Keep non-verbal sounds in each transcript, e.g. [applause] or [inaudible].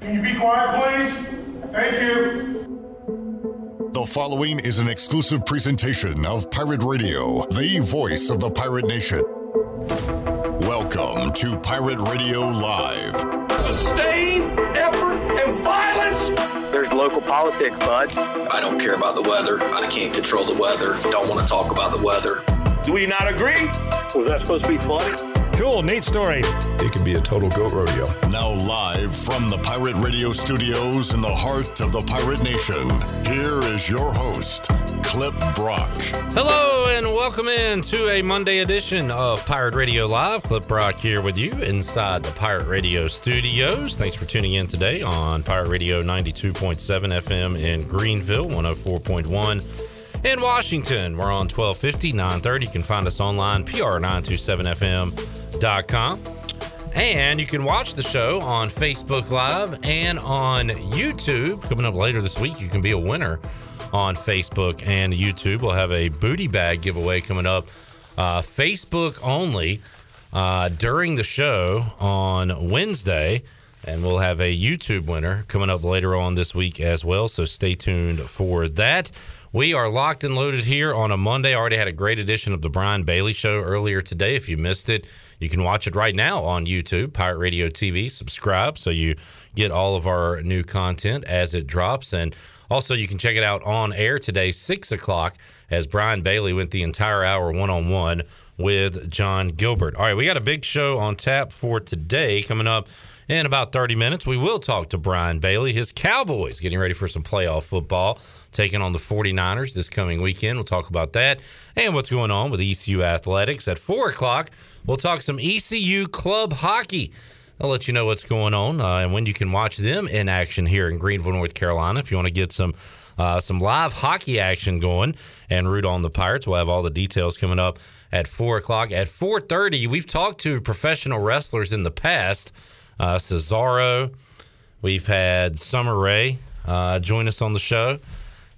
Can you be quiet, please? Thank you. The following is an exclusive presentation of Pirate Radio, the voice of the pirate nation. Welcome to Pirate Radio Live. Sustained effort and violence. There's local politics, bud. I don't care about the weather. I can't control the weather. Don't want to talk about the weather. Do we not agree? Was that supposed to be funny? Cool, neat story. It could be a total goat rodeo. Now, live from the Pirate Radio studios in the heart of the Pirate Nation, here is your host, Clip Brock. Hello and welcome in to a Monday edition of Pirate Radio Live. Clip Brock here with you inside the Pirate Radio studios. Thanks for tuning in today on Pirate Radio 92.7 FM in Greenville, 104.1 in Washington. We're on 1250, 930. You can find us online, pr927fm.com. And you can watch the show on Facebook Live and on YouTube. Coming up later this week, you can be a winner on Facebook and YouTube. We'll have a booty bag giveaway coming up, uh, Facebook only, uh, during the show on Wednesday. And we'll have a YouTube winner coming up later on this week as well. So stay tuned for that. We are locked and loaded here on a Monday. I already had a great edition of the Brian Bailey Show earlier today. If you missed it, you can watch it right now on YouTube, Pirate Radio TV. Subscribe so you get all of our new content as it drops. And also, you can check it out on air today, 6 o'clock, as Brian Bailey went the entire hour one on one with John Gilbert. All right, we got a big show on tap for today coming up in about 30 minutes. We will talk to Brian Bailey, his Cowboys getting ready for some playoff football, taking on the 49ers this coming weekend. We'll talk about that and what's going on with ECU athletics. At 4 o'clock, we'll talk some ECU club hockey. I'll let you know what's going on uh, and when you can watch them in action here in Greenville, North Carolina. If you want to get some uh, some live hockey action going and root on the Pirates, we'll have all the details coming up at four o'clock. At four thirty, we've talked to professional wrestlers in the past. Uh, Cesaro, we've had Summer Rae uh, join us on the show,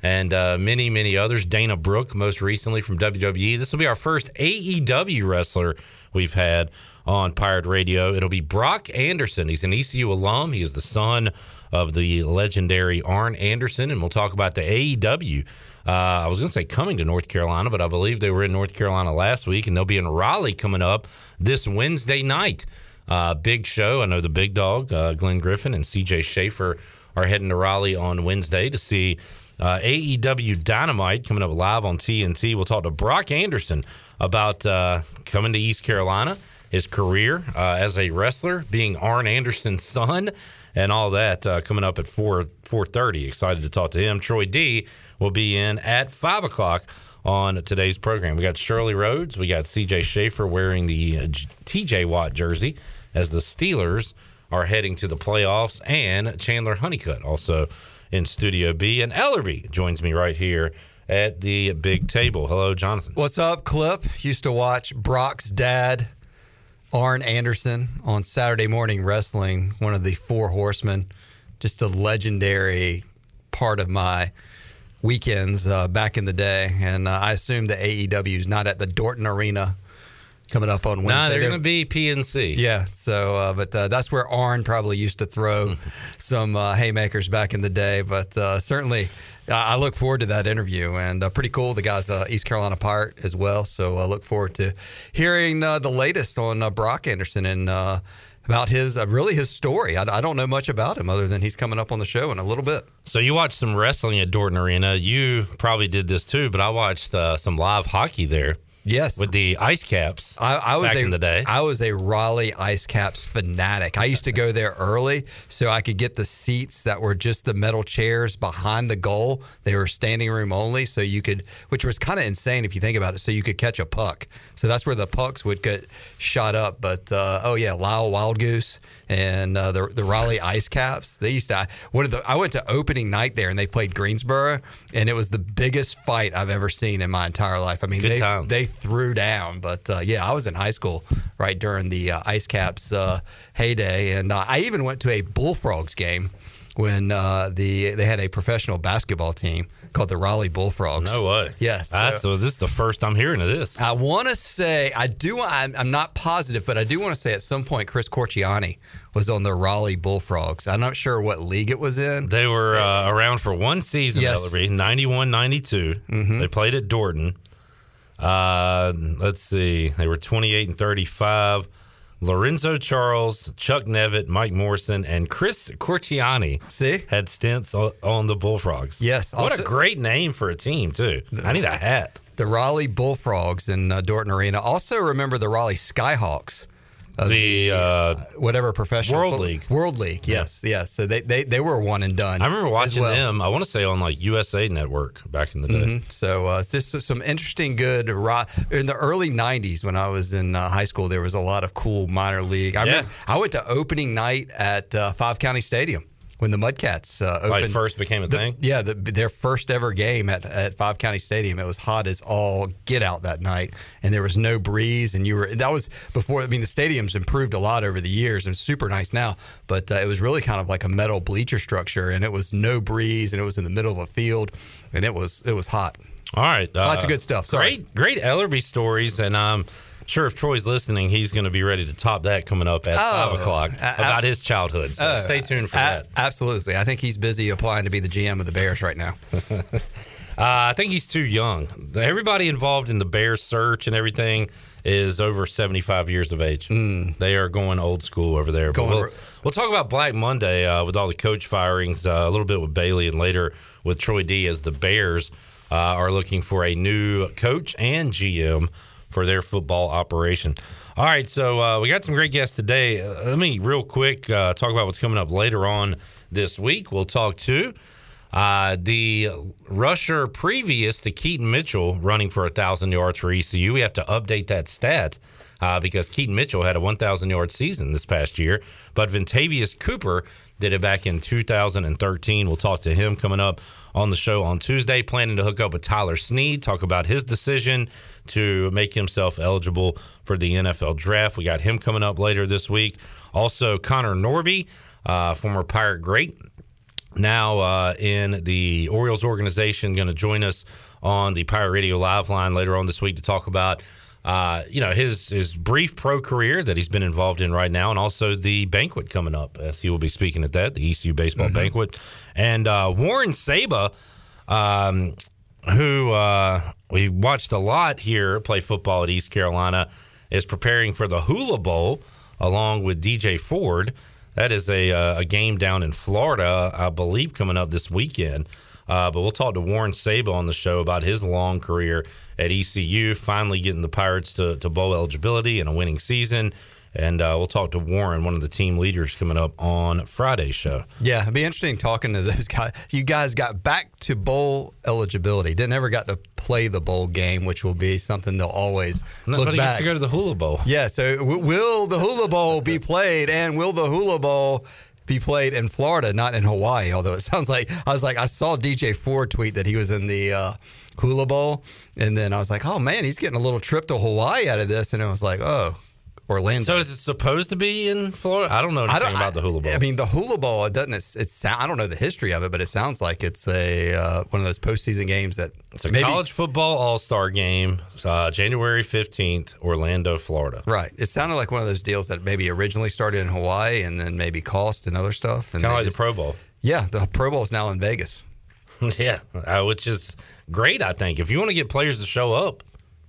and uh, many many others. Dana Brooke, most recently from WWE. This will be our first AEW wrestler we've had on Pirate Radio. It'll be Brock Anderson. He's an ECU alum. He is the son of the legendary Arn Anderson, and we'll talk about the AEW. Uh, I was going to say coming to North Carolina, but I believe they were in North Carolina last week, and they'll be in Raleigh coming up this Wednesday night. Uh, big show. I know the big dog, uh, Glenn Griffin, and CJ Schaefer are heading to Raleigh on Wednesday to see uh, AEW Dynamite coming up live on TNT. We'll talk to Brock Anderson about uh, coming to East Carolina his career uh, as a wrestler, being Arn Anderson's son, and all that uh, coming up at four four thirty. Excited to talk to him. Troy D will be in at five o'clock on today's program. We got Shirley Rhodes, we got C.J. Schaefer wearing the uh, T.J. Watt jersey as the Steelers are heading to the playoffs, and Chandler Honeycutt also in Studio B, and Ellerby joins me right here at the big table. Hello, Jonathan. What's up, Clip? Used to watch Brock's dad Arn Anderson on Saturday Morning Wrestling, one of the four horsemen, just a legendary part of my weekends uh, back in the day. And uh, I assume the AEW is not at the Dorton Arena coming up on Wednesday. Nah, they're, going to be PNC. Yeah. So, uh, but uh, that's where Arn probably used to throw [laughs] some uh, haymakers back in the day. But uh, certainly, I look forward to that interview and uh, pretty cool. The guy's uh, East Carolina Pirate as well. So I look forward to hearing uh, the latest on uh, Brock Anderson and uh, about his really his story. I, I, don't know much about him other than he's coming up on the show in a little bit. So you watched some wrestling at Dorton Arena. You probably did this too, but I watched some live hockey there. Yes, with the ice caps. I, I was back a, in the day. I was a Raleigh ice caps fanatic. I used to go there early so I could get the seats that were just the metal chairs behind the goal. They were standing room only, so you could, which was kind of insane if you think about it. So you could catch a puck. So that's where the pucks would get shot up. But uh, oh yeah, Lyle Wild Goose and uh, the the Raleigh Ice Caps. They used to. One of the I went to opening night there, and they played Greensboro, and it was the biggest fight I've ever seen in my entire life. I mean, Good they they threw down, but uh, yeah, I was in high school right during the uh, Ice Caps uh, heyday, and uh, I even went to a Bullfrogs game when uh, the they had a professional basketball team called the Raleigh Bullfrogs. No way. Yes. That's so- this is the first I'm hearing of this. I want to say I do. I'm, I'm not positive, but I do want to say at some point Chris Corchiani was on the Raleigh Bullfrogs. I'm not sure what league it was in. They were uh, around for one season, Yes. Ellerby, 91 92. They played at Dorton. Uh, let's see. They were 28 and 35. Lorenzo Charles, Chuck Nevitt, Mike Morrison, and Chris Corchiani See? had stints on, the Bullfrogs. Yes, What also- a great name for a team, too. I need a hat. The Raleigh Bullfrogs in uh, Dorton Arena. Also remember the Raleigh Skyhawks. Of The, uh, whatever professional World foot- League. World League, yes, yes. So they, they they were one and done. I remember watching well. them, I want to say on like USA Network back in the day. So uh, it's just some interesting, good. ro- In the early '90s, when I was in uh, high school, there was a lot of cool minor league. I Yeah. remember I went to opening night at uh, Five County Stadium when the Mudcats uh, Like opened. first became a the- thing. Yeah, the, their first ever game at, at Five County Stadium. It was hot as all get out that night, and there was no breeze. And you were that was before. I mean, the stadium's improved a lot over the years and super nice now. But uh, it was really kind of like a metal bleacher structure, and it was no breeze, and it was in the middle of a field, and it was it was hot. All right. uh, Lots of good stuff. Sorry. Great, great Ellerby stories. And I'm sure if Troy's listening, he's going to be ready to top that coming up at Oh, 5 o'clock about his childhood. So Oh, stay tuned for that. Absolutely. I think he's busy applying to be the GM of the Bears right now. [laughs] Uh, I think he's too young. Everybody involved in the Bears search and everything is over 75 years of age. They are going old school over there. Going we'll, we'll talk about Black Monday uh, with all the coach firings, uh, a little bit with Bailey, and later with Troy D as the Bears uh, are looking for a new coach and GM for their football operation. All right, so uh, we got some great guests today. Uh, let me real quick uh, talk about what's coming up later on this week. We'll talk to uh, the rusher previous to Keaton Mitchell running for a thousand yards for ECU. We have to update that stat uh, because Keaton Mitchell had a 1,000 yard season this past year, but Vintavious Cooper did it back in 2013. We'll talk to him coming up on the show on Tuesday. Planning to hook up with Tyler Snead, talk about his decision to make himself eligible for the NFL draft. We got him coming up later this week. Also, Connor Norby, uh, former Pirate great, now uh, in the Orioles organization, going to join us on the Pirate Radio Live line later on this week to talk about, uh, you know, his his brief pro career that he's been involved in right now, and also the banquet coming up. As he will be speaking at that, the ECU baseball banquet, and uh, Warren Saba, um, who uh, we watched a lot here play football at East Carolina, is preparing for the Hula Bowl along with DJ Ford. That is a, uh, a game down in Florida, I believe, coming up this weekend. Uh, but we'll talk to Warren Saba on the show about his long career at ECU, finally getting the Pirates to, to bowl eligibility and a winning season. And uh, we'll talk to Warren, one of the team leaders, coming up on Friday's show. Yeah, it'd be interesting talking to those [laughs] guys. You guys got back to bowl eligibility. Didn't ever got to play the bowl game, which will be something they'll always look Nobody gets back. to go to the Hula Bowl. yeah. So w- will the Hula Bowl be played, and will the Hula Bowl be played in Florida, not in Hawaii? Although it sounds like I was like I saw DJ Ford tweet that he was in the uh, Hula Bowl, and then I was like, oh man, he's getting a little trip to Hawaii out of this, and it was like, oh, Orlando. So is it supposed to be in Florida? I don't know anything about the Hula Bowl. I mean, the Hula Bowl. It doesn't. It's, it's. sound- I don't know the history of it, but it sounds like it's a uh, one of those postseason games that it's a maybe college football all star game, uh, January 15th, Orlando, Florida. right. It sounded like one of those deals that maybe originally started in Hawaii and then maybe cost and other stuff. And Kind of like the Pro Bowl. Yeah, the Pro Bowl is now in Vegas. [laughs] yeah, uh, which is great, I think. If you want to get players to show up,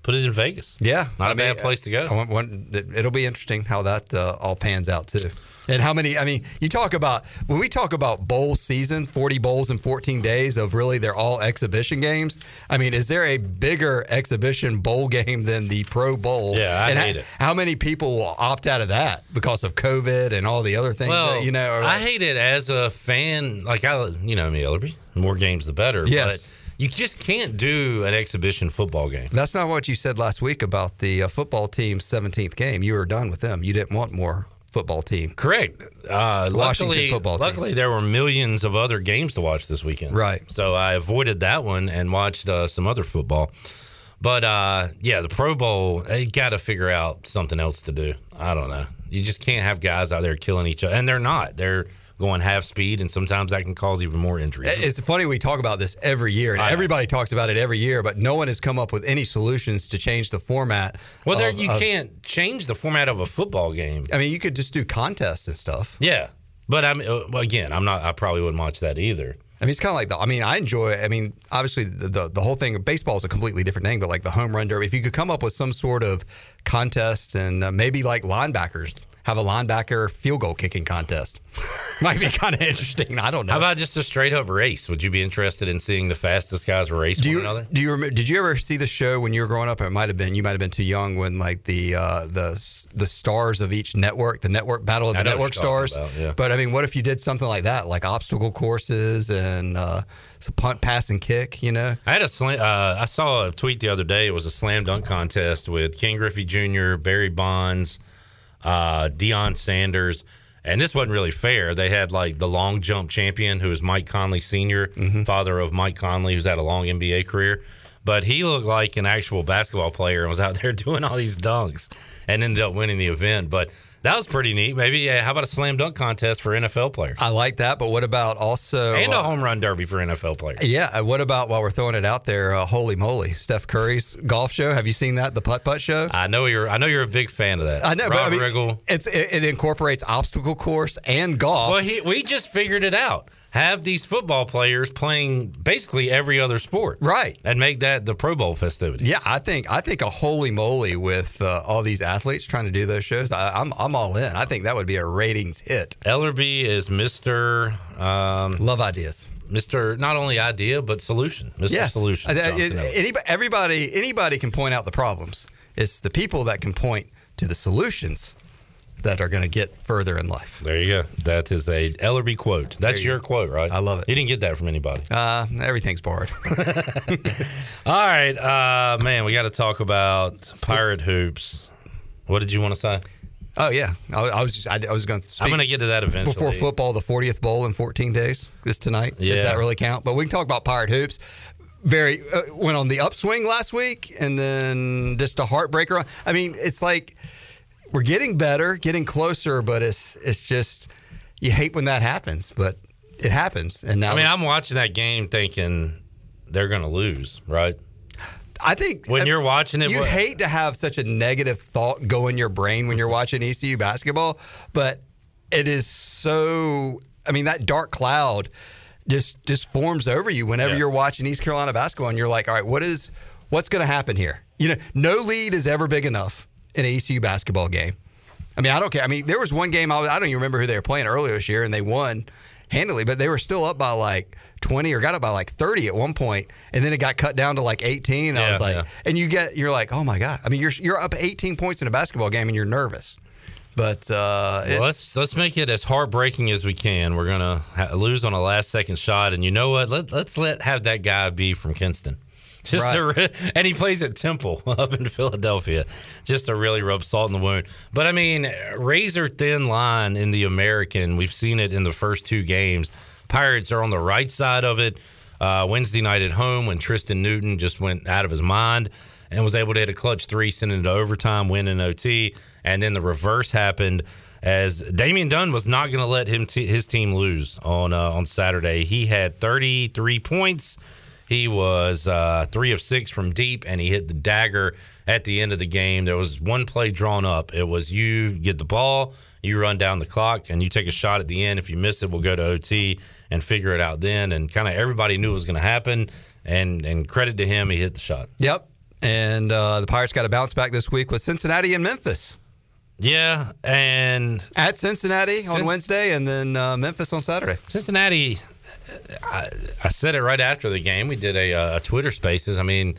put it in Vegas. Yeah, Not a a bad place to go. I want it'll be interesting how that uh, all pans out too. And how many? I mean, you talk about when we talk about bowl season, forty bowls in fourteen days of really they're all exhibition games. I mean, is there a bigger exhibition bowl game than the Pro Bowl? Yeah, I and hate how, it. How many people will opt out of that because of COVID and all the other things? Well, that, you know, are I hate it as a fan. Like I, you know me, Ellerby. More games, the better. Yes. But you just can't do an exhibition football game. that's not what you said last week about the uh, football team's seventeenth game. You were done with them. You didn't want more football team. Correct. Uh, Washington luckily, football team. luckily there were millions of other games to watch this weekend. Right. So I avoided that one and watched uh, some other football. But uh, yeah, the Pro Bowl, they got to figure out something else to do. I don't know. You just can't have guys out there killing each other, and they're not. They're going half speed, and sometimes that can cause even more injuries. It's funny we talk about this every year, and I know. everybody talks about it every year, but no one has come up with any solutions to change the format. well, there of- you of- can't change the format of a football game. I mean, you could just do contests and stuff. Yeah, but I mean, uh, again, I'm not. I probably wouldn't watch that either. I mean, it's kind of like the. I mean, I enjoy. I mean, obviously, the, the the whole thing. Baseball is a completely different thing, but like the home run derby. If you could come up with some sort of contest, and uh, maybe like linebackers have a linebacker field goal kicking contest, [laughs] might be kind of interesting. I don't know. How about just a straight up race? Would you be interested in seeing the fastest guys race do one you another? do you remember? Did you ever see the show when you were growing up? It might have been you might have been too young when like the uh, the the stars of each network, the network battle of the network stars. about, yeah. But I mean, what if you did something like that, like obstacle courses and uh, some punt, pass, and kick? You know, I had a slam. Uh, I saw a tweet the other day. It was a slam dunk contest with Ken Griffey Jr., Barry Bonds, uh, Deion Sanders, and this wasn't really fair. They had like the long jump champion, who is Mike Conley Sr., Mm-hmm. father of Mike Conley, who's had a long NBA career. But he looked like an actual basketball player and was out [laughs] there doing all these dunks and ended up winning the event. But that was pretty neat. Maybe uh, how about a slam dunk contest for NFL players I like that. But what about also and uh, a home run derby for NFL players? Yeah. uh, What about while we're throwing it out there? Uh, Holey Moley, Steph Curry's golf show. Have you seen that? The putt putt show. I know you're. I know you're a big fan of that. I know, Rob but I mean, Riggle. it's it, it incorporates obstacle course and golf. Well, he, we just figured it out. Have these football players playing basically every other sport, Right. And make that the Pro Bowl festivity. Yeah, I think I think a Holey Moley with uh, all these athletes trying to do those shows. I, I'm I'm all in. I think that would be a ratings hit. Ellerby is Mister um, Love ideas. Mister not only idea but solution. Mister Yes. Solution. Anybody, everybody anybody can point out the problems. It's the people that can point to the solutions that are going to get further in life. there you go. That is a Ellerby quote. That's you your quote, right? I love it. You didn't get that from anybody. Uh, everything's borrowed. [laughs] All right, uh, man. We got to talk about pirate hoops. What did you want to say? Oh yeah, I, I was just I, I was going to I'm going to get to that eventually. before football. The 40th bowl in 14 days is tonight. Yeah. Does that really count? But we can talk about pirate hoops. Very uh, went on the upswing last week, and then just a heartbreaker. I mean, it's like we're getting better, getting closer, but it's it's just you hate when that happens, but it happens. And now I mean, I'm watching that game thinking they're going to lose, right? I think When I- you're watching it, you what- hate to have such a negative thought go in your brain when you're watching ECU basketball, but it is so. I mean, that dark cloud just just forms over you whenever Yeah. you're watching East Carolina basketball, and you're like, all right, what is what's going to happen here? You know, no lead is ever big enough an ECU basketball game. I mean, I don't care. I mean, there was one game I, was, I don't even remember who they were playing earlier this year, and they won handily, but they were still up by like 20 or got up by like 30 at one point, and then it got cut down to like 18. And I was like, yeah. and you get, you're like, oh my god. I mean, you're you're up 18 points in a basketball game, and you're nervous. But uh, it's, Well, let's let's make it as heartbreaking as we can. We're gonna ha- lose on a last second shot, and you know what? Let let's let have that guy be from Kinston. [laughs] Just to, re- and he plays at Temple [laughs] up in Philadelphia, just to really rub salt in the wound. But I mean, razor thin line in the American. We've seen it in the first two games. Pirates are on the right side of it. Uh, Wednesday night at home when Tristan Newton just went out of his mind and was able to hit a clutch three, send it into overtime, win in OT, and then the reverse happened as Damian Dunn was not going to let him t- his team lose on uh, on Saturday. He had 33 points. He was uh, three of six from deep, and he hit the dagger at the end of the game. There was one play drawn up. It was you get the ball, you run down the clock, and you take a shot at the end. If you miss it, we'll go to OT and figure it out then. And kind of everybody knew it was going to happen. And and credit to him, he hit the shot. yep. And uh, the Pirates got a bounce back this week with Cincinnati and Memphis Yeah, and at Cincinnati on Wednesday, and then uh, Memphis on Saturday. Cincinnati. I, I said it right after the game. We did a, uh, a Twitter Spaces. I mean,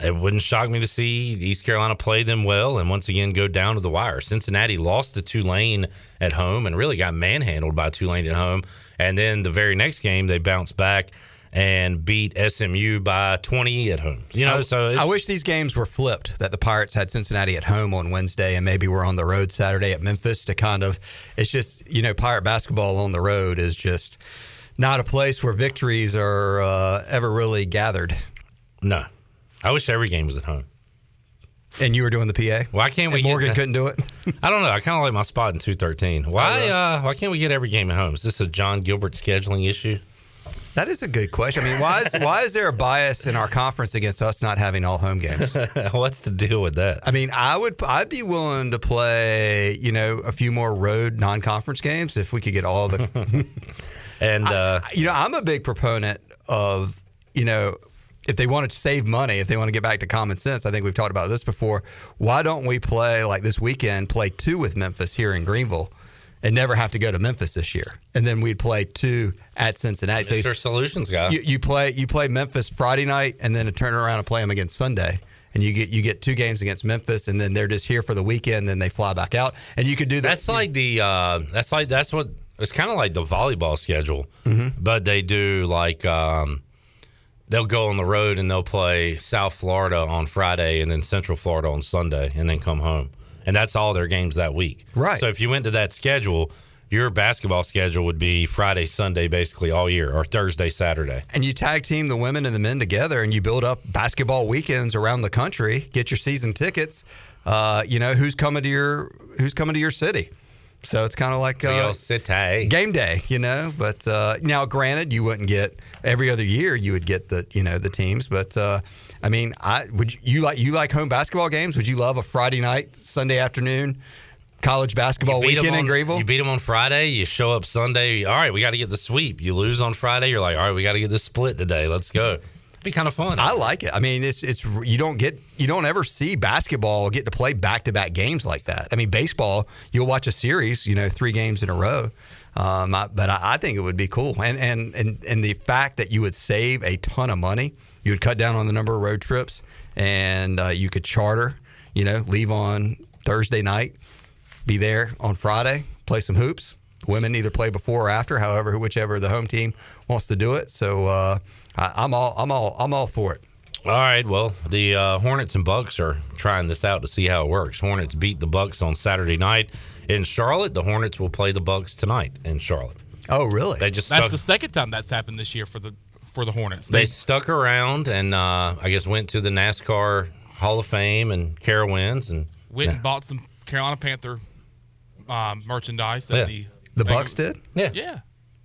it wouldn't shock me to see East Carolina play them well and once again go down to the wire. Cincinnati lost to Tulane at home and really got manhandled by Tulane at home. And then the very next game, they bounced back and beat SMU by 20 at home. You know, so it's, I wish these games were flipped. That the Pirates had Cincinnati at home on Wednesday, and maybe we're on the road Saturday at Memphis to kind of. It's just you know, Pirate basketball on the road is just not a place where victories are uh, ever really gathered. no. I wish every game was at home. And you were doing the PA. Why can't we? And get Morgan that- couldn't do it. [laughs] I don't know. I kind of like my spot in two thirteen. Why? uh, why can't we get every game at home? Is this a John Gilbert scheduling issue? That is a good question. I mean, why is why is there a bias in our conference against us not having all home games? [laughs] What's the deal with that? I mean, I would I'd be willing to play, you know, a few more road non-conference games if we could get all the [laughs] And uh, you know, I'm a big proponent of, you know, if they want to save money, if they want to get back to common sense, I think we've talked about this before. Why don't we play like this weekend, play two with Memphis here in Greenville and never have to go to Memphis this year? And then we'd play two at Cincinnati. So. Solutions guy. you, you play you play Memphis Friday night and then turn around and play them again Sunday. And you get you get two games against Memphis, and then they're just here for the weekend. Then they fly back out, and you could do that. That's like the uh, that's like that's what it's kind of like the volleyball schedule, Mm-hmm. but they do like um, they'll go on the road and they'll play South Florida on Friday and then Central Florida on Sunday and then come home, and that's all their games that week. Right. So if you went to that schedule, your basketball schedule would be Friday, Sunday, basically all year, or Thursday, Saturday. and you tag team the women and the men together, and you build up basketball weekends around the country. Get your season tickets. Uh, you know who's coming to your who's coming to your city. So it's kind of like uh, game day, you know. But uh, now, granted, you wouldn't get every other year. You would get the you know the teams, but uh, I mean, I would you like you like home basketball games? Would you love a Friday night, Sunday afternoon college basketball weekend in on- Greenville? You beat them on Friday. You show up Sunday. All right, we got to get the sweep. You lose on Friday. You're like, all right, we got to get this split today. Let's go. Be kind of fun. I like it. I mean, it's it's you don't get you don't ever see basketball get to play back to back games like that. I mean, baseball you'll watch a series, you know, three games in a row. Um, I, but I, I think it would be cool, and and and and the fact that you would save a ton of money, you would cut down on the number of road trips, and uh, you could charter, you know, leave on Thursday night, be there on Friday, play some hoops. Women either play before or after, however, whichever the home team wants to do it. So uh, I, I'm all, I'm all, I'm all for it. All right. Well, the uh, Hornets and Bucks are trying this out to see how it works. Hornets beat the Bucks on Saturday night in Charlotte. The Hornets will play the Bucks tonight in Charlotte. Oh, really? They just That's stuck, the second time that's happened this year for the for the Hornets. they stuck around and uh, I guess went to the NASCAR Hall of Fame and Carowinds and went and bought some Carolina Panther um, merchandise. That Yeah. the the Bucks did. yeah. yeah.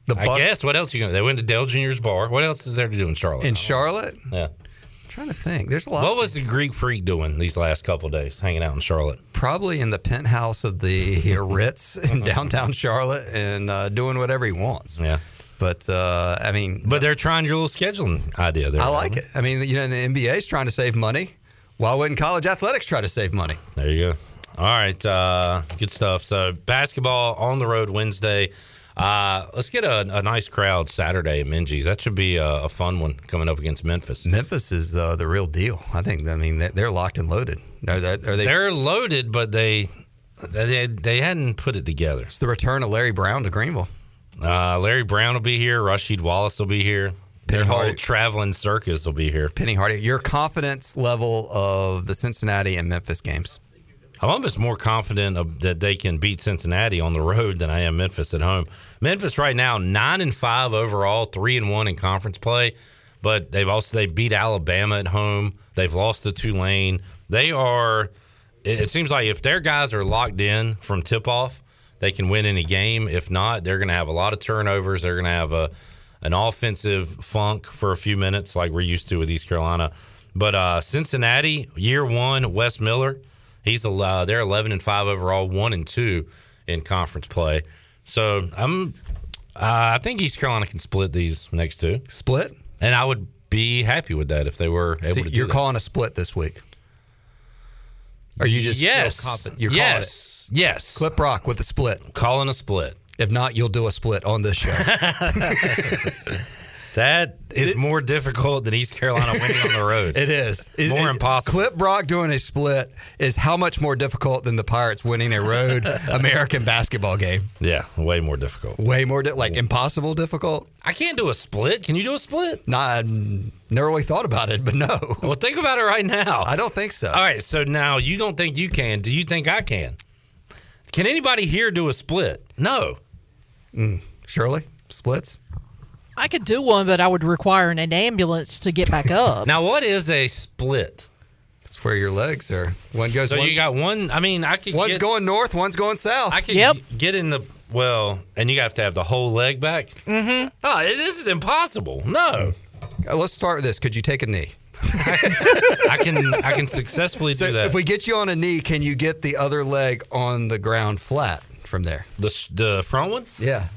The I Bucks guess what else you gonna? They went to Dale Junior's bar. What else is there to do in Charlotte? in Charlotte. yeah. I'm trying to think. There's a lot. What was the Greek Freak doing these last couple of days, hanging out in Charlotte? probably in the penthouse of the [laughs] Ritz in downtown Charlotte and uh, doing whatever he wants. Yeah. But uh, I mean, But they're trying your little scheduling idea there. I like it. I mean, you know, the NBA is trying to save money. Why wouldn't college athletics try to save money? There you go. All right, uh, good stuff. So basketball on the road Wednesday. Uh, let's get a, a nice crowd Saturday at Minges. That should be a, a fun one coming up against Memphis. Memphis is uh, the real deal. I think. I mean, they- they're locked and loaded. Are they? Are they They're loaded, but they they they hadn't put it together. it's the return of Larry Brown to Greenville. Uh, Larry Brown will be here. Rasheed Wallace will be here. Their Penny whole Hardaway. traveling circus will be here. Penny Hardy, your confidence level of the Cincinnati and Memphis games. I'm almost more confident of, that they can beat Cincinnati on the road than I am Memphis at home. Memphis right now nine and five overall, three and one in conference play, but they've also they beat Alabama at home. They've lost to Tulane. They are. It, it seems like if their guys are locked in from tip off, they can win any game. If not, they're going to have a lot of turnovers. They're going to have a an offensive funk for a few minutes, like we're used to with East Carolina. But uh, Cincinnati, year one, Wes Miller, he's a, uh, they're eleven and five overall, one and two in conference play. So I'm, uh, I think East Carolina can split these next two, Split. and I would be happy with that if they were able See, to do you're calling a split this week. Are you just yes. You're yes, yes, Clip Brock with a split. calling a split. If not, you'll do a split on this show. [laughs] That is more difficult than East Carolina winning on the road. [laughs] It is It- More it- impossible. Clip Brock doing a split is how much more difficult than the Pirates winning a road [laughs] American basketball game. Yeah, way more difficult. Way more di- like impossible difficult. I can't do a split. Can you do a split? Nah, I never really thought about it, but no, Well, think about it right now. I don't think so. All right, so now you don't think you can. Do you think I can? Can anybody here do a split? No. Mm, Shirley, splits. I could do one, but I would require an ambulance to get back up. [laughs] Now, what is a split? That's where your legs are. One goes. So one, you got one. I mean, I could. one's get, going north, one's going south. I could Yep. get in the well, and you have to have the whole leg back. Mm-hmm. Oh, this is impossible. No, Uh, Let's start with this. Could you take a knee? [laughs] I can. I can successfully So do that. if we get you on a knee, can you get the other leg on the ground flat from there? the the front one, Yeah,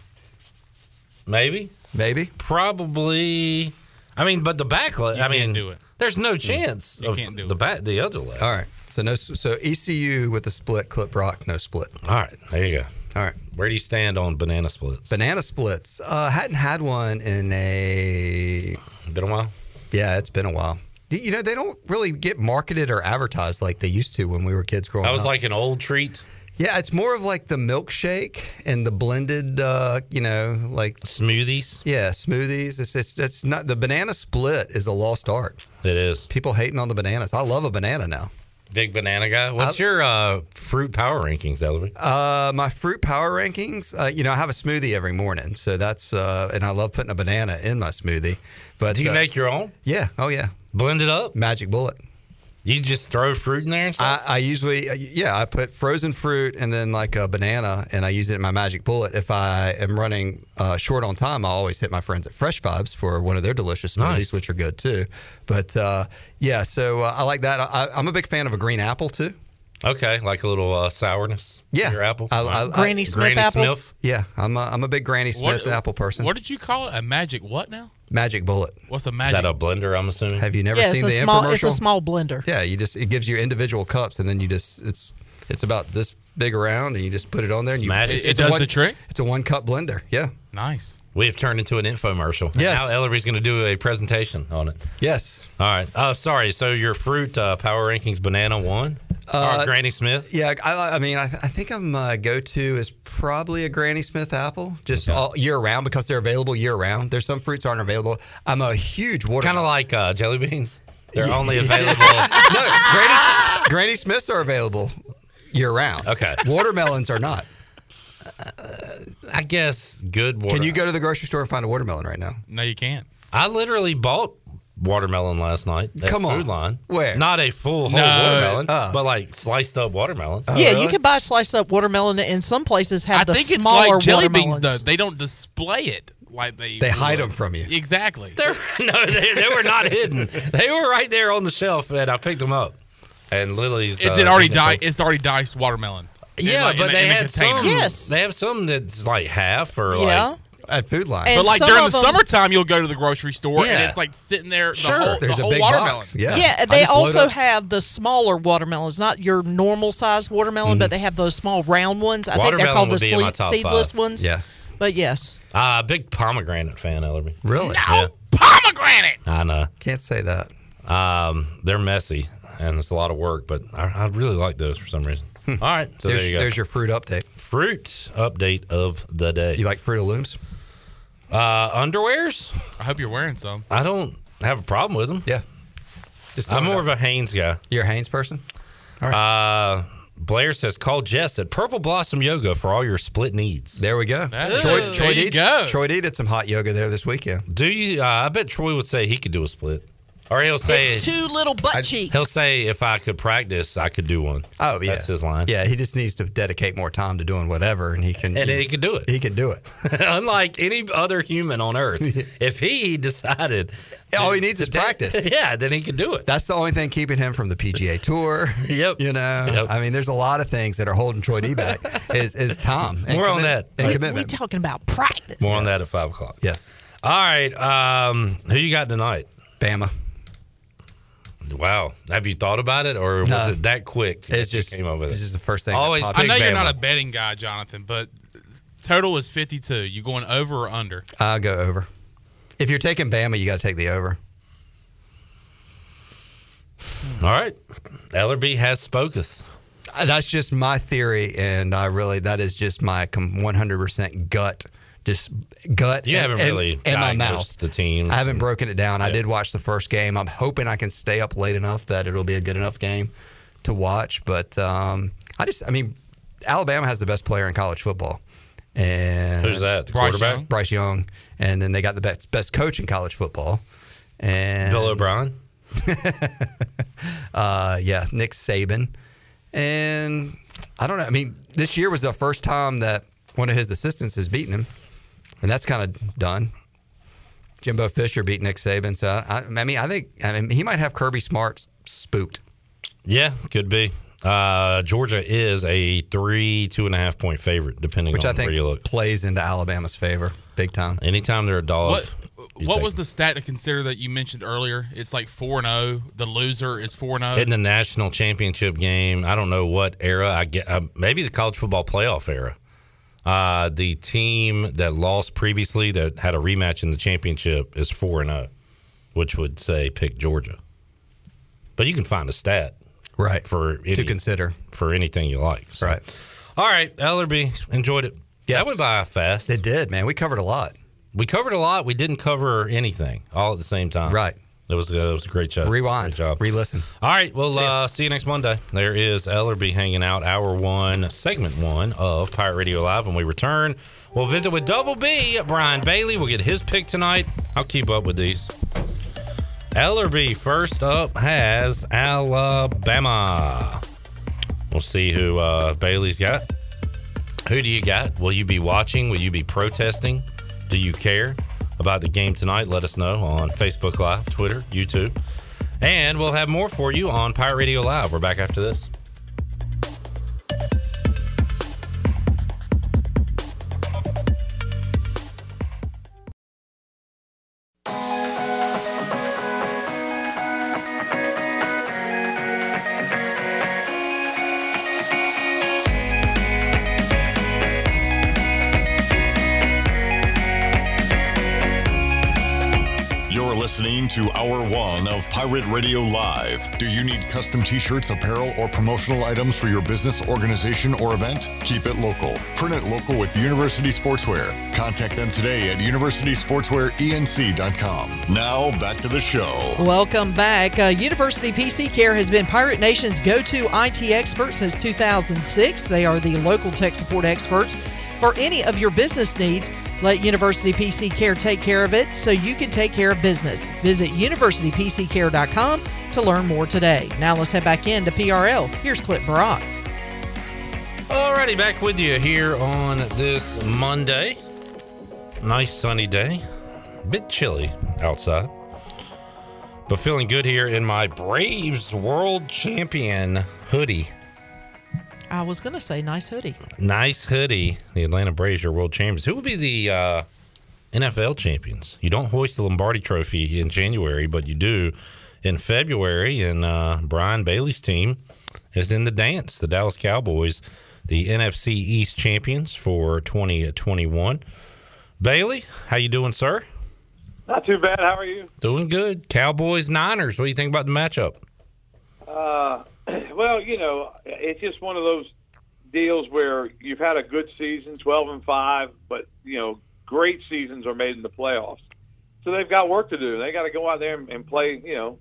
maybe, maybe. probably. I mean, but the back leg. You I mean, can't do it. There's no chance. You of can't do the it. back. The other leg. All right. So no. So ECU with a split, Clip Brock no split. All right. There you go. All right. Where do you stand on banana splits? Banana splits. Uh, hadn't had one in a. Been a while. Yeah, it's been a while. You know, they don't really get marketed or advertised like they used to when we were kids growing up. That was up. like an old treat. Yeah, it's more of like the milkshake and the blended, uh, you know, like Smoothies. yeah, smoothies. It's, it's it's not the banana split is a lost art. It is. People hating on the bananas. I love a banana now. Big banana guy. What's I- your uh, fruit power rankings, Ellerby? Uh, my fruit power rankings. Uh, you know, I have a smoothie every morning, so that's uh, and I love putting a banana in my smoothie. But Do you uh, make your own? Yeah. Oh yeah. Blend it up? Magic bullet. You just throw fruit in there and stuff? I, I usually, uh, yeah, I put frozen fruit and then like a banana, and I use it in my magic bullet. If I am running uh, short on time, I always hit my friends at Fresh Vibes for one of their delicious smoothies, Nice. which are good too. But uh, yeah, so uh, I like that. I, I'm a big fan of a green apple too. okay, like a little uh, sourness. Yeah, Your apple. I- I- right. Granny Smith Granny apple. Smith. Yeah, I'm a, I'm a big Granny Smith apple person. What did you call it? A magic what now? Magic bullet. What's a magic? Is that a blender? I'm assuming. Have you never Yeah, it's seen a the small. infomercial? It's a small blender. Yeah, you just it gives you individual cups, and then you just it's it's about this big around, and you just put it on there, and you magic. It- it does one- the trick? It's a one cup blender. Yeah. nice. We have turned into an infomercial. Yes. Now Ellerby's going to do a presentation on it. Yes. All right. Oh, sorry. So your fruit uh, power rankings: banana one, Uh, Granny Smith. Yeah, I, I mean, I, I think I'm uh, go to is probably a Granny Smith apple, just Okay. all year round because they're available year round. There's some fruits aren't available. I'm a huge water. Kind of like uh, jelly beans. They're [laughs] only available. [laughs] no, Granny, Granny Smiths are available year round. Okay. watermelons are not. I guess good water. Can you go to the grocery store and find a watermelon right now? No, you can't. I literally bought watermelon last night at Come on. Food Lion. Where? Not a full whole No. watermelon, Oh. but like sliced up watermelon. Oh, yeah, really? you can buy sliced up watermelon, and some places have I the think it's smaller like jelly beans watermelons. though. They don't display it like they. They hide would. them from you. Exactly. They're, [laughs] no, they, they were not hidden. They were right there on the shelf, and I picked them up. And Lily's. Is uh, it already eating diced? them. It's already diced watermelon. In Yeah, like- but a- they in had some. Yes. They have some that's like half or yeah, like. At Food Lion. And But like during the of 'em- summertime, you'll go to the grocery store and it's like sitting there. The Sure. whole, There's the a whole big watermelon. box. Yeah. yeah. They also have the smaller watermelons, not your normal size watermelon, but they have those small round ones. I think they're called the would be in my sleep, seedless five. ones. Yeah. But yes, Uh, big pomegranate fan, Ellerby. Really? Yeah, Pomegranate. I know. Can't say that. Um, they're messy and it's a lot of work, but I, I really like those for some reason. All right, so there's, there you go. there's your fruit update. fruit update of the day. You like Fruit of Looms? uh, underwears? I hope you're wearing some. I don't have a problem with them. Yeah. Just I'm more out. of a Hanes guy. You're a Hanes person? All right. Uh, Blair says, call Jess at Purple Blossom Yoga for all your split needs. There we go. That- Troy, There Troy, you D, go. Troy did some hot yoga there this weekend. Do you? Uh, I bet Troy would say he could do a split. Or he'll say, it's two little butt cheeks. he'll say, if I could practice, I could do one. Oh yeah, That's his line. Yeah, he just needs to dedicate more time to doing whatever, and he can. And he, he could do it. he can do it. [laughs] Unlike any other human on earth, [laughs] if he decided, All he needs to is ta- practice. [laughs] yeah, then he could do it. That's the only thing keeping him from the PGA Tour. Yep. You know, Yep. I mean, there's a lot of things that are holding Troy D back. is is time? and More on that. and we commitment. talking about practice. More on that at five o'clock. yes, All right. Um, who you got tonight? Bama. Wow. Have you thought about it, or was No. it that quick? that It's you just came up with this is the first thing. that Always I Big know you're not a betting guy, Jonathan, but total is 52. You going over or under? I'll go over. If you're taking Bama, you got to take the over. All right. Ellerby has spoketh. Uh, That's just my theory, and I really that is just my 100% gut, just gut. You and- haven't really and my mouth. the teams. I haven't and- broken it down. I did watch the first game. I'm hoping I can stay up late enough that it'll be a good enough game to watch. But um, I just, I mean, Alabama has the best player in college football, and Who's that? The Bryce quarterback? Young? Bryce Young, and then they got the best best coach in college football, and Bill O'Brien. [laughs] uh, yeah, Nick Saban, and I don't know. I mean, this year was the first time that one of his assistants has beaten him, and that's kind of done. Jimbo Fisher beat Nick Saban, so I, I mean, I think I mean, he might have Kirby Smart spooked. Yeah, could be. Uh, Georgia is a three, two and a half point favorite, depending which on I think where you look. plays into Alabama's favor big time. Anytime they're a dog. What what take was the stat to consider that you mentioned earlier? It's like four and zero. The loser is four and oh? zero. in the national championship game. I don't know what era. I get uh, maybe the college football playoff era. Uh, the team that lost previously that had a rematch in the championship is four and zero, which would say pick Georgia. But you can find a stat right for any, to consider for anything you like. So. Right. All right, Ellerby enjoyed it. Yes. That went by fast. It did, man. We covered a lot. We covered a lot. We didn't cover anything all at the same time. Right. It was, it was a great show. Rewind. Great job. Re-listen. All right. Well, see, uh, see you next Monday. There is Ellerby hanging out, hour one, segment one of Pirate Radio Live. When we return, we'll visit with Double B, Brian Bailey. We'll get his pick tonight. I'll keep up with these. Ellerby first up has Alabama. We'll see who uh, Bailey's got. Who do you got? Will you be watching? Will you be protesting? Do you care about the game tonight? Let us know on Facebook Live, Twitter, YouTube. And we'll have more for you on Pirate Radio Live. We're back after this. Of Pirate Radio Live. Do you need custom t shirts, apparel, or promotional items for your business, organization, or event? Keep it local. Print it local with University Sportswear. Contact them today at universitysportswearenc.com. Now, back to the show. Welcome back. Uh, University PC Care has been Pirate Nation's go to IT expert since 2006. They are the local tech support experts for any of your business needs. Let University PC Care take care of it so you can take care of business. Visit universitypccare.com to learn more today. Now let's head back into PRL. Here's Clip Brock. Alrighty, back with you here on this Monday. Nice sunny day. Bit chilly outside. But feeling good here in my Braves World Champion hoodie. I was going to say nice hoodie. Nice hoodie. The Atlanta Braves are world champions. Who will be the uh, NFL champions? You don't hoist the Lombardi Trophy in January, but you do in February. And uh, Brian Bailey's team is in the dance. The Dallas Cowboys, the NFC East champions for 2021. Bailey, how you doing, sir? Not too bad. How are you? Doing good. Cowboys Niners. What do you think about the matchup? Uh, well, you know, it's just one of those deals where you've had a good season, twelve and five, but you know, great seasons are made in the playoffs. So they've got work to do. They got to go out there and, and play. You know,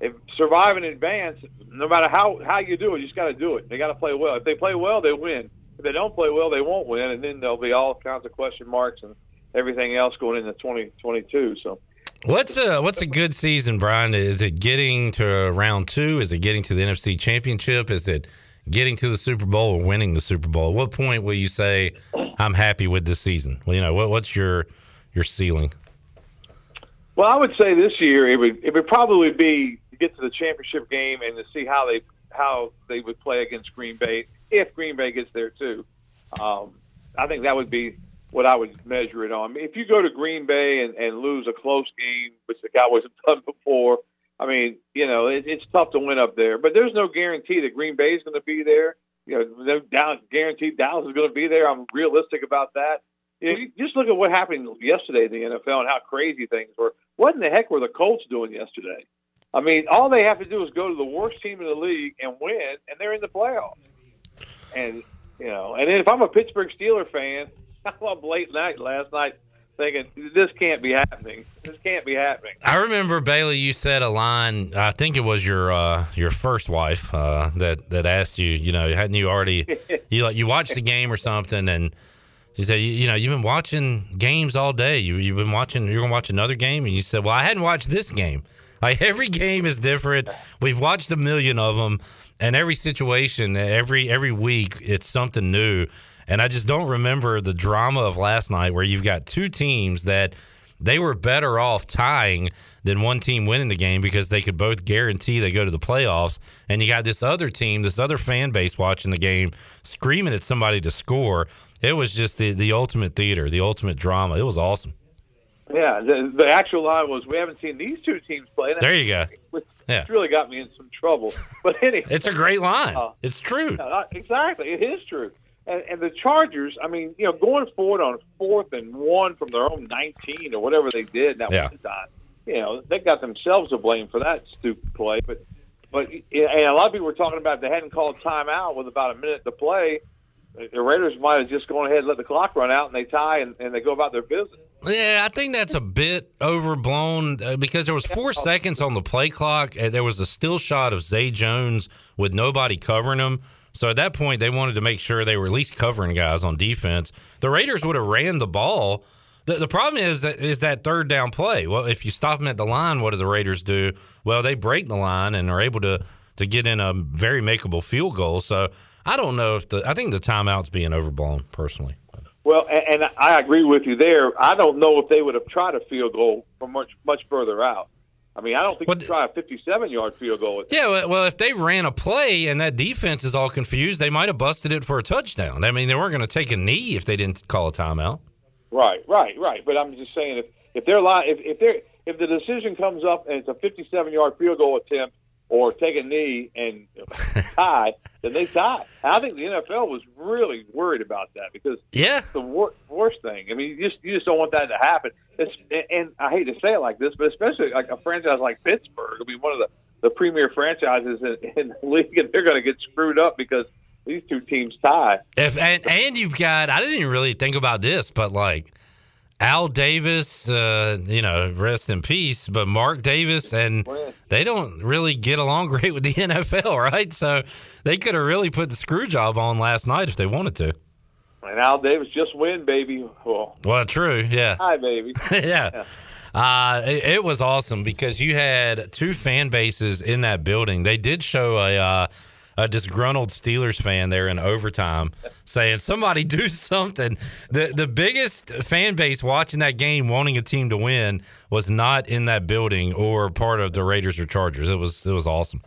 if survive in advance, no matter how how you do it, you just got to do it. They got to play well. If they play well, they win. If they don't play well, they won't win, and then there'll be all kinds of question marks and everything else going into 2022. So. What's a what's a good season, Brian? Is it getting to round two? Is it getting to the NFC Championship? Is it getting to the Super Bowl or winning the Super Bowl? At what point will you say I'm happy with this season? Well, you know, what, what's your your ceiling? Well, I would say this year it would it would probably be to get to the championship game and to see how they how they would play against Green Bay if Green Bay gets there too. Um, I think that would be what I would measure it on. If you go to Green Bay and, and lose a close game, which the Cowboys have [laughs] done before, I mean, you know, it, it's tough to win up there. But there's no guarantee that Green Bay is going to be there. You know, no doubt guaranteed Dallas is going to be there. I'm realistic about that. You, know, you just look at what happened yesterday in the NFL and how crazy things were. What in the heck were the Colts doing yesterday? I mean, all they have to do is go to the worst team in the league and win, and they're in the playoffs. And you know, and then if I'm a Pittsburgh Steeler fan, [laughs] I'm up late night last night thinking this can't be happening. This can't be happening. I remember Bailey. You said a line. I think it was your uh, your first wife uh, that that asked you. You know, hadn't you already [laughs] you like you watched the game or something and. She said, you, you know, you've been watching games all day. You, you've been watching, you're going to watch another game. And you said, well, I hadn't watched this game. Like every game is different. We've watched a million of them, and every situation, every every week, it's something new. And I just don't remember the drama of last night where you've got two teams that they were better off tying than one team winning the game because they could both guarantee they go to the playoffs. And you got this other team, this other fan base watching the game, screaming at somebody to score. It was just the, the ultimate theater, the ultimate drama. It was awesome. Yeah, the, the actual line was, "We haven't seen these two teams play." There you go. Yeah. really got me in some trouble. [laughs] But anyway, It's a great line. Uh, It's true. Uh, exactly, it is true. And, and the Chargers, I mean, you know, going forward on fourth and one from their own 19 or whatever they did that Yeah. one time, you know, they got themselves to blame for that stupid play. But, but and a lot of people were talking about if they hadn't called timeout with about a minute to play, the Raiders might have just gone ahead and let the clock run out and they tie and, and they go about their business. Yeah, I think that's a bit overblown uh, because there was four seconds on the play clock. And there was a still shot of Zay Jones with nobody covering him. So at that point, they wanted to make sure they were at least covering guys on defense. The Raiders would have ran the ball. The, the problem is that is that third down play. Well, if you stop them at the line, what do the Raiders do? Well, they break the line and are able to to get in a very makeable field goal. So I don't know if the I think the timeout's being overblown personally. Well, and, and I agree with you there. I don't know if they would have tried a field goal from much much further out. I mean, I don't think you try a 57 yard field goal. Yeah, well- well, if they ran a play and that defense is all confused, they might have busted it for a touchdown. I mean, they weren't going to take a knee if they didn't call a timeout. Right, right, right. But I'm just saying, if if they're li- if if they're if the decision comes up and it's a 57 yard field goal attempt or take a knee and tie, then they tie. I think the NFL was really worried about that because yeah, it's the wor- worst thing. I mean, you just you just don't want that to happen. It's, and I hate to say it like this, but especially like a franchise like Pittsburgh. I mean, one of the the premier franchises in, in the league, and they're going to get screwed up because these two teams tie. If and, and you've got I didn't even really think about this, but like Al Davis, uh, you know, rest in peace, but Mark Davis and they don't really get along [laughs] great with the NFL, right? So they could have really put the screw job on last night if they wanted to. And Al Davis just win, baby. Well, Well, true, yeah. hi, baby. [laughs] yeah. Uh, it, it was awesome because you had two fan bases in that building. They did show a uh, a disgruntled Steelers fan there in overtime saying, "Somebody do something." the The biggest fan base watching that game, wanting a team to win, was not in that building or part of the Raiders or Chargers. It was it was awesome.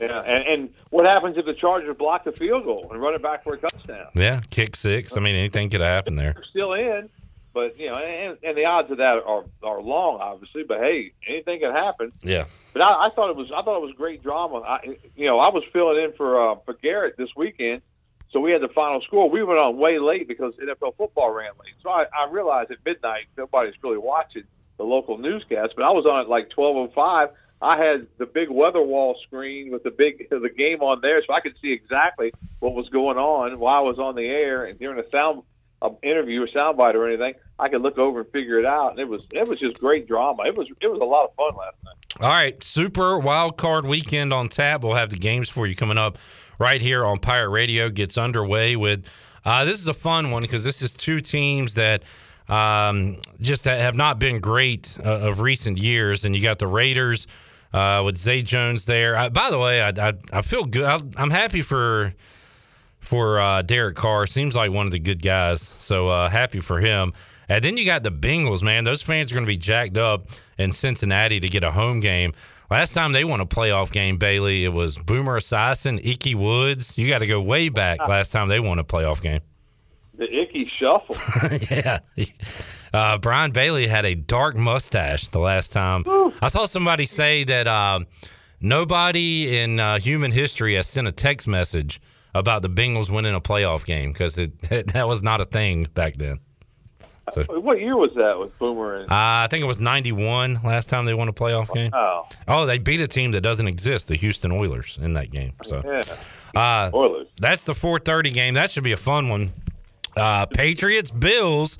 Yeah, and, and what happens if the Chargers block the field goal and run it back for a touchdown? Yeah, kick six. I mean, anything could happen there. They're still in, but you know, and, and the odds of that are are long, obviously. But hey, anything can happen. Yeah. But I, I thought it was I thought it was great drama. I, you know, I was filling in for uh, for Garrett this weekend, so we had the final score. We went on way late because NFL football ran late. So I, I realized at midnight nobody's really watching the local newscast, but I was on at like twelve oh five. I had the big weather wall screen with the big [laughs] the game on there, so I could see exactly what was going on while I was on the air and hearing a sound a interview or soundbite or anything. I could look over and figure it out, and it was it was just great drama. It was it was a lot of fun last night. All right, super wild card weekend on tap. We'll have the games for you coming up right here on Pirate Radio. Gets underway with uh, this is a fun one because this is two teams that um, just have not been great uh, of recent years, and you got the Raiders uh, with Zay Jones there. Uh, by the way, I, I, I feel good. I, I'm happy for for uh, Derek Carr. Seems like one of the good guys. So uh, happy for him. And then you got the Bengals, man. Those fans are going to be jacked up in Cincinnati to get a home game. Last time they won a playoff game, Bailey, it was Boomer Esiason, Ickey Woods. You got to go way back [laughs] last time they won a playoff game. The Ickey shuffle. [laughs] yeah. Uh, Brian Bailey had a dark mustache the last time. I saw somebody say that uh, nobody in uh, human history has sent a text message about the Bengals winning a playoff game because [laughs] that was not a thing back then. So, What year was that with Boomer and? uh, I think it was 91 last time they won a playoff game. Oh, Oh, they beat a team that doesn't exist, the Houston Oilers, in that game. So, yeah. uh, Oilers. That's the 4:30 game. That should be a fun one. Uh, Patriots, Bills.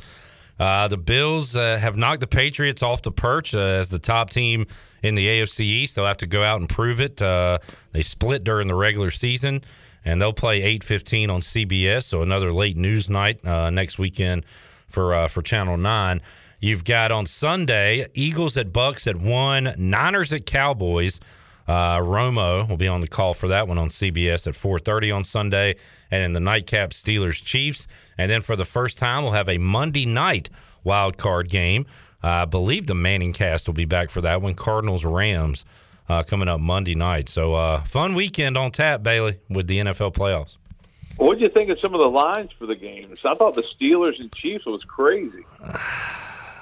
Uh, the Bills uh, have knocked the Patriots off the perch uh, as the top team in the AFC East. They'll have to go out and prove it. Uh, they split during the regular season, and they'll play 8:15 on CBS. So another late news night uh, next weekend for uh, for Channel Nine. You've got on Sunday Eagles at Bucks at one, Niners at Cowboys. Uh, Romo will be on the call for that one on CBS at 4:30 on Sunday, and in the nightcap Steelers Chiefs. And then for the first time, we'll have a Monday night wild card game. I believe the Manning cast will be back for that one. Cardinals Rams uh, coming up Monday night. So uh, fun weekend on tap, Bailey, with the NFL playoffs. What did you think of some of the lines for the games? I thought the Steelers and Chiefs was crazy. [sighs]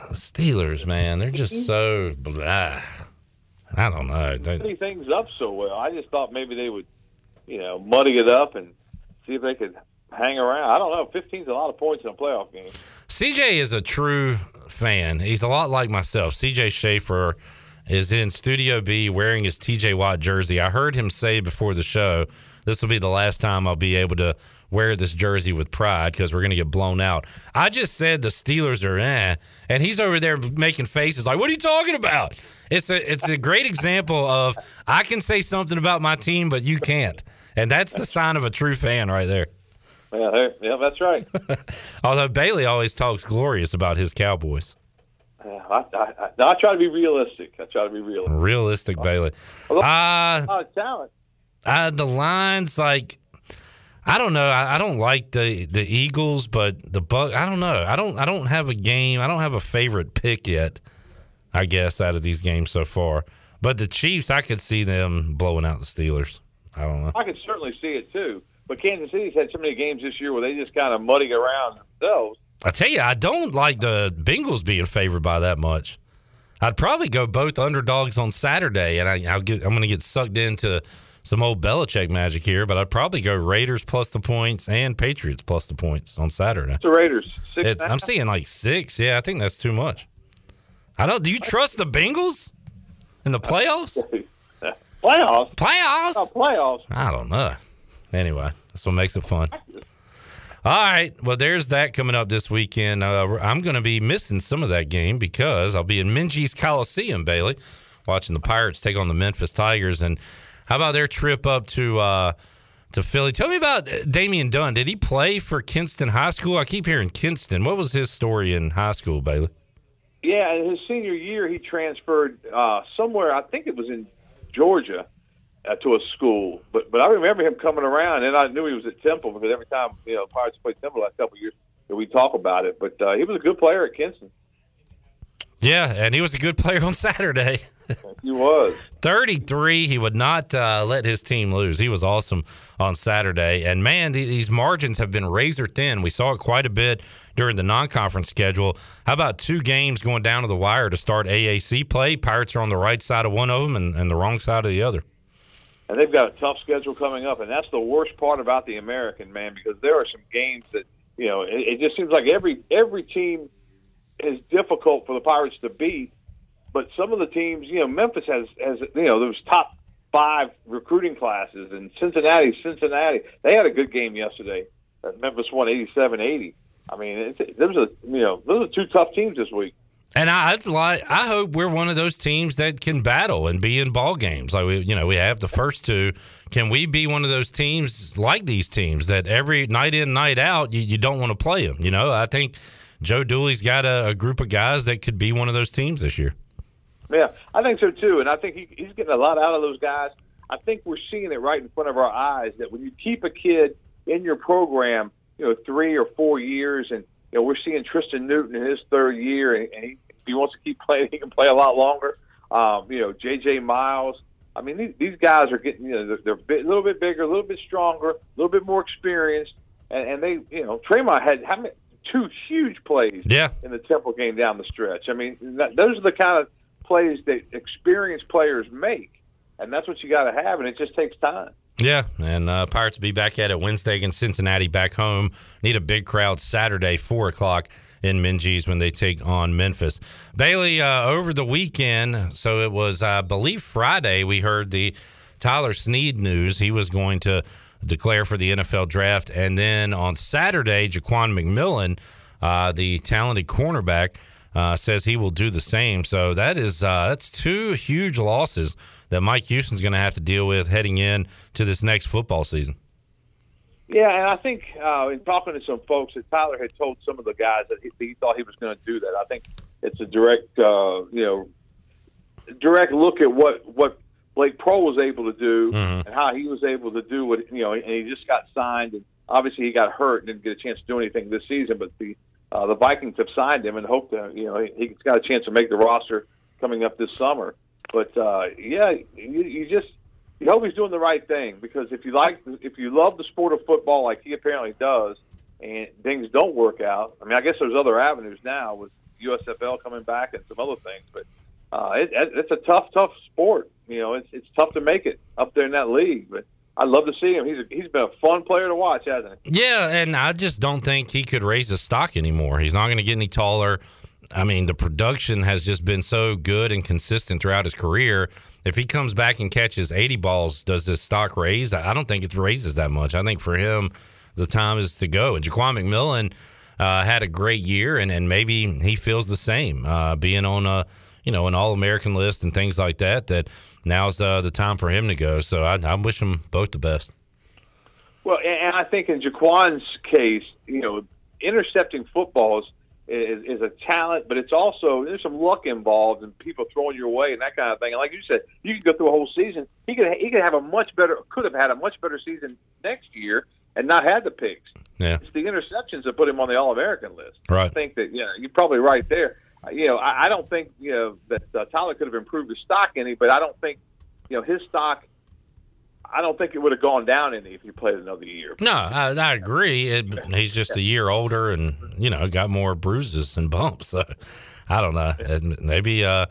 The Steelers, man, they're just so blah. I don't know. They- things up so well. I just thought maybe they would, you know, muddy it up and see if they could hang around. I don't know. 15's a lot of points in a playoff game. CJ is a true fan. He's a lot like myself. CJ Schaefer is in Studio B wearing his TJ Watt jersey. I heard him say before the show, this will be the last time I'll be able to wear this jersey with pride because we're going to get blown out. I just said the Steelers are eh, and he's over there making faces like, "What are you talking about?" It's a it's a great example of I can say something about my team, but you can't, and that's the sign of a true fan right there. Yeah, yeah, that's right. [laughs] Although Bailey always talks glorious about his Cowboys. Yeah, I, I, I, I try to be realistic. I try to be realistic. Realistic Bailey. Uh, a talent. uh, the lines like I don't know. I, I don't like the the Eagles, but the Buck. I don't know. I don't. I don't have a game. I don't have a favorite pick yet. I guess out of these games so far, but the Chiefs, I could see them blowing out the Steelers. I don't know. I could certainly see it too. But Kansas City's had so many games this year where they just kind of muddy around themselves. I tell you, I don't like the Bengals being favored by that much. I'd probably go both underdogs on Saturday, and I, I'll get, I'm going to get sucked into some old Belichick magic here, but I'd probably go Raiders plus the points and Patriots plus the points on Saturday. The Raiders. Six I'm seeing like six. Yeah, I think that's too much. I don't. Do you trust the Bengals in the uh, playoffs? [laughs] playoffs. Playoffs. Oh, playoffs. I don't know. Anyway, that's what makes it fun. All right. Well, there's that coming up this weekend. Uh, I'm going to be missing some of that game because I'll be in Minges Coliseum, Bailey, watching the Pirates take on the Memphis Tigers. And how about their trip up to uh, to Philly? Tell me about uh, Damian Dunn. Did he play for Kinston High School? I keep hearing Kinston. What was his story in high school, Bailey? Yeah, his senior year, he transferred uh, somewhere. I think it was in Georgia uh, to a school. But but I remember him coming around, and I knew he was at Temple because every time you know Pirates played Temple last couple of years, we talk about it. But uh, he was a good player at Kinston. Yeah, and he was a good player on Saturday. [laughs] He was. 33. He would not uh, let his team lose. He was awesome on Saturday. And man, these margins have been razor thin. We saw it quite a bit during the non conference schedule. How about two games going down to the wire to start AAC play? Pirates are on the right side of one of them and, and the wrong side of the other. And they've got a tough schedule coming up, and that's the worst part about the American man because there are some games that you know it, it just seems like every every team is difficult for the Pirates to beat, but some of the teams, you know, Memphis has has you know those top five recruiting classes, and Cincinnati, Cincinnati, they had a good game yesterday. Memphis won 87-80. I mean, it's, those are you know those are two tough teams this week. And I, like, I hope we're one of those teams that can battle and be in ball games. Like we, you know, we have the first two. Can we be one of those teams like these teams that every night in, night out, you, you don't want to play them? You know, I think Joe Dooley's got a, a group of guys that could be one of those teams this year. Yeah, I think so too, and I think he, he's getting a lot out of those guys. I think we're seeing it right in front of our eyes that when you keep a kid in your program, you know, three or four years, and you know, we're seeing Tristan Newton in his third year, and, he, if he wants to keep [laughs] playing, he can play a lot longer. Um, you know, J.J. Miles. I mean, these, these guys are getting, you know, they're, they're a, bit, a little bit bigger, a little bit stronger, a little bit more experienced, and, and they, you know, Tremont had how many two huge plays Yeah. in the Temple game down the stretch. I mean, that, those are the kind of plays that experienced players make, and that's what you got to have, and it just takes time. Yeah, and uh, Pirates will be back at it Wednesday against Cincinnati back home. Need a big crowd Saturday, 4 o'clock in Minges when they take on Memphis. Bailey, uh, over the weekend, so it was, I believe, Friday, we heard the Tyler Snead news. He was going to declare for the NFL draft. And then on Saturday, Jaquan McMillian, uh, the talented cornerback, uh, says he will do the same. So that is uh, that's two huge losses that Mike Houston's going to have to deal with heading in to this next football season. Yeah, and I think uh, in talking to some folks, that Tyler had told some of the guys that he, he thought he was going to do that. I think it's a direct, uh, you know, direct look at what what Blake Proehl was able to do Mhm. and how he was able to do what you know. And he just got signed, and obviously he got hurt and didn't get a chance to do anything this season. But the uh, the Vikings have signed him and hope that you know he, he's got a chance to make the roster coming up this summer. But uh, yeah, you, you just you hope he's doing the right thing because if you like if you love the sport of football like he apparently does, and things don't work out. I mean, I guess there's other avenues now with USFL coming back and some other things, but uh, it, it, it's a tough, tough sport. You know, it's it's tough to make it up there in that league. But I'd love to see him. He's a, he's been a fun player to watch, hasn't he? Yeah, and I just don't think he could raise his stock anymore. He's not going to get any taller. I mean, the production has just been so good and consistent throughout his career. If he comes back and catches 80 balls, does his stock raise? I don't think it raises that much. I think for him, the time is to go. And Jaquan McMillian uh, had a great year, and, and maybe he feels the same, uh, being on a you know an All American list and things like that. That now's uh, the time for him to go. So I, I wish them both the best. Well, and I think in Jaquan's case, you know, intercepting footballs is, is a talent, but it's also there's some luck involved and people throwing your way and that kind of thing. And like you said, you could go through a whole season. He could he could have a much better could have had a much better season next year and not had the picks. Yeah. It's the interceptions that put him on the All American list. Right. I think that yeah, you're probably right there. Uh, You know, I, I don't think you know that uh, Tyler could have improved his stock any, but I don't think you know his stock. I don't think it would have gone down any if he played another year. No, I, I agree. It, he's just a year older, and you know, got more bruises and bumps. So I don't know. Maybe, uh,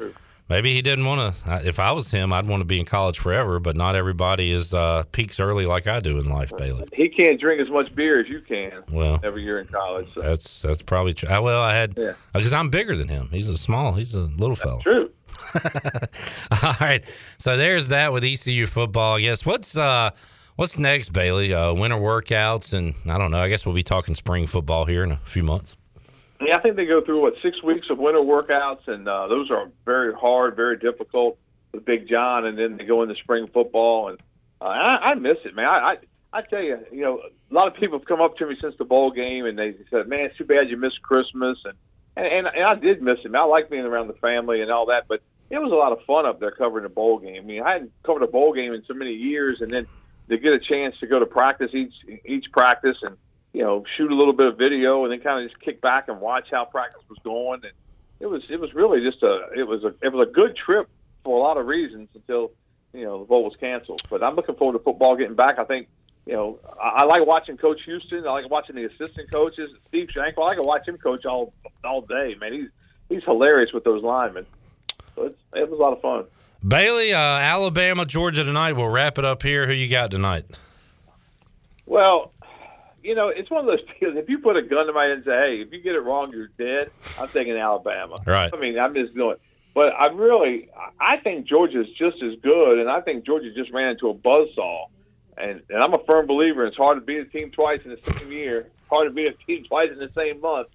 maybe he didn't want to. If I was him, I'd want to be in college forever. But not everybody is uh, peaks early like I do in life, Bailey. He can't drink as much beer as you can Well, every year in college. So. that's that's probably true. Uh, Well, I had Yeah. because I'm bigger than him. He's a small. He's a little fella. True. [laughs] All right. So there's that with ECU football. I guess what's uh what's next, Bailey? Uh, winter workouts, and I don't know. I guess we'll be talking spring football here in a few months. Yeah, I think they go through what six weeks of winter workouts, and uh, those are very hard, very difficult with Big John, and then they go into spring football, and uh, I, I miss it, man. I, I I tell you, you know, a lot of people have come up to me since the bowl game, and they said, "Man, it's too bad you missed Christmas," and and, and, I did miss it. Man. I like being around the family and all that, but it was a lot of fun up there covering a bowl game. I mean, I hadn't covered a bowl game in so many years, and then to get a chance to go to practice each each practice and you know shoot a little bit of video and then kind of just kick back and watch how practice was going and it was it was really just a it was a it was a good trip for a lot of reasons until you know the bowl was canceled. But I'm looking forward to football getting back. I think you know I, I like watching Coach Houston. I like watching the assistant coaches. Steve Shank I to watch him coach all all day. Man he's he's hilarious with those linemen so it's, it was a lot of fun. Bailey, uh, Alabama, Georgia tonight. We'll wrap it up here. Who you got tonight? Well, you know, it's one of those [laughs] deals. If you put a gun to my head and say, "Hey, if you get it wrong, you're dead," I'm taking Alabama. Right. I mean, I'm just doing. But I'm really, I think Georgia's just as good, and I think Georgia just ran into a buzzsaw. And and I'm a firm believer. It's hard to beat a team twice in the same year. It's hard to beat a team [laughs] twice in the same month.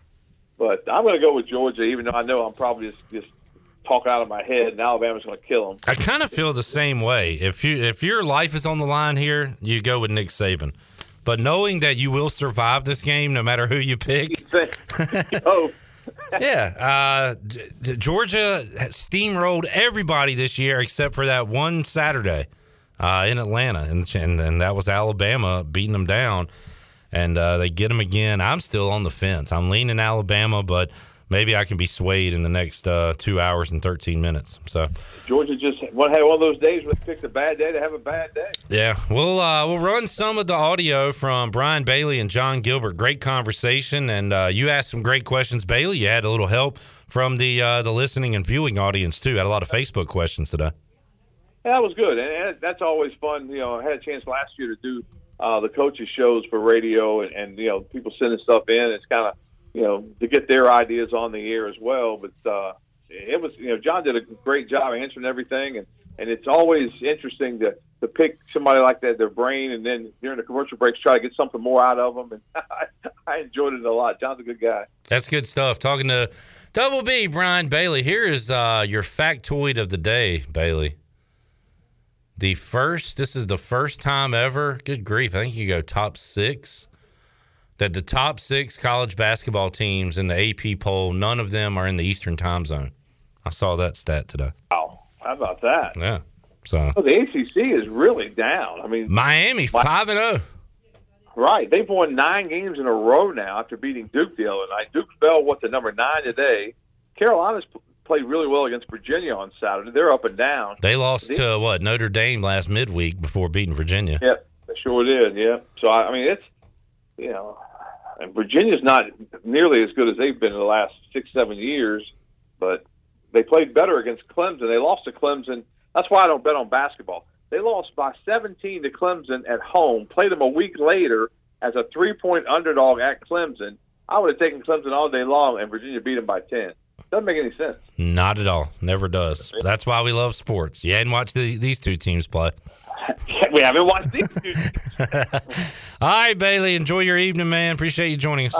But I'm going to go with Georgia, even though I know I'm probably just just talking out of my head, and Alabama's going to kill them. I kind of feel the same way. If you if your life is on the line here, you go with Nick Saban. But knowing that you will survive this game, no matter who you pick, [laughs] oh, [laughs] yeah, uh, Georgia steamrolled everybody this year except for that one Saturday uh, in Atlanta, and, and and that was Alabama beating them down, and uh, they get them again. I'm still on the fence. I'm leaning Alabama, but maybe I can be swayed in the next uh, two hours and 13 minutes. So. Georgia just one had one of those days where they picked a bad day to have a bad day. Yeah, we'll uh, we'll run some of the audio from Brian Bailey and John Gilbert. Great conversation, and uh, you asked some great questions, Bailey. You had a little help from the uh, the listening and viewing audience too. Had a lot of Facebook questions today. Yeah, that was good, and, and that's always fun. You know, I had a chance last year to do uh, the coaches shows for radio, and, and you know, people sending stuff in. It's kind of you know to get their ideas on the air as well. But uh, it was you know John did a great job answering everything, and and it's always interesting to to pick somebody like that, their brain, and then during the commercial breaks try to get something more out of them. And [laughs] I, I enjoyed it a lot. John's a good guy. That's good stuff. Talking to Double B, Brian Bailey. Here is uh, your factoid of the day, Bailey. the first. This is the first time ever. Good grief! I think you go top six. That the top six college basketball teams in the AP poll, none of them are in the Eastern Time Zone. I saw that stat today. Wow, how about that? Yeah. So Well, the ACC is really down. I mean, Miami five and oh. zero. right? They've won nine games in a row now after beating Duke the other night. Duke fell what to number nine today. Carolina's played really well against Virginia on Saturday. They're up and down. They lost to what Notre Dame last midweek before beating Virginia. Yep, they sure did. Yeah. So I, I mean, it's you know, and Virginia's not nearly as good as they've been in the last six, seven years, but they played better against Clemson. They lost to Clemson. That's why I don't bet on basketball. They lost by 17 to Clemson at home. Played them a week later as a three-point underdog at Clemson. I would have taken Clemson all day long, and Virginia beat them by 10. Doesn't make any sense. Not at all. Never does. That's why we love sports. You hadn't watched the, these two teams play. [laughs] we haven't watched two. [laughs] All right, Bailey. Enjoy your evening, man. Appreciate you joining us.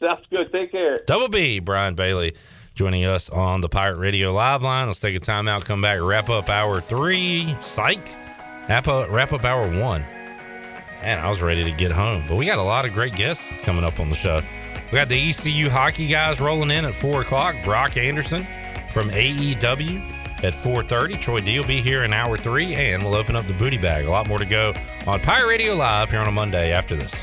Sounds good. Take care. Double B, Brian Bailey, joining us on the Pirate Radio Live line. Let's take a timeout, come back, wrap up hour three. Psych. Wrap up, wrap up hour one. Man, I was ready to get home, but we got a lot of great guests coming up on the show. We got the ECU hockey guys rolling in at four o'clock. Brock Anderson from AEW at 4.30. Troy D will be here in hour three, and we'll open up the booty bag. A lot more to go on Pirate Radio Live here on a Monday after this.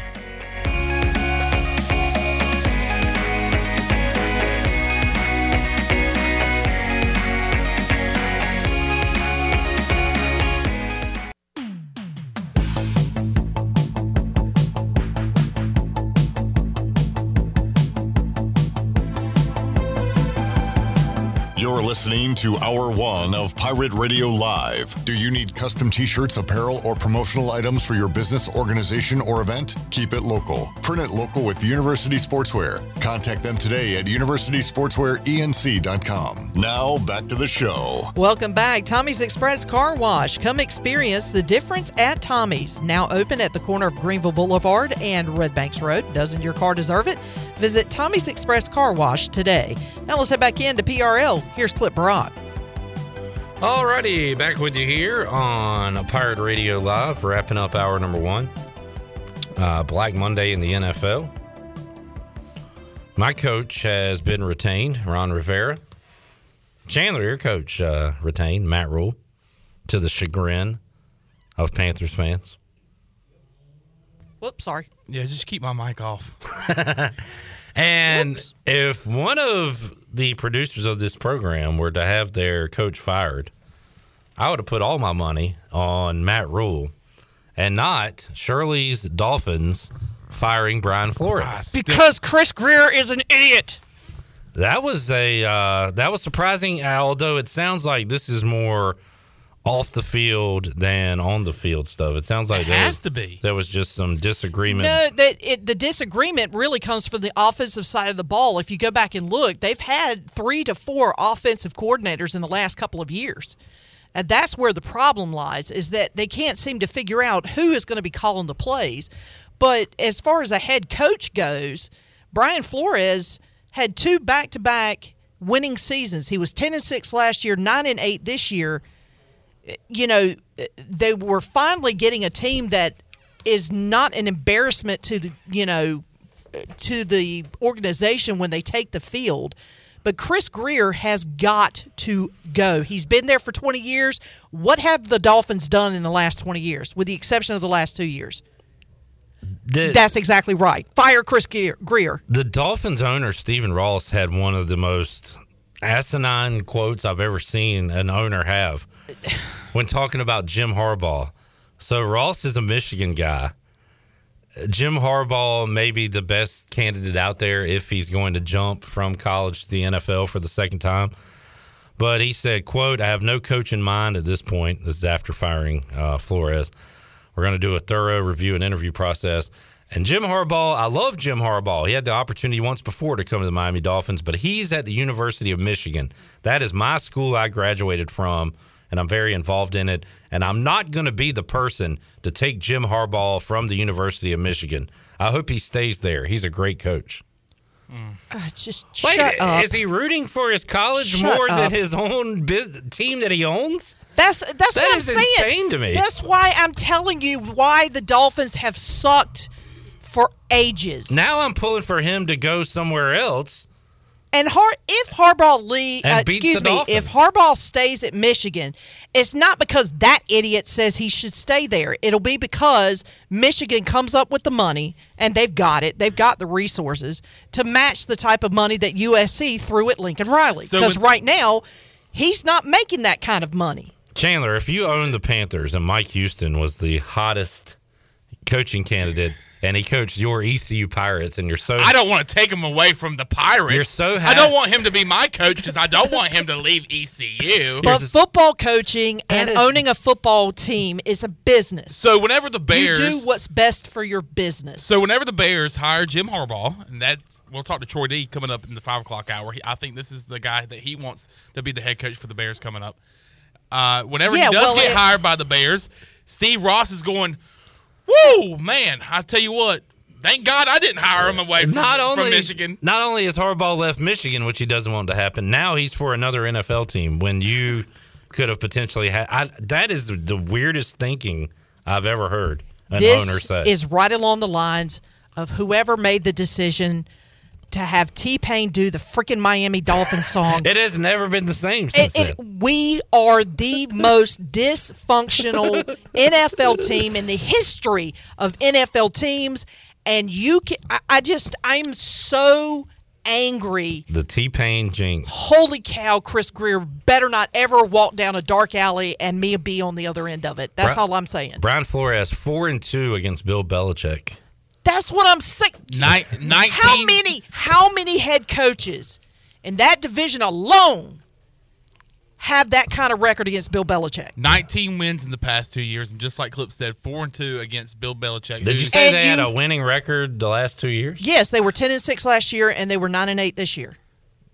Listening to Hour One of Pirate Radio Live. Do you need custom t shirts, apparel, or promotional items for your business, organization, or event? Keep it local. Print it local with University Sportswear. Contact them today at universitysportswearenc.com. Now, back to the show. Welcome back. Tommy's Express Car Wash. Come experience the difference at Tommy's. Now open at the corner of Greenville Boulevard and Red Banks Road. Doesn't your car deserve it? Visit Tommy's Express Car Wash today. Now let's head back into PRL. Here's Clip Brock. Alrighty, back with you here on Pirate Radio Live, wrapping up hour number one. Uh, Black Monday in the NFL. My coach has been retained, Ron Rivera. Chandler, your coach, uh, retained, Matt Rhule, to the chagrin of Panthers fans. Whoops, sorry. Yeah, just keep my mic off. [laughs] And if one of the producers of this program were to have their coach fired, I would have put all my money on Matt Rhule and not Shirley's Dolphins firing Brian Flores. Because Chris Grier is an idiot. That was a uh, that was surprising. Although it sounds like this is more off the field than on the field stuff. It sounds like It has was- to be. There was just some disagreement. No, that it, the disagreement really comes from the offensive side of the ball. If you go back and look, they've had three to four offensive coordinators in the last couple of years. And that's where the problem lies is that they can't seem to figure out who is going to be calling the plays. But as far as a head coach goes, Brian Flores had two back-to-back winning seasons. He was 10 and 6 last year, 9 and 8 this year you know, they were finally getting a team that is not an embarrassment to the, you know, to the organization when they take the field. But Chris Grier has got to go. He's been there for 20 years. What have the Dolphins done in the last 20 years, with the exception of the last two years? The- That's exactly right. Fire Chris Grier. Grier. The Dolphins owner Stephen Ross had one of the most asinine quotes I've ever seen an owner have when talking about Jim Harbaugh. So Ross is a Michigan guy. Jim Harbaugh may be the best candidate out there if he's going to jump from college to the NFL for the second time. But he said, "quote I have no coach in mind at this point. This is after firing uh, Flores. We're going to do a thorough review and interview process." And Jim Harbaugh, I love Jim Harbaugh. He had the opportunity once before to come to the Miami Dolphins, but he's at the University of Michigan. That is my school I graduated from, and I'm very involved in it. And I'm not going to be the person to take Jim Harbaugh from the University of Michigan. I hope he stays there. He's a great coach. Uh, just Wait, shut up. is he rooting for his college Shut more up. than his own bus- team that he owns? That's that's That what I'm saying. insane to me. That's why I'm telling you why the Dolphins have sucked for ages. Now I'm pulling for him to go somewhere else. And Har- if Harbaugh Lee, uh, excuse me, Dolphins. if Harbaugh stays at Michigan, it's not because that idiot says he should stay there. It'll be because Michigan comes up with the money, and they've got it. They've got the resources to match the type of money that USC threw at Lincoln Riley. So Because when- right now, he's not making that kind of money. Chandler, if you owned the Panthers and Mike Houston was the hottest coaching candidate and he coached your ECU Pirates and you're so I don't want to take him away from the Pirates. You're so I don't want him to be my coach because I don't want him to leave ECU. But football coaching and is- owning a football team is a business. so whenever the Bears you do what's best for your business. So whenever the Bears hire Jim Harbaugh, and that's we'll talk to Troy D coming up in the five o'clock hour. He, I think this is the guy that he wants to be the head coach for the Bears coming up. Uh, whenever Yeah, he does well, get it- hired by the Bears, Steve Ross is going, "Woo, man! I tell you what, thank God I didn't hire him away from, not only from Michigan." Not only has Harbaugh left Michigan, which he doesn't want to happen, now he's for another NFL team when you could have potentially had. I, that is the, the weirdest thinking I've ever heard an owner this say. is right along the lines of whoever made the decision to have T Pain do the freaking Miami Dolphins song. [laughs] it has never been the same It- since it- then. we are the most dysfunctional [laughs] NFL team in the history of NFL teams, and you can. I, I just, I'm so angry. The T Pain jinx. Holy cow, Chris Grier better not ever walk down a dark alley and me be on the other end of it. That's Bra- all I'm saying. Brian Flores four and two against Bill Belichick. That's what I'm saying. Ni- Nineteen. How many how many head coaches in that division alone have that kind of record against Bill Belichick? 19 wins in the past two years, and just like Clip said, four and two against Bill Belichick. Did you say And they had a winning record the last two years? Yes, they were 10 and 6 last year and they were 9 and 8 this year.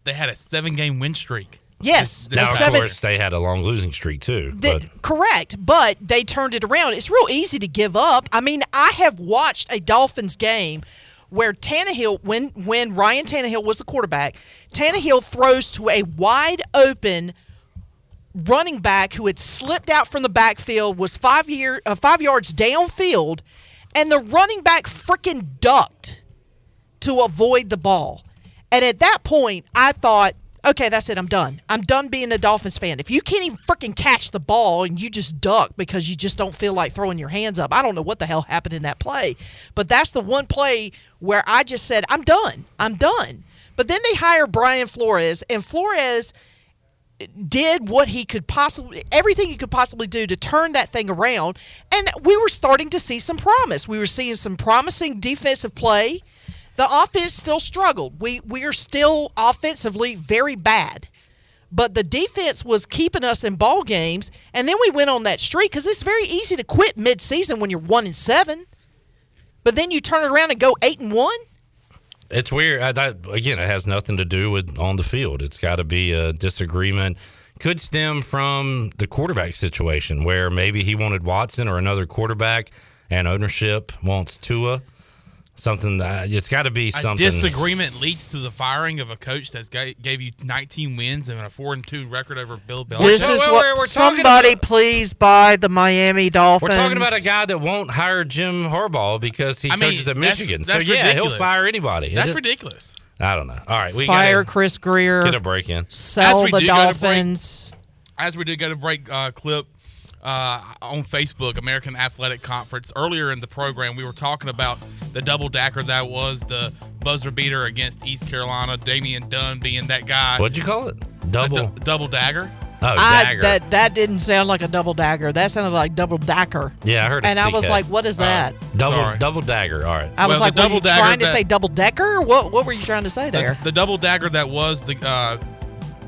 they had a seven-game win streak? Yes, This- the Now, of course, they had a long losing streak too. but correct, but they turned it around. It's real easy to give up. I mean, I have watched a Dolphins game where Tannehill, when when Ryan Tannehill was the quarterback, Tannehill throws to a wide open running back who had slipped out from the backfield, was five year uh, five yards downfield, and the running back freaking ducked to avoid the ball. And at that point, I thought, okay, that's it. I'm done. I'm done being a Dolphins fan. If you can't even freaking catch the ball and you just duck because you just don't feel like throwing your hands up, I don't know what the hell happened in that play. But that's the one play where I just said, I'm done. I'm done. But then they hire Brian Flores, and Flores did what he could possibly everything he could possibly do to turn that thing around and we were starting to see some promise we were seeing some promising defensive play the offense still struggled we we are still offensively very bad but the defense was keeping us in ball games and then we went on that streak because it's very easy to quit mid-season when you're one and seven but then you turn it around and go eight and one It's weird. Uh, that again, it has nothing to do with on the field. It's got to be a disagreement. Could stem from the quarterback situation where maybe he wanted Watson or another quarterback, and ownership wants Tua. Something that it's got to be A something. disagreement leads to the firing of a coach that gave you 19 wins and a four and two record over Bill Belichick. this is wait, what wait, we're somebody about- please buy the miami dolphins We're talking about a guy that won't hire Jim Harbaugh because he I mean, coaches at Michigan. that's so yeah, ridiculous. he'll fire anybody. That's It- ridiculous. I don't know. All right, we fire gotta Chris Grier, get a break in. sell As we the do go break- Dolphins. As we did go to break uh, clip uh, on Facebook, American Athletic Conference, earlier in the program, we were talking about the double dacker that was the buzzer beater against East Carolina. Damian Dunn being that guy. What'd you call it? Double. du- double dagger. oh, I, dagger. that that didn't sound like a double dagger. That sounded like double dacker. yeah, I heard. a And I was CK. like, "What is that?" double Sorry. double dagger. All right. I was Well, like, the "Were you double dagger trying to say double decker? What What were you trying to say The, there?" the double dagger that was the uh,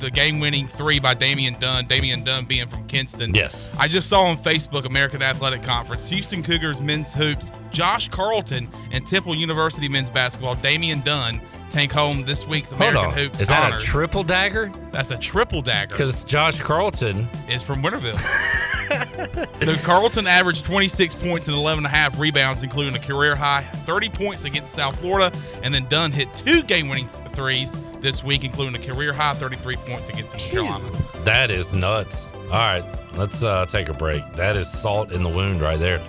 the game winning three by Damian Dunn. Damian Dunn being from Kinston. Yes. I just saw on Facebook American Athletic Conference Houston Cougars men's hoops. Josh Carlton and Temple University men's basketball. Damian Dunn take home this week's Hold American on. hoops Is that a triple dagger? That's a triple dagger. Because Josh Carlton. is from Winterville. [laughs] So Carlton averaged 26 points and 11 and a half rebounds, including a career high 30 points against South Florida. And then Dunn hit two game-winning threes this week, including a career high 33 points against East Carolina. That is nuts. All right, let's uh, take a break. That is salt in the wound right there.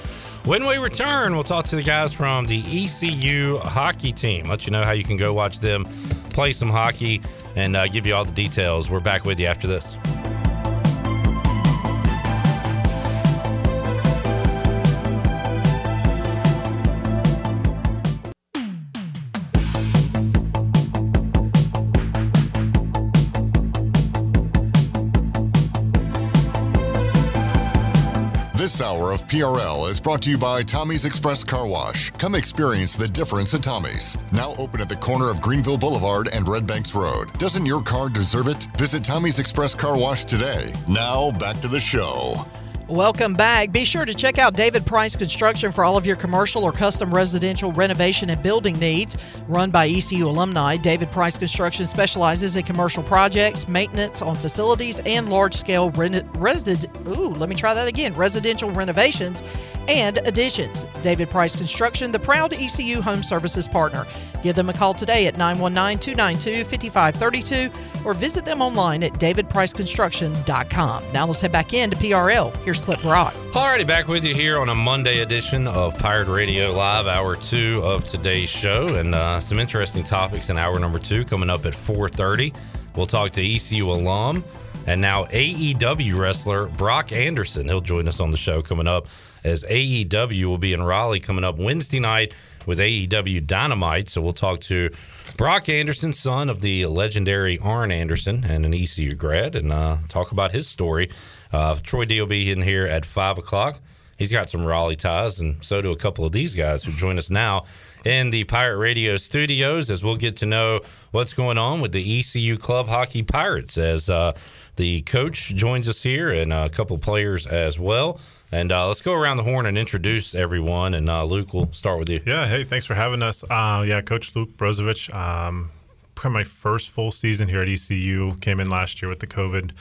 When we return, we'll talk to the guys from the ECU hockey team. Let you know how you can go watch them play some hockey and uh, give you all the details. We're back with you after this. This hour of PRL is brought to you by Tommy's Express Car Wash. Come experience the difference at Tommy's. Now open at the corner of Greenville Boulevard and Red Banks Road. Doesn't your car deserve it? Visit Tommy's Express Car Wash today. Now back to the show. Welcome back. Be sure to check out David Price Construction for all of your commercial or custom residential renovation and building needs. Run by ECU alumni, David Price Construction specializes in commercial projects, maintenance on facilities, and large-scale reno- resident. Ooh, let me try that again. Residential renovations and additions. David Price Construction, the proud ECU home services partner. Give them a call today at 919-292-5532 or visit them online at davidpriceconstruction.com. Now let's head back into PRL. Here's Clip Brock. Alrighty, back with you here on a Monday edition of Pirate Radio Live, hour two of today's show, and uh, some interesting topics in hour number two coming up at 4:30. We'll talk to ECU alum and now AEW wrestler Brock Anderson. He'll join us on the show coming up as AEW will be in Raleigh coming up Wednesday night with AEW Dynamite. So we'll talk to Brock Anderson, son of the legendary Arn Anderson and an ECU grad, and uh, talk about his story. Uh, Troy D will be in here at five o'clock. He's got some Raleigh ties, and so do a couple of these guys who join us now in the Pirate Radio studios as we'll get to know what's going on with the ECU Club Hockey Pirates as uh, the coach joins us here and a couple players as well. And uh, let's go around the horn and introduce everyone. And uh, Luke, we'll start with you. Yeah, hey, thanks for having us. Uh, yeah, Coach Luke Brozovich. Um, probably my first full season here at ECU. Came in last year with the COVID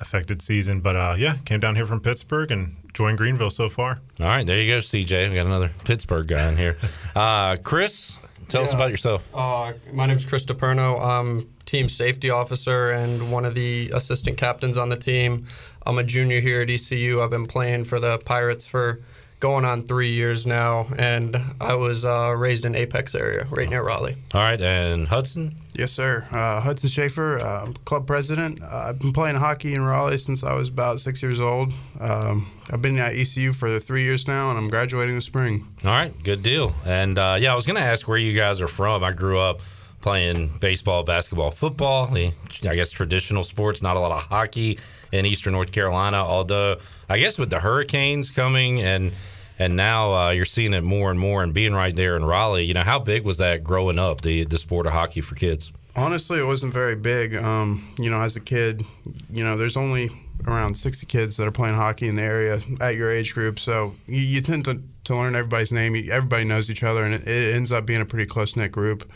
affected season, but uh, yeah, came down here from Pittsburgh and joined Greenville so far. All right, there you go, CJ. We got another Pittsburgh guy in here. [laughs] Uh, Chris, tell us about yourself. Uh, my is Chris DePerno. I'm team safety officer and one of the assistant captains on the team. I'm a junior here at ECU. I've been playing for the Pirates for going on three years now, and I was uh, raised in Apex area, right near Raleigh. All right, and Hudson. Yes, sir. Uh, Hudson Schaefer, uh, club president. Uh, I've been playing hockey in Raleigh since I was about six years old. Um, I've been at ECU for three years now, and I'm graduating this spring. All right, good deal. And uh, yeah, I was going to ask where you guys are from. I grew up playing baseball, basketball, football, the I guess traditional sports, not a lot of hockey in Eastern North Carolina, although I guess with the hurricanes coming and and now uh, you're seeing it more and more and being right there in Raleigh, you know, how big was that growing up, the the sport of hockey for kids? Honestly, it wasn't very big. Um, you know, as a kid, you know, there's only around 60 kids that are playing hockey in the area at your age group. So you, you tend to, to learn everybody's name. Everybody knows each other, and it, it ends up being a pretty close knit group.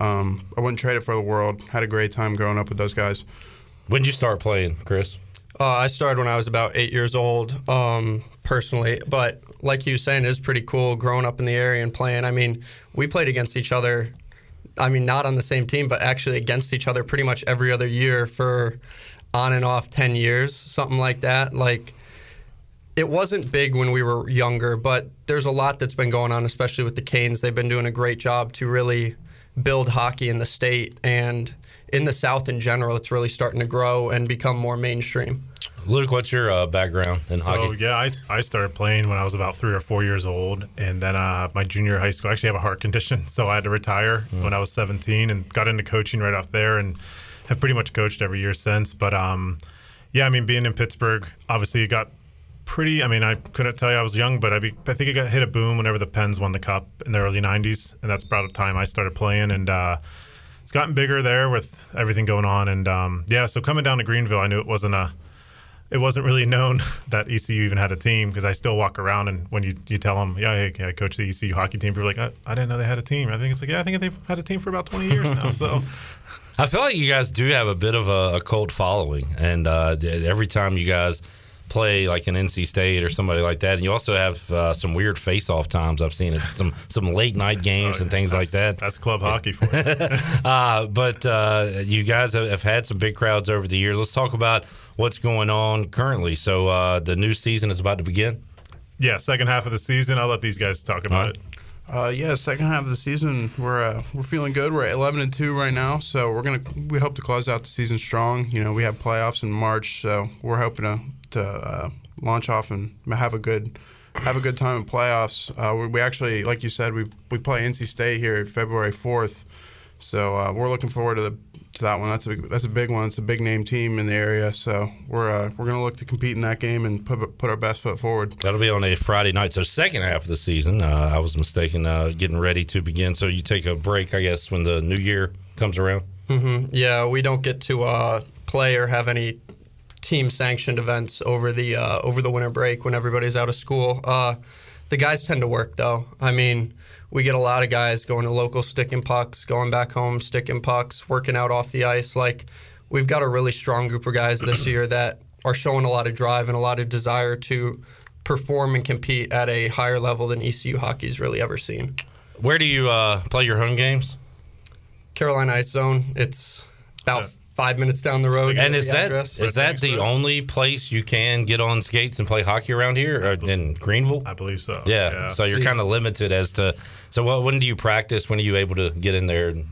Um, I wouldn't trade it for the world. Had a great time growing up with those guys. When did you start playing, Chris? Uh, I started when I was about eight years old, um, personally. But like you were saying, it's pretty cool growing up in the area and playing. I mean, we played against each other. I mean, not on the same team, but actually against each other pretty much every other year for on and off 10 years, something like that. Like, it wasn't big when we were younger, but there's a lot that's been going on, especially with the Canes. They've been doing a great job to really build hockey in the state and in the South in general. It's really starting to grow and become more mainstream. Luke, what's your uh, background in so hockey? yeah, I, I started playing when I was about three or four years old, and then uh, my junior high school I actually have a heart [laughs] condition, so I had to retire when I was 17 and got into coaching right off there, and have pretty much coached every year since. But um, yeah, I mean, being in Pittsburgh, obviously it got pretty. I mean, I couldn't tell you I was young, but I, be, I think it got hit a boom whenever the Pens won the cup in the early 90s, and that's about the time I started playing, and. Uh, it's gotten bigger there with everything going on, and um, yeah. So coming down to Greenville, I knew it wasn't a it wasn't really [laughs] known that ECU even had a team because I still walk around and when you, you tell them, yeah, hey, I coach the ECU hockey team, people are like, I, I didn't know they had a team. I think it's like, yeah, I think they've had a team for about 20 years now. So [laughs] I feel like you guys do have a bit of a, a cult following, and uh, every time you guys play like an NC State or somebody like that. And you also have uh, some weird face-off times I've seen it, some some late night [laughs] games and things like that. That's club hockey for you. [laughs] uh, but uh, you guys have, have had some big crowds over the years. Let's talk about what's going on currently. So uh, the new season is about to begin. yeah, second half of the season. I'll let these guys talk about it. Uh, yeah, second half of the season, we're uh, we're feeling good. We're at 11 and two right now, so we're gonna we hope to close out the season strong. You know, we have playoffs in March, so we're hoping to to uh, launch off and have a good have a good time in playoffs. Uh, we, we actually, like you said, we we play NC State here February 4th, so uh, we're looking forward to the to that one. That's a that's a big one. It's a big name team in the area, so we're uh, we're gonna look to compete in that game and put put our best foot forward. That'll be on a Friday night. So second half of the season. Uh, I was mistaken. Uh, getting ready to begin. So you take a break, I guess, when the new year comes around. hmm Yeah, we don't get to uh, play or have any team sanctioned events over the uh, over the winter break when everybody's out of school. Uh, the guys tend to work though. I mean, we get a lot of guys going to local sticking pucks, going back home sticking pucks, working out off the ice. Like we've got a really strong group of guys this year that are showing a lot of drive and a lot of desire to perform and compete at a higher level than ECU hockey's really ever seen. Where do you uh, play your home games? Carolina Ice Zone. It's about five minutes down the road. And is that address. is that the only place you can get on skates and play hockey around here uh, in Greenville? I believe so. Yeah. Yeah. So you're kind of limited as to. So what, when do you practice? When are you able to get in there and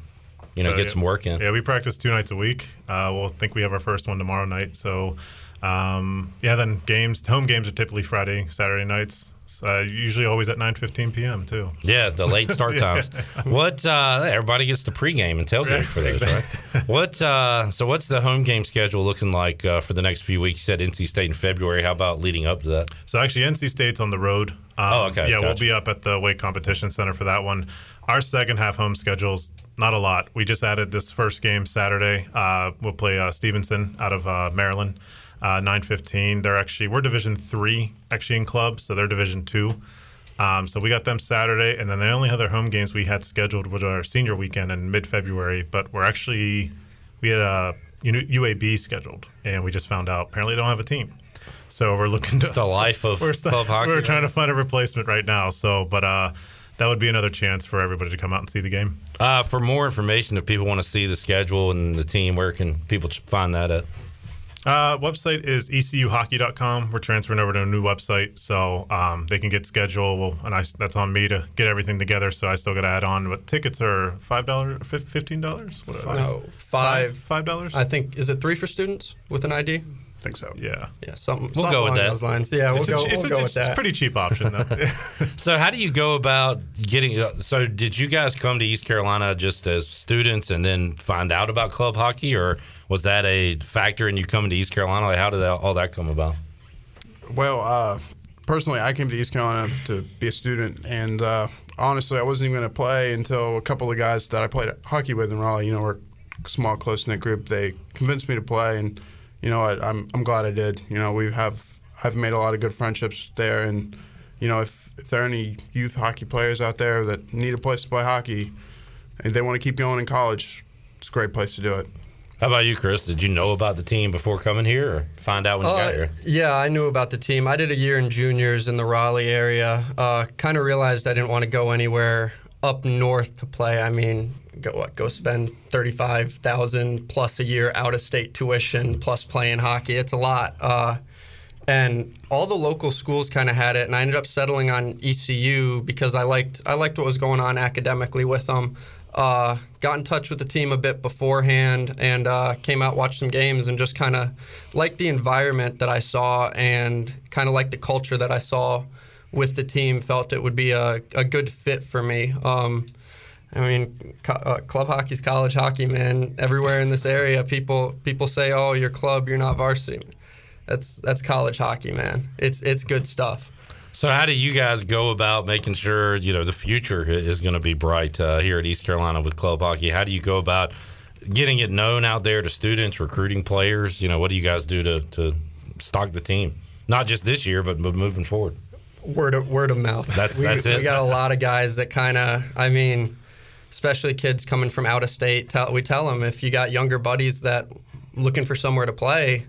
you know So, get yeah. some work in? Yeah, we practice two nights a week. Uh, we'll think we have our first one tomorrow night. So, um, yeah, then games, home games are typically Friday, Saturday nights. Uh, usually always at 9:15 p.m. too. Yeah, the late start [laughs] times. What uh, everybody gets the pregame and tailgate for those, right? [laughs] What uh, so what's the home game schedule looking like uh, for the next few weeks? You said NC State in February. How about leading up to that? So actually, NC State's on the road. Um, Oh, okay, Yeah, we'll be up at the Wake Competition Center for that one. Our second half home schedule's not a lot. We just added this first game Saturday. Uh, we'll play uh, Stevenson out of uh, Maryland, uh, nine fifteen. They're actually we're Division three actually in club, so they're Division two. Um, so we got them Saturday, and then the only other home games we had scheduled was our senior weekend in mid February. But we're actually we had a UAB scheduled, and we just found out apparently they don't have a team. So we're looking to It's the life of [laughs] we're st- club hockey, We're right? trying to find a replacement right now. So, but uh, that would be another chance for everybody to come out and see the game. Uh, for more information, if people want to see the schedule and the team, where can people find that at? Uh, website is ecuhockey.com. We're transferring over to a new website, so um, they can get schedule. Well, and I, that's on me to get everything together. So I still got to add on. But tickets are five dollars, fifteen dollars. No, five. Five dollars. I think is it three for students with an ID? I think so. Yeah. Yeah, something. We'll something go with that. Those lines. Yeah, we'll It's a go. ch- it's we'll a- go it's with that. a pretty cheap option though. [laughs] [laughs] So, how do you go about getting? Uh, so, did you guys come to East Carolina just as students and then find out about club hockey, or was that a factor in you coming to East Carolina? Like, how did that, all that come about? Well, uh, personally, I came to East Carolina to be a student, and uh, honestly, I wasn't even going to play until a couple of guys that I played hockey with in Raleigh. You know, we're a small, close knit group. They convinced me to play, and you know, I, I'm I'm glad I did. You know, we have I've made a lot of good friendships there, and you know, if if there are any youth hockey players out there that need a place to play hockey, and they want to keep going in college, it's a great place to do it. How about you, Chris? Did you know about the team before coming here, or find out when you got Uh, here? yeah, I knew about the team. I did a year in juniors in the Raleigh area. Uh, kind of realized I didn't want to go anywhere up north to play. I mean, go what? Go spend thirty five thousand plus a year out of state tuition plus playing hockey. It's a lot. Uh, and all the local schools kind of had it, and I ended up settling on ECU because I liked I liked what was going on academically with them. Uh, got in touch with the team a bit beforehand and uh, came out watched some games and just kind of liked the environment that I saw and kind of liked the culture that I saw with the team. Felt it would be a, a good fit for me. Um, I mean, co- uh, club hockey's college hockey, man. Everywhere in this area, people people say, "Oh, your club, you're not varsity." That's that's college hockey, man. It's it's good stuff. So, how do you guys go about making sure you know the future is going to be bright uh, here at East Carolina with club hockey? How do you go about getting it known out there to students, recruiting players? You know, what do you guys do to to stock the team? Not just this year, but, but moving forward. Word of word of mouth. That's- we, that's it? We got a lot of guys that kind of. I mean, especially kids coming from out of state. Tell, we tell them if you got younger buddies that looking for somewhere to play,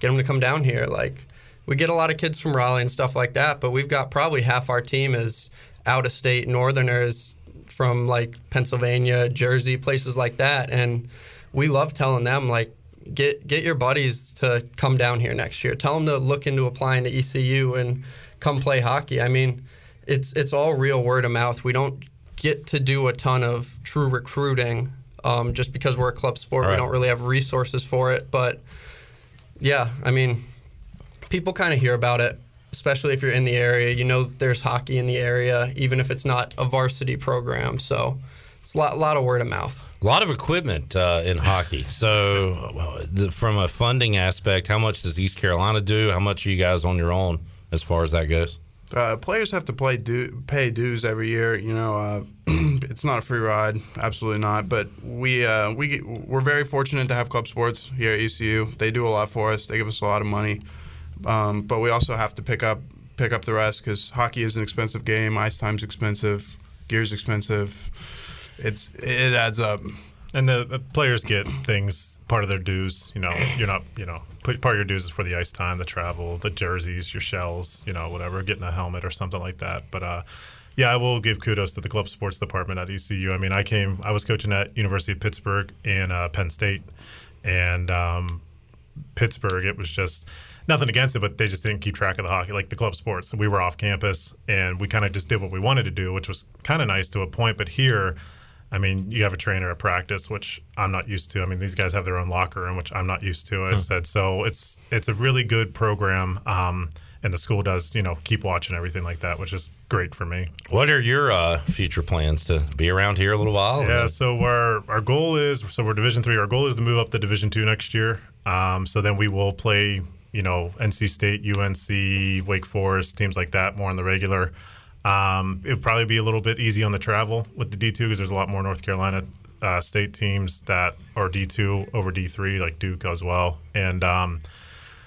get them to come down here. Like we get a lot of kids from Raleigh and stuff like that, but we've got probably half our team is out of state northerners from like Pennsylvania, Jersey, places like that, and we love telling them like get get your buddies to come down here next year. Tell them to look into applying to ECU and come play hockey. I mean, it's it's all real word of mouth. We don't get to do a ton of true recruiting um, just because we're a club sport. Right. We don't really have resources for it, but yeah, I mean, people kind of hear about it, especially if you're in the area. You know, there's hockey in the area, even if it's not a varsity program. So it's a lot, lot of word of mouth. A lot of equipment uh, in hockey. So, well, the, from a funding aspect, how much does East Carolina do? How much are you guys on your own as far as that goes? Uh, players have to play du- pay dues every year. You know, uh, [clears throat] it's not a free ride, absolutely not. But we uh, we we're very fortunate to have club sports here at ECU. They do a lot for us. They give us a lot of money, um, but we also have to pick up pick up the rest because hockey is an expensive game. Ice time's expensive. Gear's expensive. It's it adds up. And the uh, players get things part of their dues. You know, you're not, you know, part of your dues is for the ice time, the travel, the jerseys, your shells, you know, whatever, getting a helmet or something like that. But uh, yeah, I will give kudos to the club sports department at ECU. I mean, I came, I was coaching at University of Pittsburgh and uh, Penn State, and um, Pittsburgh, it was just nothing against it, but they just didn't keep track of the hockey, like the club sports. We were off campus, and we kind of just did what we wanted to do, which was kind of nice to a point. But here, I mean, you have a trainer at practice, which I'm not used to. I mean, these guys have their own locker room, which I'm not used to. I Hmm. said so. It's it's a really good program, um, and the school does you know keep watching everything like that, which is great for me. What are your uh, future plans to be around here a little while? Yeah, so our our goal is so we're Division three. Our goal is to move up to Division two next year. Um, so then we will play, you know, NC State, UNC, Wake Forest, teams like that more on the regular. Um, it would probably be a little bit easy on the travel with the D two because there's a lot more North Carolina uh, state teams that are D two over D three, like Duke as well. And um,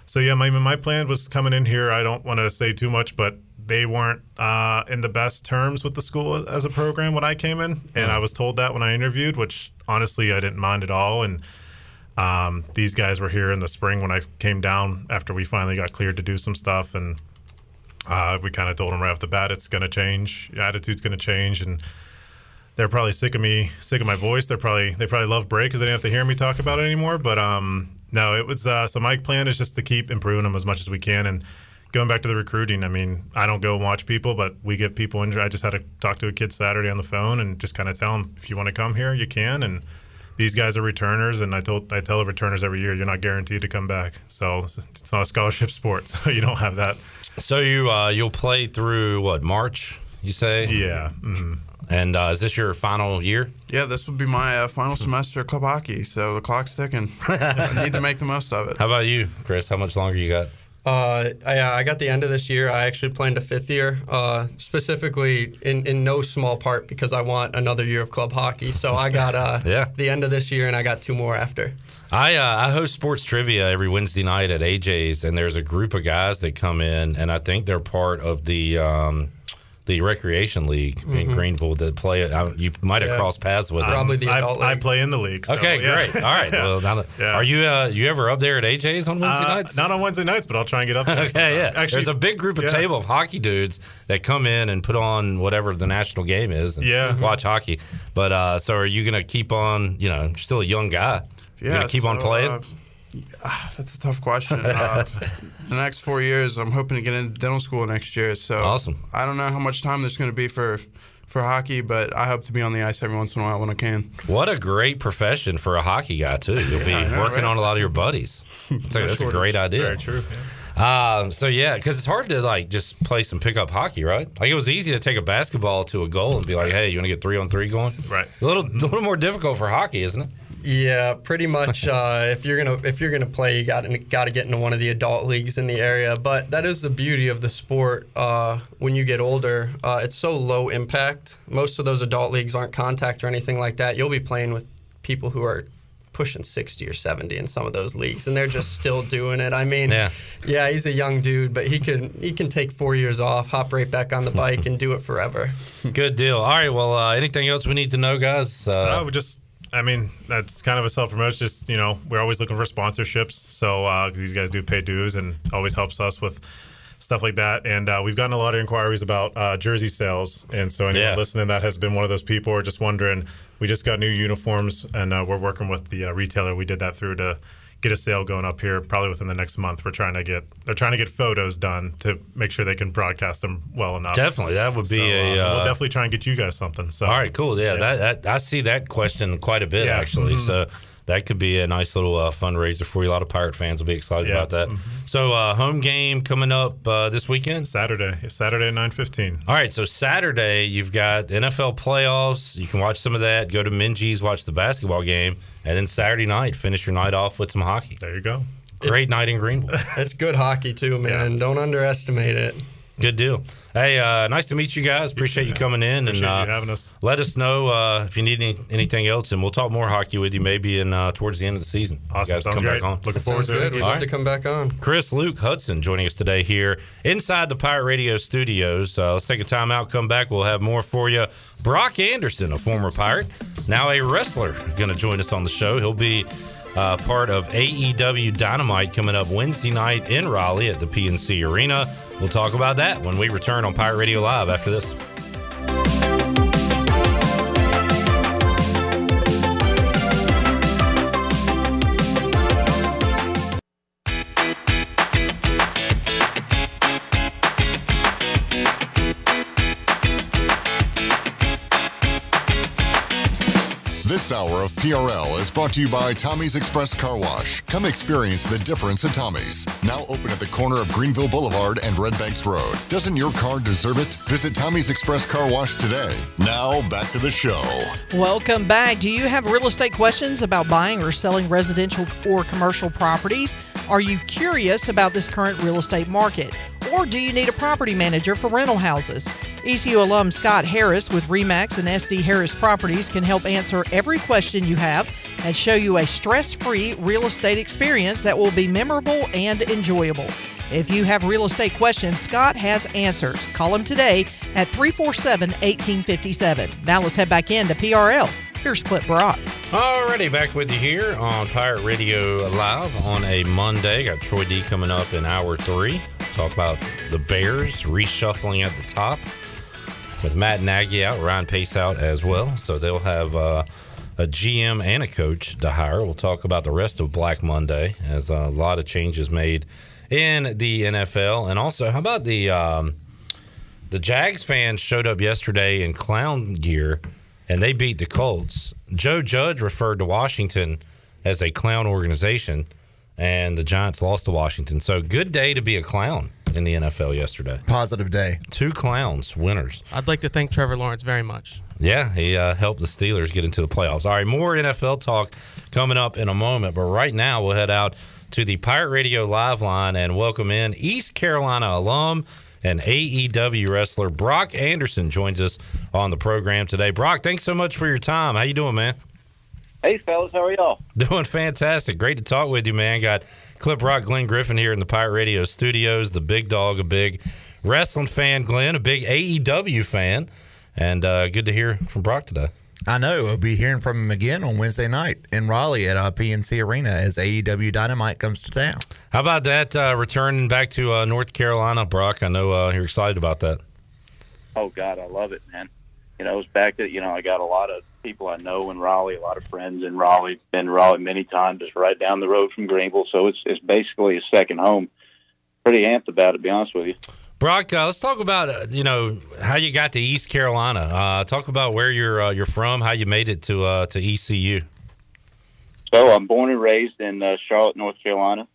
so yeah, my my plan was coming in here. I don't want to say too much, but they weren't uh, in the best terms with the school as a program when I came in, and I was told that when I interviewed, which honestly I didn't mind at all. And um, these guys were here in the spring when I came down after we finally got cleared to do some stuff, and uh, we kind of told them right off the bat it's going to change, Your attitude's going to change, and they're probably sick of me, sick of my voice. They're probably they probably love break because they didn't have to hear me talk about it anymore. But um, no, it was uh, so my plan is just to keep improving them as much as we can and. Going back to the recruiting, I mean, I don't go and watch people, but we get people injured. I just had to talk to a kid Saturday on the phone and just kind of tell them if you want to come here, you can. And these guys are returners, and I told I tell the returners every year, you're not guaranteed to come back. So it's not a scholarship [laughs] sport, so you don't have that. So you uh, you'll play through what March? You say? Yeah. mhm. And uh, is this your final year? Yeah, this would be my uh, final semester of club hockey, so the clock's ticking. [laughs] I need to make the most of it. How about you, Chris? How much longer you got? Uh, I, I got the end of this year. I actually planned a fifth year, uh, specifically in, in no small part because I want another year of club hockey. So I got uh, [laughs] Yeah. the end of this year, and I got two more after. I uh, I host sports trivia every Wednesday night at AJ's, and there's a group of guys that come in, and I think they're part of the um, the recreation league in Mhm. Greenville that play. I, you might have Yeah. crossed paths with Um, them. I, I play in the league. so, okay, yeah. great. All right. Yeah. [laughs] Well, now, Yeah. are you uh, you ever up there at AJ's on Wednesday Uh, nights? Not on Wednesday nights, but I'll try and get up there. [laughs] okay, yeah. Actually, There's a big group of yeah. table of hockey dudes that come in and put on whatever the national game is and Yeah. watch hockey. But uh, so are you going to keep on, you know, you're still a young guy. You're going to keep on playing? uh, [sighs] that's a tough question. Uh, the next four years, I'm hoping to get into dental school next year. So Awesome. I don't know how much time there's going to be for for hockey, but I hope to be on the ice every once in a while when I can. What a great profession for a hockey guy too. [laughs] You'll be Yeah, know, working right? on a lot of your buddies. [laughs] That's a, that's a great idea. Very true. Um, so yeah, because it's hard to like just play some pickup hockey, right? Like it was easy to take a basketball to a goal and be like, "Hey, you want to get three on three going?" Right. A little, a [laughs] little more difficult for hockey, isn't it? Yeah, pretty much. [laughs] Uh, if you're gonna if you're gonna play, you got got to get into one of the adult leagues in the area. But that is the beauty of the sport. Uh, when you get older, uh, it's so low impact. Most of those adult leagues aren't contact or anything like that. You'll be playing with people who are pushing 60 or 70 in some of those leagues and they're just still doing it. I mean, Yeah. yeah, he's a young dude, but he can he can take 4 years off, hop right back on the bike and do it forever. [laughs] Good deal. All right. Well, uh, anything else we need to know, guys? Uh, Uh, we just I mean, that's kind of a self promotion. Just you know, we're always looking for sponsorships. So uh, these guys do pay dues and always helps us with stuff like that. And uh, we've gotten a lot of inquiries about uh, jersey sales. And so anyone Yeah. listening that has been one of those people or just wondering, we just got new uniforms and uh, we're working with the uh, retailer. We did that through to get a sale going up here probably within the next month. We're trying to get they're trying to get photos done to make sure they can broadcast them well enough. Definitely, that would be So, a, uh, uh, we'll definitely try and get you guys something. So All right, cool. Yeah, That, that I see that question quite a bit Yeah. actually. Mhm. So that could be a nice little uh, fundraiser for you. A lot of Pirate fans will be excited Yeah. about that. So uh, home game coming up uh, this weekend. Saturday, Saturday at nine fifteen. All right, so Saturday you've got NFL playoffs. You can watch some of that. Go to Minges, watch the basketball game, and then Saturday night finish your night off with some hockey. There you go. Great night in Greenville. [laughs] It's good hockey too, man. Don't underestimate it. Good deal. Hey, uh, nice to meet you guys. Appreciate you coming in Appreciate and uh, having us. let us know uh, if you need any, anything else, and we'll talk more hockey with you maybe in uh, towards the end of the season. You Awesome. guys Sounds come great. back on. Looking forward to good. it. We'd All love right. to come back on. Chris Luke Hudson joining us today here inside the Pirate Radio studios. Uh, let's take a time out, come back. We'll have more for you. Brock Anderson, a former Pirate, now a wrestler, going to join us on the show. He'll be uh, part of AEW Dynamite coming up Wednesday night in Raleigh at the PNC Arena. We'll talk about that when we return on Pirate Radio Live after this. This hour of PRL is brought to you by Tommy's Express Car Wash. Come experience the difference at Tommy's. Now open at the corner of Greenville Boulevard and Red Banks Road. Doesn't your car deserve it? Visit Tommy's Express Car Wash today. Now back to the show. Welcome back. Do you have real estate questions about buying or selling residential or commercial properties? Are you curious about this current real estate market? Or do you need a property manager for rental houses? ECU alum Scott Harris with REMAX and SD Harris Properties can help answer every question you have and show you a stress free real estate experience that will be memorable and enjoyable. If you have real estate questions, Scott has answers. Call him today at 347 1857. Now let's head back into PRL. Here's Clip Brock. Alrighty, back with you here on Pirate Radio Live on a Monday. Got Troy D coming up in hour three. Talk about the Bears reshuffling at the top with Matt Nagy out, Ryan Pace out as well. So they'll have uh, a GM and a coach to hire. We'll talk about the rest of Black Monday as a lot of changes made in the NFL. And also, how about the um, the Jags fans showed up yesterday in clown gear and they beat the Colts. Joe Judge referred to Washington as a clown organization, and the Giants lost to Washington. So, good day to be a clown in the NFL yesterday. Positive day. Two clowns, winners. I'd like to thank Trevor Lawrence very much. Yeah, he uh, helped the Steelers get into the playoffs. All right, more NFL talk coming up in a moment, but right now we'll head out to the Pirate Radio live line and welcome in East Carolina alum and AEW wrestler Brock Anderson joins us on the program today. Brock, thanks so much for your time. How you doing, man? Hey, fellas, how are y'all? [laughs] Doing fantastic. Great to talk with you, man. Got Clip Brock Glenn Griffin here in the Pirate Radio studios. The big dog, a big wrestling fan, Glenn, a big AEW fan. And uh, good to hear from Brock today. I know. We'll be hearing from him again on Wednesday night in Raleigh at uh, PNC Arena as AEW Dynamite comes to town. How about that uh, returning back to uh, North Carolina, Brock? I know uh, you're excited about that. Oh God, I love it, man. You know, it's back to you know, I got a lot of people I know in Raleigh, a lot of friends in Raleigh. Been to Raleigh many times, just right down the road from Greenville, so it's it's basically a second home. Pretty amped about it, to be honest with you. Brock, uh, let's talk about uh, you know how you got to East Carolina. Uh, talk about where you're uh, you're from, how you made it to uh, to ECU. So I'm born and raised in uh, Charlotte, North Carolina.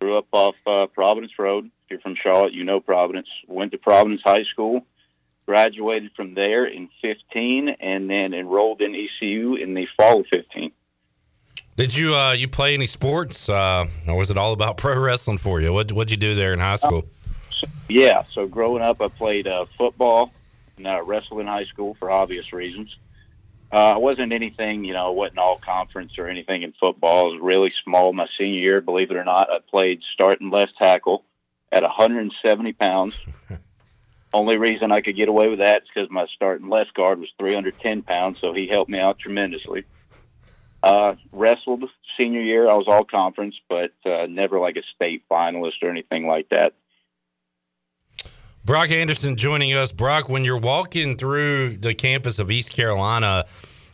Grew up off uh, Providence Road. If you're from Charlotte, you know Providence. Went to Providence High School. Graduated from there in 15, and then enrolled in ECU in the fall of 15. Did you uh, you play any sports, uh, or was it all about [laughs] pro wrestling for you? What what'd you do there in high school? Yeah, so growing up, I played uh, football and uh, wrestled in high school for obvious reasons. Uh, I wasn't anything, you know, wasn't all conference or anything in football. I was really small my senior year, believe it or not. I played starting left tackle at 170 pounds. [laughs] Only reason I could get away with that is because my starting left guard was 310 pounds, so he helped me out tremendously. Uh, wrestled senior year. I was all conference, but uh, never like a state finalist or anything like that. Brock Anderson joining us. Brock, when you're walking through the campus of East Carolina,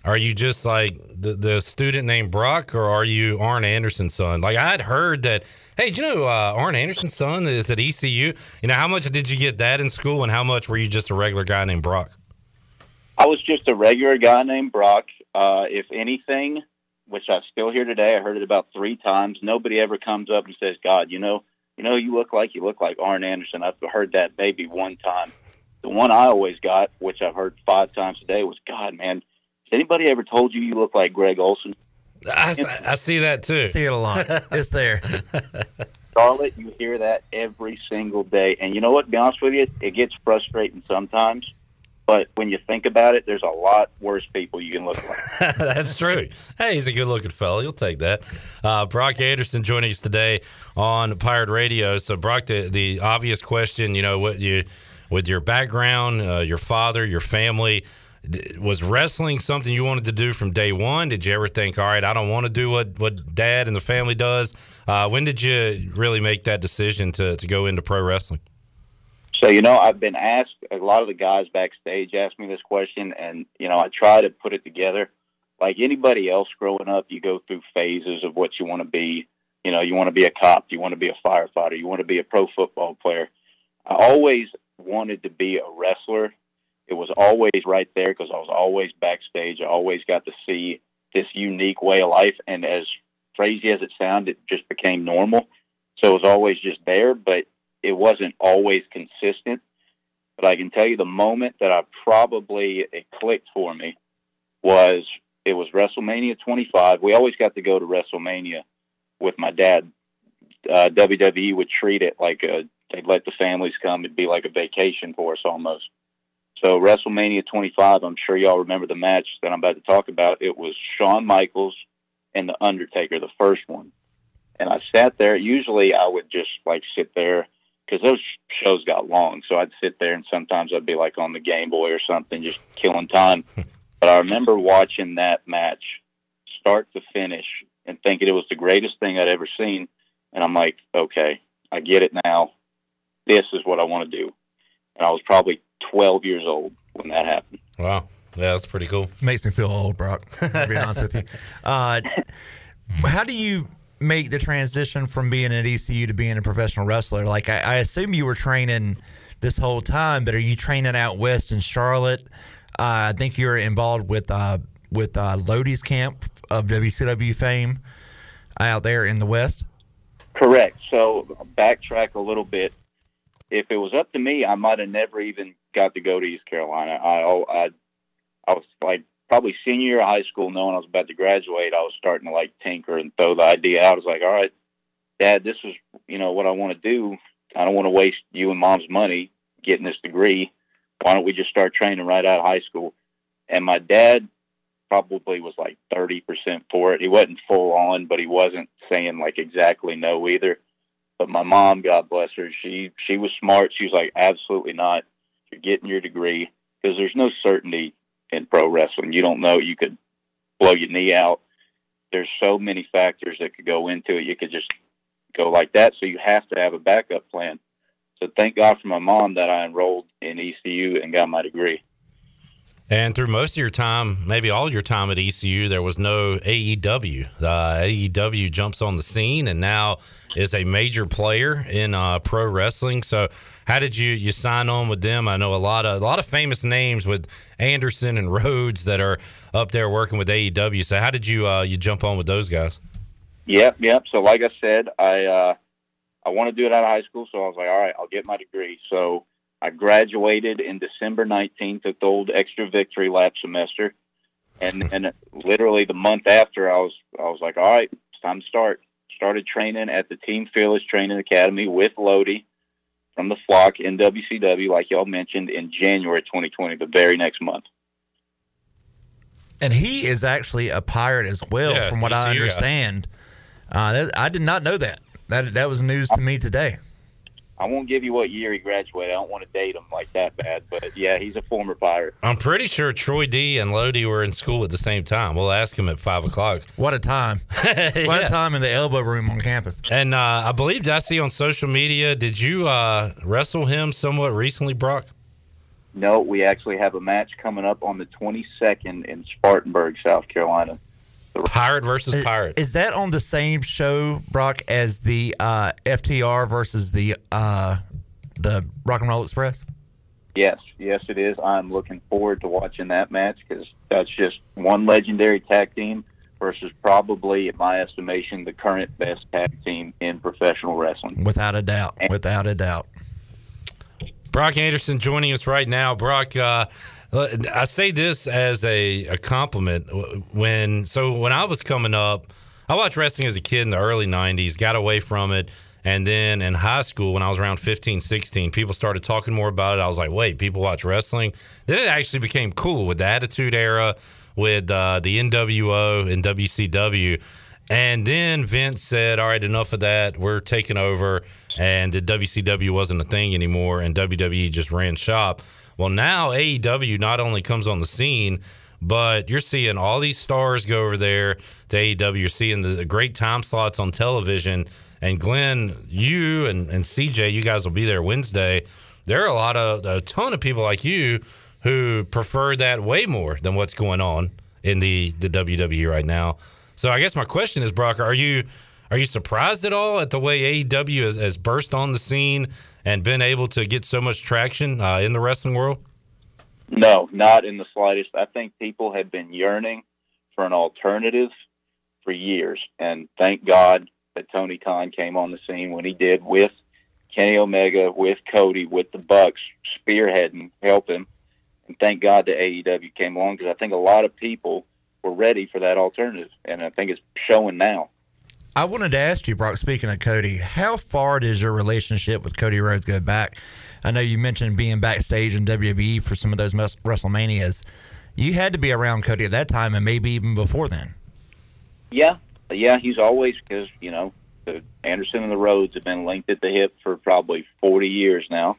are you just like the, the student named Brock or are you Arn Anderson's son? Like I had heard that, hey, do you know uh, Arn Anderson's son is at ECU? You know, how much did you get that in school and how much were you just a regular guy named Brock? I was just a regular guy named Brock. Uh, if anything, which I still hear today, I heard it about three times. Nobody ever comes up and says, God, you know, you know, you look like you look like Arn Anderson. I've heard that maybe one time. The one I always got, which I've heard five times a day, was God, man. Has anybody ever told you you look like Greg Olson? I, I see that too. See it a lot. it's there. [laughs] Charlotte, you hear that every single day. And you know what? To be honest with you, it gets frustrating sometimes. But when you think about it, there's a lot worse people you can look like. [laughs] That's true. Hey, he's a good looking fellow. You'll take that. Uh, Brock Anderson joining us today on Pirate Radio. So, Brock, the, the obvious question, you know, what you with your background, uh, your father, your family, d- was wrestling something you wanted to do from day one? Did you ever think, all right, I don't want to do what, what dad and the family does? Uh, when did you really make that decision to, to go into pro wrestling? So, you know, I've been asked, a lot of the guys backstage ask me this question, and, you know, I try to put it together. Like anybody else growing up, you go through phases of what you want to be. You know, you want to be a cop, you want to be a firefighter, you want to be a pro football player. I always wanted to be a wrestler. It was always right there because I was always backstage. I always got to see this unique way of life. And as crazy as it sounded, it just became normal. So it was always just there, but it wasn't always consistent. But I can tell you the moment that I probably it clicked for me was it was WrestleMania 25. We always got to go to WrestleMania with my dad. Uh, WWE would treat it like a they'd let the families come. It'd be like a vacation for us almost. So WrestleMania 25, I'm sure y'all remember the match that I'm about to talk about. It was Shawn Michaels and the Undertaker, the first one. And I sat there. Usually I would just like sit there because those shows got long. So I'd sit there and sometimes I'd be like on the Game Boy or something, just killing time. [laughs] but I remember watching that match start to finish and thinking it was the greatest thing I'd ever seen. And I'm like, okay, I get it now. This is what I want to do. And I was probably 12 years old when that happened. Wow. Yeah, that's pretty cool. Makes me feel old, Brock. [laughs] To be honest with you. Uh, how do you make the transition from being at ECU to being a professional wrestler? Like, I, I assume you were training this whole time, but are you training out west in Charlotte? Uh, I think you're involved with uh, with uh, Lodi's camp of WCW fame out there in the west. Correct. So backtrack a little bit. If it was up to me, I might have never even got to go to East Carolina. I, oh, I, I was like probably senior year of high school, knowing I was about to graduate. I was starting to like tinker and throw the idea out. I was like, all right, Dad, this is you know what I want to do. I don't want to waste you and Mom's money getting this degree. Why don't we just start training right out of high school? And my dad probably was like 30% for it. He wasn't full on, but he wasn't saying like exactly no either. But my mom, God bless her, she she was smart. She was like, absolutely not. You're getting your degree because there's no certainty in pro wrestling. You don't know you could blow your knee out. There's so many factors that could go into it. You could just go like that. So you have to have a backup plan. So thank God for my mom that I enrolled in ECU and got my degree. And through most of your time, maybe all your time at ECU, there was no AEW. Uh, AEW jumps on the scene and now is a major player in uh, pro wrestling. So, how did you you sign on with them? I know a lot of a lot of famous names with Anderson and Rhodes that are up there working with AEW. So, how did you uh, you jump on with those guys? Yep, yep. So, like I said, I uh, I want to do it out of high school, so I was like, all right, I'll get my degree. So I graduated in December 19th, took the old extra victory lap semester, and and literally the month after, I was I was like, all right, it's time to start. Started training at the Team Fearless Training Academy with Lodi from the flock in WCW, like y'all mentioned, in January 2020, the very next month. And he is actually a pirate as well, Yeah, from what I understand. Uh, that, I did not know that. That that was news to me today. I won't give you what year he graduated. I don't want to date him like that bad, but yeah, he's a former pirate. I'm pretty sure Troy D and Lodi were in school at the same time. We'll ask him at five o'clock. What a time! [laughs] What a time in the elbow room on campus. And uh, I believe I see on social media. Did you uh, wrestle him somewhat recently, Brock? No, we actually have a match coming up on the 22nd in Spartanburg, South Carolina. Pirate versus pirate. Is that on the same show, Brock, as the uh, FTR versus the uh, the Rock and Roll Express? Yes, yes, it is. I'm looking forward to watching that match because that's just one legendary tag team versus probably, in my estimation, the current best tag team in professional wrestling. Without a doubt. Without a doubt. Brock Anderson joining us right now. Brock, uh, I say this as a, a compliment. When so when I was coming up, I watched wrestling as a kid in the early '90s. Got away from it, and then in high school, when I was around 15, 16, people started talking more about it. I was like, wait, people watch wrestling. Then it actually became cool with the Attitude Era, with uh, the NWO and WCW. And then Vince said, all right, enough of that. We're taking over. And the WCW wasn't a thing anymore, and WWE just ran shop. Well, now AEW not only comes on the scene, but you're seeing all these stars go over there to AEW. You're seeing the, great time slots on television. And Glenn, you and, and CJ, you guys will be there Wednesday. There are a lot of, a ton of people like you who prefer that way more than what's going on in the, the WWE right now. So I guess my question is, Brock, are you are you surprised at all at the way AEW has, has burst on the scene and been able to get so much traction uh, in the wrestling world? No, not in the slightest. I think people have been yearning for an alternative for years, and thank God that Tony Khan came on the scene when he did with Kenny Omega, with Cody, with the Bucks spearheading, helping, and thank God that AEW came along because I think a lot of people were ready for that alternative, and I think it's showing now. I wanted to ask you, Brock, speaking of Cody, how far does your relationship with Cody Rhodes go back? I know you mentioned being backstage in WWE for some of those WrestleManias. You had to be around Cody at that time and maybe even before then. Yeah, yeah, he's always because you know Anderson and the Rhodes have been linked at the hip for probably forty years now.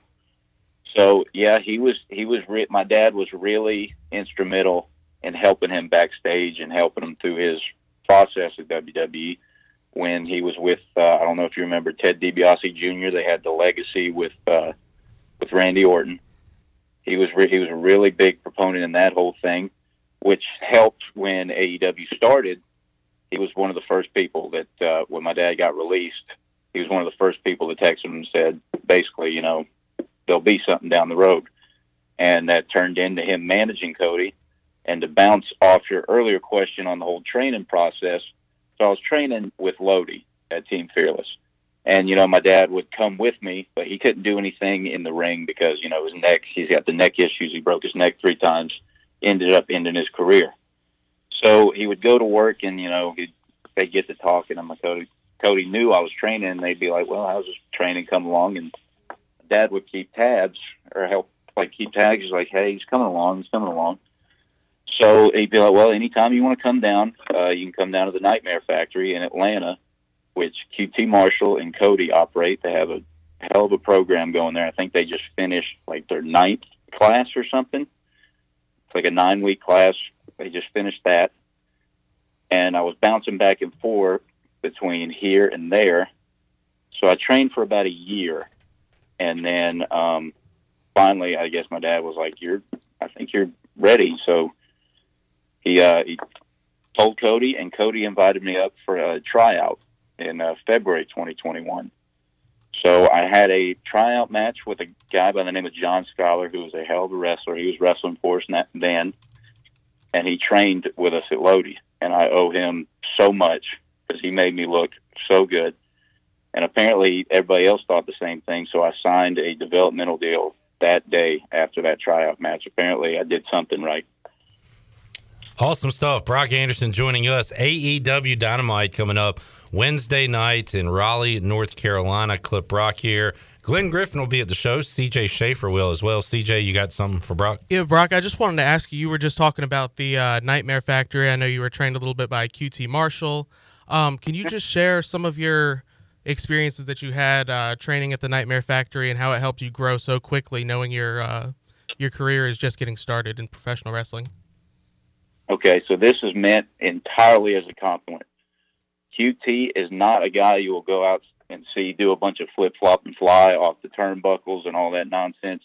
So yeah, he was he was re- my dad was really instrumental in helping him backstage and helping him through his process at WWE when he was with uh, I don't know if you remember Ted DiBiase Jr. They had the legacy with uh, with Randy Orton. He was re- he was a really big proponent in that whole thing, which helped when AEW started. He was one of the first people that uh, when my dad got released, he was one of the first people that texted him and said, basically, you know, there'll be something down the road, and that turned into him managing Cody. And to bounce off your earlier question on the whole training process, so I was training with Lodi at Team Fearless. And, you know, my dad would come with me, but he couldn't do anything in the ring because, you know, his neck, he's got the neck issues. He broke his neck three times, ended up ending his career. So he would go to work and, you know, he'd, they'd get to talking. And my Cody, Cody knew I was training and they'd be like, well, how's this training come along? And dad would keep tabs or help, like, keep tabs. He's like, hey, he's coming along. He's coming along. So he'd be like, well, anytime you want to come down, uh, you can come down to the Nightmare Factory in Atlanta, which QT Marshall and Cody operate. They have a hell of a program going there. I think they just finished like their ninth class or something. It's like a nine week class. They just finished that. And I was bouncing back and forth between here and there. So I trained for about a year. And then um, finally, I guess my dad was like, You're, I think you're ready. So he uh, he told Cody, and Cody invited me up for a tryout in uh, February 2021. So I had a tryout match with a guy by the name of John Skyler, who was a hell of a wrestler. He was wrestling for us then, and he trained with us at Lodi. And I owe him so much because he made me look so good. And apparently, everybody else thought the same thing. So I signed a developmental deal that day after that tryout match. Apparently, I did something right. Awesome stuff. Brock Anderson joining us. AEW Dynamite coming up Wednesday night in Raleigh, North Carolina. Clip Brock here. Glenn Griffin will be at the show. CJ Schaefer will as well. CJ, you got something for Brock? Yeah, Brock, I just wanted to ask you. You were just talking about the uh, Nightmare Factory. I know you were trained a little bit by QT Marshall. Um, can you just share some of your experiences that you had uh, training at the Nightmare Factory and how it helped you grow so quickly, knowing your uh, your career is just getting started in professional wrestling. Okay, so this is meant entirely as a compliment. QT is not a guy you will go out and see do a bunch of flip flop and fly off the turnbuckles and all that nonsense.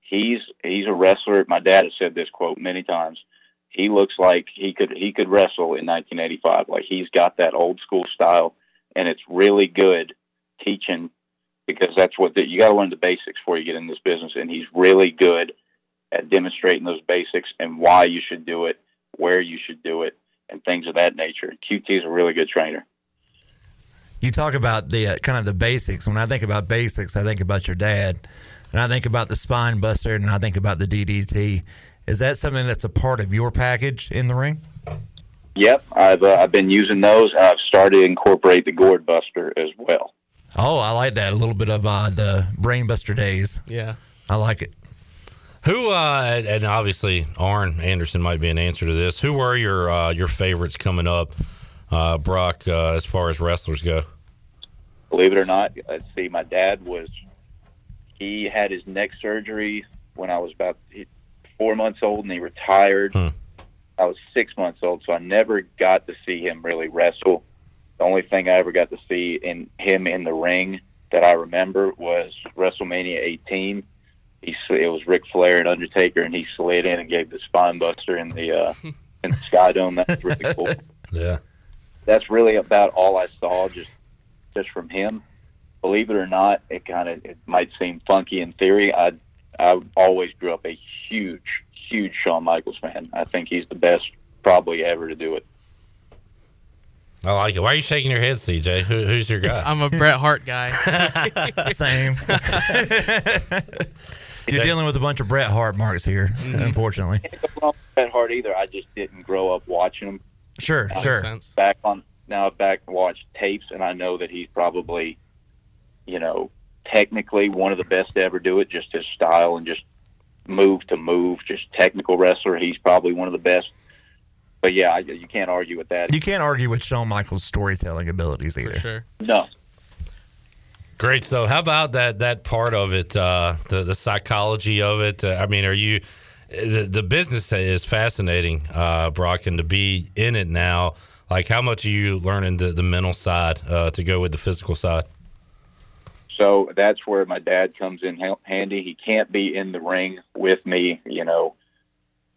He's he's a wrestler. My dad has said this quote many times. He looks like he could he could wrestle in 1985. Like he's got that old school style, and it's really good teaching because that's what the, you got to learn the basics before you get in this business. And he's really good at demonstrating those basics and why you should do it, where you should do it, and things of that nature. QT is a really good trainer. You talk about the uh, kind of the basics. When I think about basics, I think about your dad, and I think about the spine buster, and I think about the DDT. Is that something that's a part of your package in the ring? Yep, I've uh, I've been using those. I've started to incorporate the gourd buster as well. Oh, I like that. A little bit of uh, the brainbuster days. Yeah, I like it. Who uh, and obviously Arn Anderson might be an answer to this. Who are your uh, your favorites coming up, uh, Brock? Uh, as far as wrestlers go, Believe it or not, let's see. My dad was he had his neck surgery when I was about four months old, and he retired. I was six months old, so I never got to see him really wrestle. The only thing I ever got to see in him in the ring that I remember was WrestleMania 18. He it was Ric Flair and Undertaker, and he slid in and gave the spine buster in the uh, in the Sky Dome. That's really cool. [laughs] Yeah, that's really about all I saw just just from him. Believe it or not, it kind of it might seem funky in theory. I I always grew up a huge huge Shawn Michaels fan. I think he's the best probably ever to do it. I like it. Why are you shaking your head, CJ? Who, who's your guy? I'm a Bret Hart guy. [laughs] [laughs] Same. You're dealing with a bunch of Bret Hart marks here, mm-hmm. unfortunately. Can't go wrong with Bret Hart either. I just didn't grow up watching him. Sure, Now, sure. Back on now, I've back watched tapes, and I know that he's probably, you know, technically one of the best to ever do it. Just his style and just move to move, just technical wrestler. He's probably one of the best. But yeah, I, you can't argue with that. You can't argue with Shawn Michaels' storytelling abilities either. sure. No. Great. So, how about that that part of it, uh, the the psychology of it? Uh, I mean, are you the, the business is fascinating, uh, Brock, and to be in it now, like how much are you learning the the mental side uh, to go with the physical side? So that's where my dad comes in handy. He can't be in the ring with me, you know,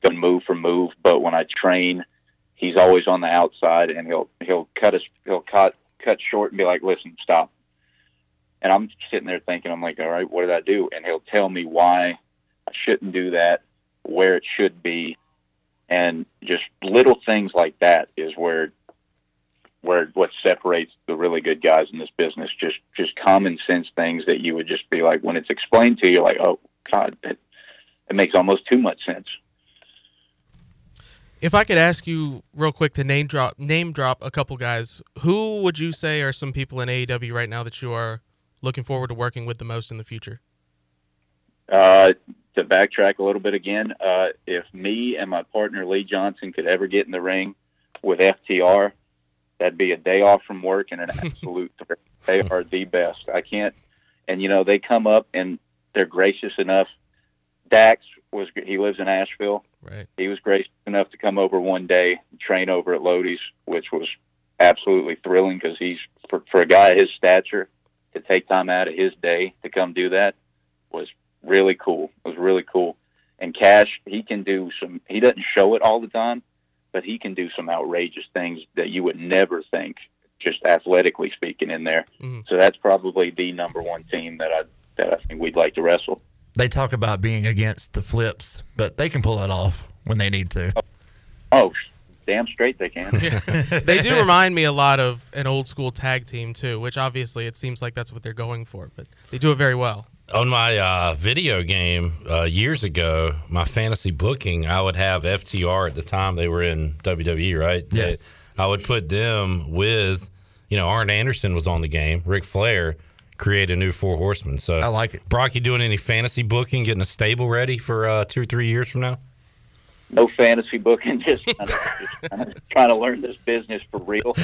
going move for move. But when I train, he's always on the outside, and he'll he'll cut us he'll cut cut short and be like, "Listen, stop." And I'm sitting there thinking, I'm like, "All right, what did I do?" And he'll tell me why I shouldn't do that, where it should be, and just little things like that is where where what separates the really good guys in this business just just common sense things that you would just be like when it's explained to you like oh god that it makes almost too much sense If I could ask you real quick to name drop name drop a couple guys, who would you say are some people in AEW right now that you are looking forward to working with the most in the future? uh to backtrack a little bit again uh if me and my partner lee johnson could ever get in the ring with ftr that'd be a day off from work and an [laughs] absolute thrill. they are the best i can't and you know they come up and they're gracious enough dax was he lives in asheville Right. he was gracious enough to come over one day and train over at Lodi's, which was absolutely thrilling because he's for, for a guy his stature to take time out of his day to come do that was really cool. It was really cool. And Cash, he can do some. He doesn't show it all the time, but he can do some outrageous things that you would never think, just athletically speaking, in there. Mm-hmm. So that's probably the number one team that I that I think we'd like to wrestle. They talk about being against the flips, but they can pull it off when they need to. Oh, damn straight they can. [laughs] they do remind me a lot of an old school tag team too, which obviously it seems like that's what they're going for, but they do it very well. On my uh, video game uh, years ago, my fantasy booking, I would have FTR at the time they were in WWE, right? Yes. They- I would put them with, you know, Arn Anderson was on the game, Ric Flair, create a new Four Horsemen. So I like it. Brock, you doing any fantasy booking, getting a stable ready for uh, two or three years from now? No fantasy booking, just, kind of, just kind of trying to learn this business for real. [laughs]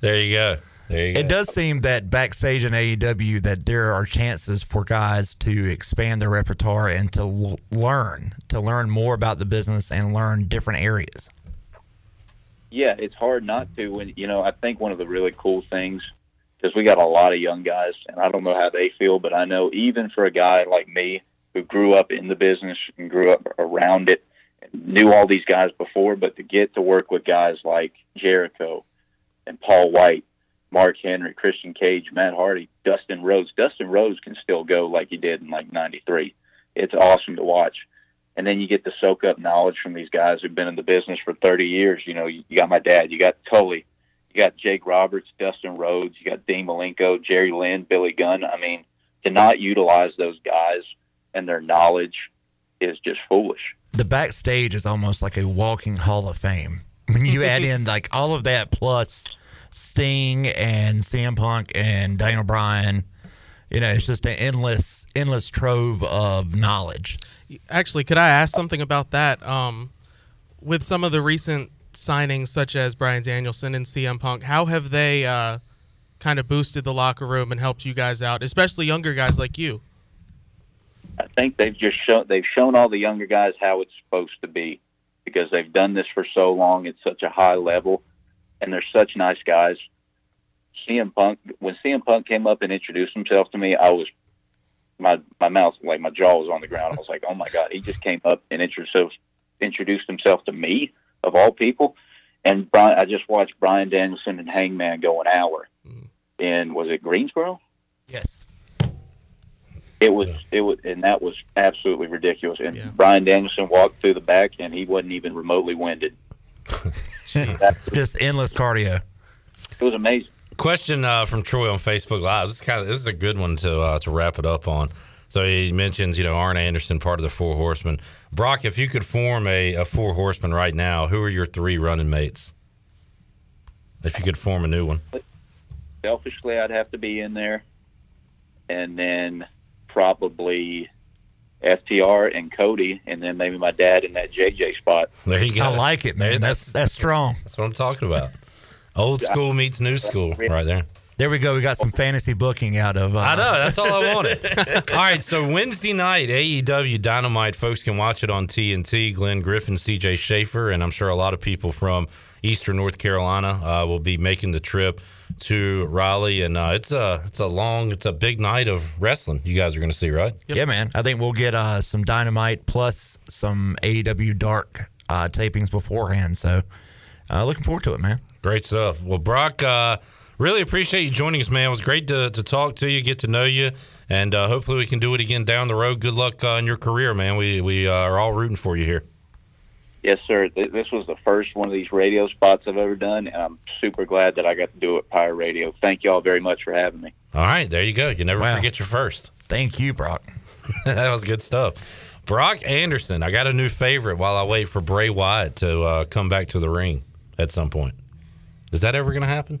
There you go. There you It does seem that backstage in AEW that there are chances for guys to expand their repertoire and to l- learn, to learn more about the business and learn different areas. Yeah, it's hard not to. When you know, I think one of the really cool things because we got a lot of young guys, and I don't know how they feel, but I know even for a guy like me who grew up in the business and grew up around it, knew all these guys before, but to get to work with guys like Jericho and Paul White, Mark Henry, Christian Cage, Matt Hardy, Dustin Rhodes. Dustin Rhodes can still go like he did in like '93. It's awesome to watch. And then you get to soak up knowledge from these guys who've been in the business for 30 years. You know, you, you got my dad, you got Tully, you got Jake Roberts, Dustin Rhodes, you got Dean Malenko, Jerry Lynn, Billy Gunn. I mean, to not utilize those guys and their knowledge is just foolish. The backstage is almost like a walking hall of fame. When you add [laughs] in like all of that plus Sting and CM Punk and Daniel Bryan, you know, it's just an endless, endless trove of knowledge. Actually, could I ask something about that? Um, with some of the recent signings, such as Bryan Danielson and CM Punk, how have they uh, kind of boosted the locker room and helped you guys out, especially younger guys like you? I think they've just shown they've shown all the younger guys how it's supposed to be because they've done this for so long at such a high level, and they're such nice guys. CM Punk, when CM Punk came up and introduced himself to me, I was my my mouth like my jaw was on the ground. I was like, oh my god, he just came up and introduced introduced himself to me of all people. And Bryan, I just watched Bryan Danielson and Hangman go an hour mm. in was it Greensboro? Yes. It was it was and that was absolutely ridiculous. And Bryan Danielson walked through the back and he wasn't even remotely winded. [laughs] just endless cardio. It was amazing. Question uh, from Troy on Facebook Live. This is kind of this is a good one to uh, to wrap it up on. So he mentions, you know, Arn Anderson, part of the Four Horsemen. Brock, if you could form a, a Four Horsemen right now, who are your three running mates? If you could form a new one, Selfishly, I'd have to be in there, and then probably FTR and Cody, and then maybe my dad in that JJ spot. there you go. I like it, man. That's that's strong. That's what I'm talking about. Old school meets new school, right there. There we go. We got some fantasy booking out of. Uh, I know. That's all I wanted. [laughs] [laughs] all right. So Wednesday night, AEW Dynamite. Folks can watch it on TNT. Glenn Griffin, CJ Schaefer, and I'm sure a lot of people from Eastern North Carolina uh, will be making the trip to Raleigh, and uh, it's a it's a long, it's a big night of wrestling. You guys are going to see, right? Yeah, man. I think we'll get uh, some dynamite plus some AEW dark uh, tapings beforehand. So, uh, looking forward to it, man. Great stuff. Well, Brock, uh, really appreciate you joining us, man. It was great to, to talk to you, get to know you, and uh, hopefully we can do it again down the road. Good luck uh, in your career, man. We we uh, are all rooting for you here. Yes, sir. Th- This was the first one of these radio spots I've ever done, and I'm super glad that I got to do it Pirate Radio. Thank you all very much for having me. All right, there you go. You never forget your first. Thank you, Brock. [laughs] that was good stuff. Brock Anderson. I got a new favorite while I wait for Bray Wyatt to uh, come back to the ring at some point. Is that ever going to happen?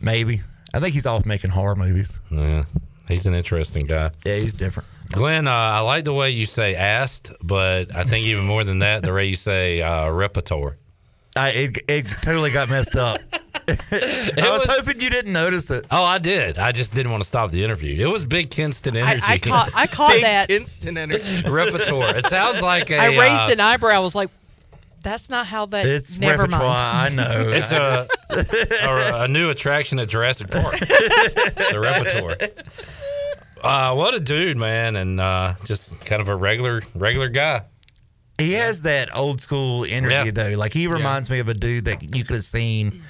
Maybe. I think he's off making horror movies. Yeah, he's an interesting guy. Yeah, he's different. Glenn, uh, I like the way you say asked, but I think even more than that, the way you say uh, repertoire. I, it, it totally got messed up. [laughs] I was, hoping you didn't notice it. Oh, I did. I just didn't want to stop the interview. It was Big Kinston energy. I caught, I caught that. Instant energy. repertoire. It sounds like a. I raised uh, an eyebrow. I was like, that's not how that. It's never repertoire. I know. [laughs] It's a, [laughs] a, a new attraction at Jurassic Park. the repertoire. Uh, what a dude, man, and uh, just kind of a regular regular guy. He has that old school energy Yeah. though. Like he reminds me of a dude that you could have seen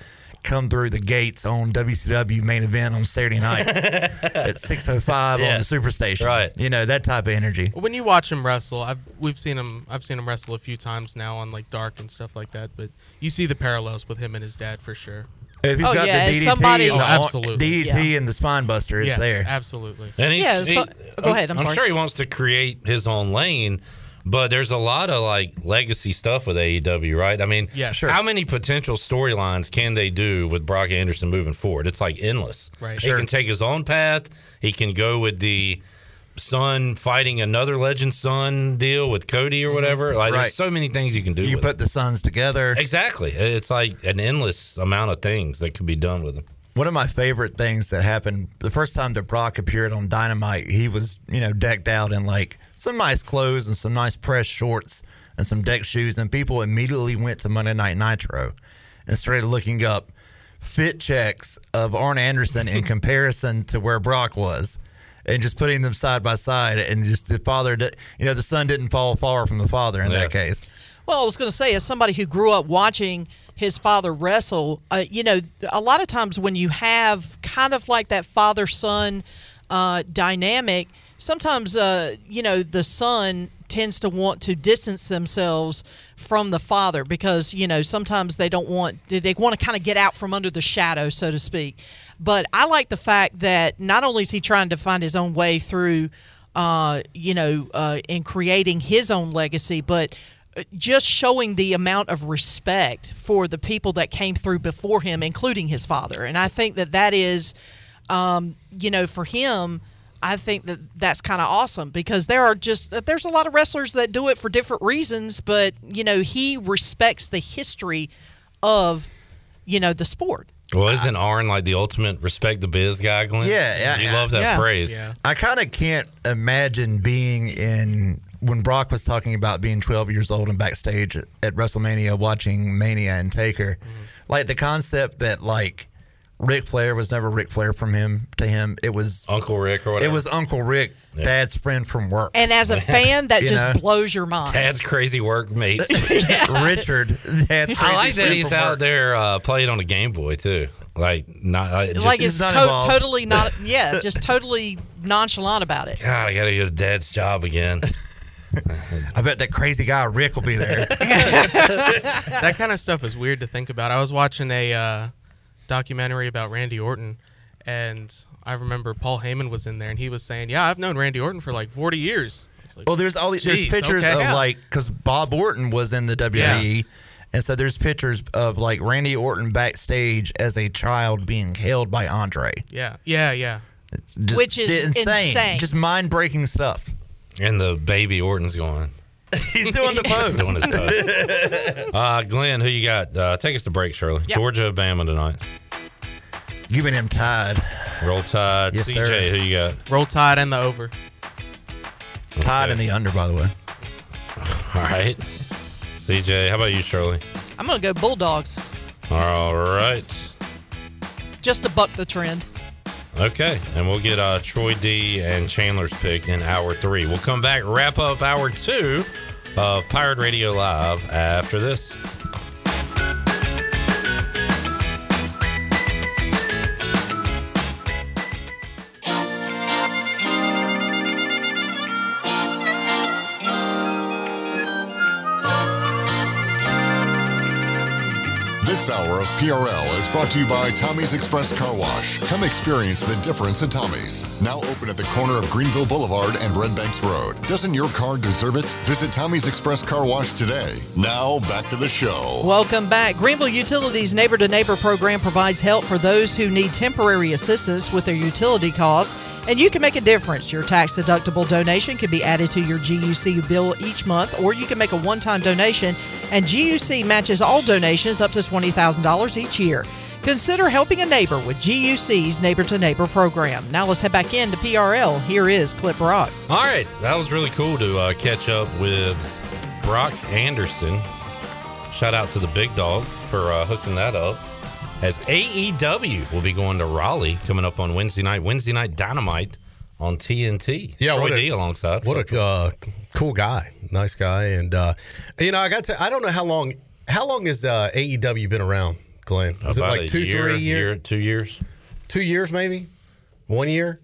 come through the gates on WCW main event on Saturday night [laughs] at six oh five Yeah. on the Superstation. Right. You know that type of energy. When you watch him wrestle, I've we've seen him. I've seen him wrestle a few times now on like Dark and stuff like that. But you see the parallels with him and his dad for sure. If he's Oh, got yeah, the DDT, somebody- and the Oh, absolutely. DDT Yeah. and the spine buster, it's yeah, there. absolutely. And he's, Yeah, so- he- go ahead, I'm sorry. sure he wants to create his own lane, but there's a lot of like legacy stuff with AEW, right? I mean, Yeah, sure. How many potential storylines can they do with Brock Anderson moving forward? It's like endless. Right. He Sure. can take his own path. He can go with the son fighting another legend son deal with Cody or whatever. Like, Right. there's so many things you can do. You put the sons together. exactly. It's like an endless amount of things that could be done with them. one of my favorite things that happened the first time that Brock appeared on Dynamite, he was, you know, decked out in like some nice clothes and some nice press shorts and some deck shoes. And people immediately went to Monday Night Nitro and started looking up fit checks of Arn Anderson in [laughs] comparison to where Brock was. And just putting them side by side, and just the father, di- you know, the son didn't fall far from the father in that case. Well, I was going to say, as somebody who grew up watching his father wrestle, uh, you know, a lot of times when you have kind of like that father son uh, dynamic, sometimes, uh, you know, the son tends to want to distance themselves from the father because, you know, sometimes they don't want, they want to kind of get out from under the shadow, so to speak. But I like the fact that not only is he trying to find his own way through, uh, you know, uh, in creating his own legacy, but just showing the amount of respect for the people that came through before him, including his father. And I think that that is, um, you know, for him, I think that that's kind of awesome because there are just there's a lot of wrestlers that do it for different reasons, but you know he respects the history of you know the sport. Well, isn't Arn like the ultimate respect the biz guy, Glenn? Yeah, yeah. You love that phrase. I kind of can't imagine being in when Brock was talking about being 12 years old and backstage at, at WrestleMania watching Mania and Taker. Mm-hmm. Like the concept that like Ric Flair was never Rick Flair from him to him. It was Uncle Rick or whatever. It was Uncle Rick, Dad's friend from work. And as a [laughs] fan, that just know? blows your mind. Dad's crazy work mate. [laughs] Richard. Dad's I like crazy that he's out work. there uh, playing on a Game Boy too. Like not uh, just, like it's co- totally not, [laughs] yeah, just totally nonchalant about it. God, I gotta go to Dad's job again. I bet that crazy guy Rick will be there. that kind of stuff is weird to think about. I was watching a uh, documentary about Randy Orton, and I remember Paul Heyman was in there, and he was saying, "Yeah, I've known Randy Orton for like 40 years." I like, Well, there's all these there's pictures okay." of Yeah. like because Bob Orton was in the WWE, and so there's pictures of like Randy Orton backstage as a child being held by Andre. yeah, yeah, yeah. Just Which is insane. just mind breaking stuff. And the baby Orton's going. [laughs] He's doing the pose. doing his pose. [laughs] uh, Glenn, who you got? Uh, take us to break, Shirley. Yeah. Georgia, Bama tonight. Giving him Tide. Roll Tide. Yes, CJ, sir. who you got? Roll Tide and the over. Tide in the under, by the way. [laughs] All right. CJ, how about you, Shirley? I'm gonna go Bulldogs All right. just to buck the trend. Okay, and we'll get uh, Troy D and Chandler's pick in hour three. We'll come back, wrap up hour two of Pirate Radio Live after this. This hour of PRL is brought to you by Tommy's Express Car Wash. Come experience the difference at Tommy's. Now open at the corner of Greenville Boulevard and Red Banks Road. Doesn't your car deserve it? Visit Tommy's Express Car Wash today. Now back to the show. Welcome back. Greenville Utilities Neighbor to Neighbor program provides help for those who need temporary assistance with their utility costs, and you can make a difference. Your tax deductible donation can be added to your GUC bill each month, or you can make a one time donation, and GUC matches all donations up to $20,000 each year. Consider helping a neighbor with GUC's Neighbor to Neighbor program. Now let's head back into PRL. Here is Clip Brock. All right, that was really cool to uh, catch up with Brock Anderson. Shout out to the big dog for uh, hooking that up. As AEW will be going to Raleigh coming up on Wednesday night. Wednesday night Dynamite on TNT. Yeah, Troy what a- D alongside. What a uh, cool guy, nice guy, and uh, you know I got to. I don't know how long. How long has uh, AEW been around, Glenn? Is About it like two, year, three years? year, two years. Two years, maybe. One year.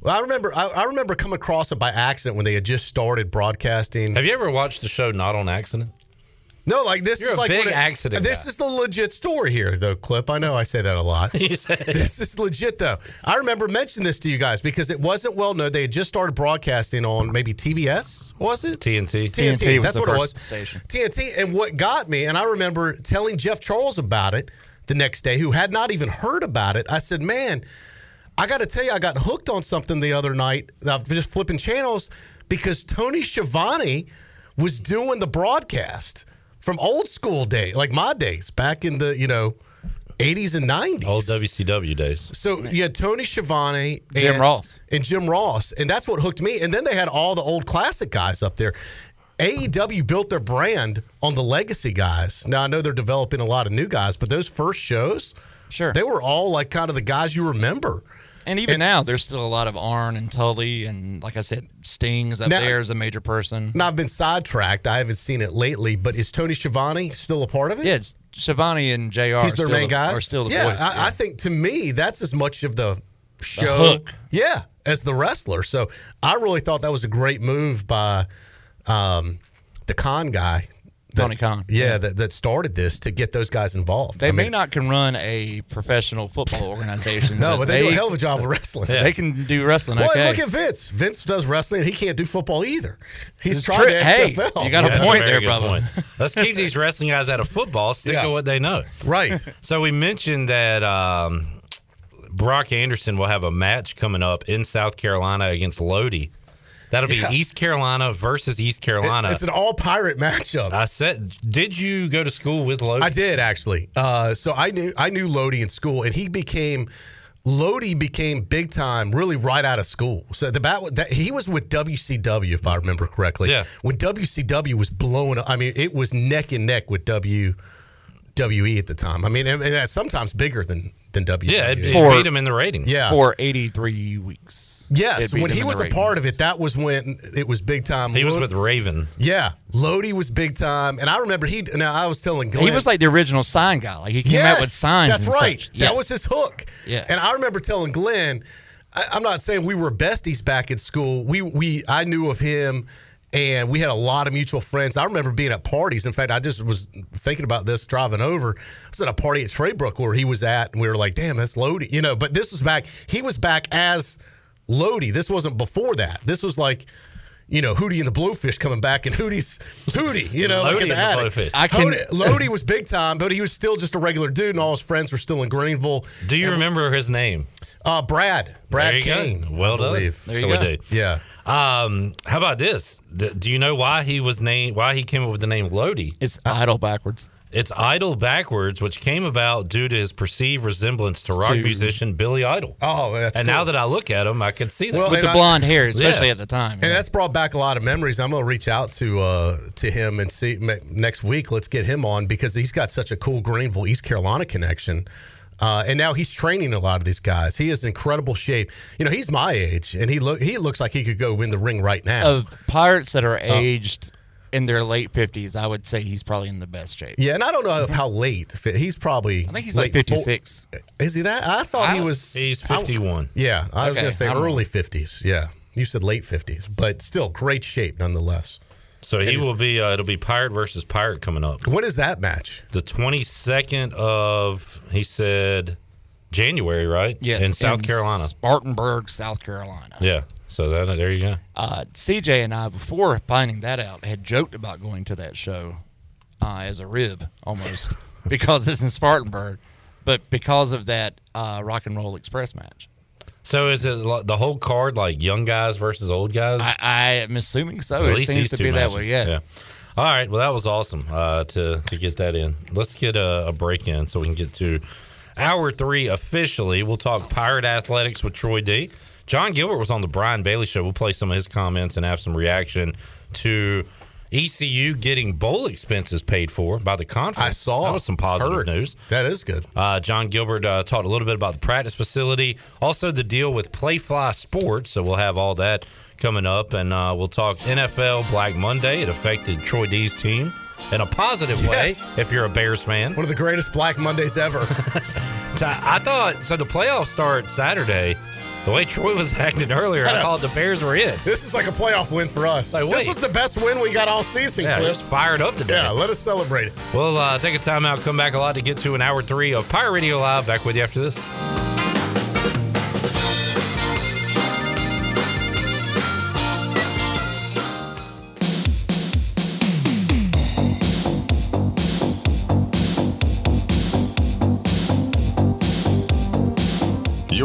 Well, I remember. I, I remember coming across it by accident when they had just started broadcasting. Have you ever watched the show Not on Accident? No, like this You're is a like big when it- accident This guy. is the legit story here, though, Clip. I know I say that a lot. [laughs] this is legit, though. I remember mentioning this to you guys because it wasn't well known. They had just started broadcasting on maybe TBS, was it? TNT. TNT. was That's the what it first was. station. TNT. And what got me, and I remember telling Jeff Charles about it the next day, who had not even heard about it. I said, "Man, I got to tell you, I got hooked on something the other night. I was just flipping channels because Tony Schiavone was doing the broadcast from old school day, like my days back in the you know 80s and 90s. Old WCW days. So you had Tony Schiavone, Jim Ross. and Jim Ross, and that's what hooked me. And then they had all the old classic guys up there. AEW built their brand on the legacy guys. Now I know they're developing a lot of new guys, but those first shows, sure, they were all like kind of the guys you remember. And even now, there's still a lot of Arn and Tully, and like I said, Stings up Now- there is a major person. Now I've been sidetracked. I haven't seen it lately, but is Tony Schiavone still a part of it? Yeah, it's Schiavone and Jr. He's are their still main the, guys. Are still the yeah, voice. I, I think to me that's as much of the show, hook. yeah, as the wrestler. So I really thought that was a great move by um, the Khan guy, that- Tony Khan. Yeah, That, that started this to get those guys involved. They I may mean, not can run a professional football organization. [laughs] No, but they, do a hell of a job of wrestling. They can do wrestling. Well, okay. look at Vince. Vince does wrestling. He can't do football either. He's It's trying true. to Hey, XFL. you got a point very there, brother. point. [laughs] Let's keep these wrestling guys out of football. Stick Yeah. to what they know. Right. [laughs] So we mentioned that um, Brock Anderson will have a match coming up in South Carolina against Lodi. That'll be Yeah. East Carolina versus East Carolina. It's an all pirate matchup. I said, did you go to school with Lodi? I did actually. Uh, so I knew I knew Lodi in school, and he became Lodi became big time really right out of school. So the bat that he was with WCW if I remember correctly. Yeah. When WCW was blowing up, I mean it was neck and neck with WWE at the time. I mean, and, and that's sometimes bigger than than WWE. Yeah, it, it For- beat him in the ratings. Yeah. for 83 weeks. Yes, when he was a part of it, that was when it was big time. He was with Raven. Yeah, Lodi was big time, and I remember he. Now I was telling Glenn, He was like the original sign guy. Like he came out with signs. That's and right. such. That Yes. was his hook. Yeah. And I remember telling Glenn, I, I'm not saying we were besties back in school. We we I knew of him. And we had a lot of mutual friends. I remember being at parties. In fact, I just was thinking about this driving over. I was at a party at Traybrook where he was at, and we were like, "Damn, that's Lodi," you know. But this was back. He was back as Lodi. This wasn't before that. This was like, you know, Hootie and the Blowfish coming back, and Hootie's Hootie. You know, like Lodi in the and the attic. Blowfish. I can- Hootie- Lodi was big time, but he was still just a regular dude, and all his friends were still in Greenville. Do you remember his name? Uh, Brad, Brad There you go. Cain. Well I done. believe. There you So we go. do. Yeah. Um, how about this? D- Do you know why he was named? Why he came up with the name Lodi? It's idle backwards. It's Idol backwards, which came about due to his perceived resemblance to rock To- musician Billy Idol. Oh, that's and cool. now that I look at him, I can see that. Well, With and the I- blonde hair, especially Yeah. at the time. And yeah. that's brought back a lot of memories. I'm gonna reach out to uh, to him and see me- next week. Let's get him on because he's got such a cool Greenville, East Carolina connection. Uh, and now he's training a lot of these guys. He is in incredible shape. You know, he's my age, and he look he looks like he could go win the ring right now. of pirates that are Oh. aged in their late 50s, I would say he's probably in the best shape. yeah, and I don't know if how late. He's probably I think he's like 56. Is he that? I thought he was. He's 51. yeah, I was gonna say early fifties. Yeah, you said late fifties, but still great shape nonetheless. So he will be. Uh, it'll be Pirate versus Pirate coming up. When is that match? The twenty second of he said January, right? Yes. in South Carolina. Spartanburg, South Carolina. Yeah. So that there you go. Uh, CJ and I, before finding that out, had joked about going to that show uh, as a rib almost [laughs] because it's in Spartanburg, but because of that uh, Rock and Roll Express match. So is it the whole card like young guys versus old guys? I, I am assuming so. At it seems to be that matches. way. Yeah. All right. Well, that was awesome uh, to to get that in. Let's get a, a break in so we can get to hour three officially. We'll talk Pirate Athletics with Troy D. John Gilbert was on the Brian Bailey show. We'll play some of his comments and have some reaction to ECU getting bowl expenses paid for by the conference. I saw. that was some positive heard. news. That is good. Uh, John Gilbert uh, talked a little bit about the practice facility, also the deal with Playfly Sports. So we'll have all that coming up, and uh, we'll talk NFL Black Monday. It affected Troy D's team in a positive Yes. way. If you're a Bears fan, One of the greatest Black Mondays ever. [laughs] I thought so. The playoffs start Saturday. The way Troy was acting earlier, I thought the Bears were in. This is like a playoff win for us. Like, this was the best win we got all season, Yeah, Cliff. just fired up today. Yeah, let us celebrate it. We'll uh, take a timeout, come back a lot to get to an hour three of Pirate Radio Live. Back with you after this.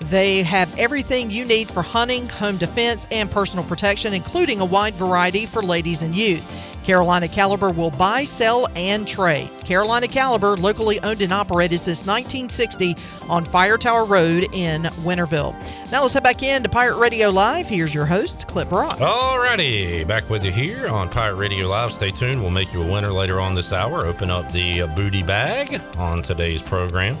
They have everything you need for hunting, home defense, and personal protection, including a wide variety for ladies and youth. Carolina Caliber will buy, sell, and trade. Carolina Caliber, locally owned and operated since 1960 on Fire Tower Road in Winterville. Now let's head back in to Pirate Radio Live. Here's your host, Clip Brock. Alrighty, back with you here on Pirate Radio Live. Stay tuned. We'll make you a winner later on this hour. Open up the booty bag on today's program.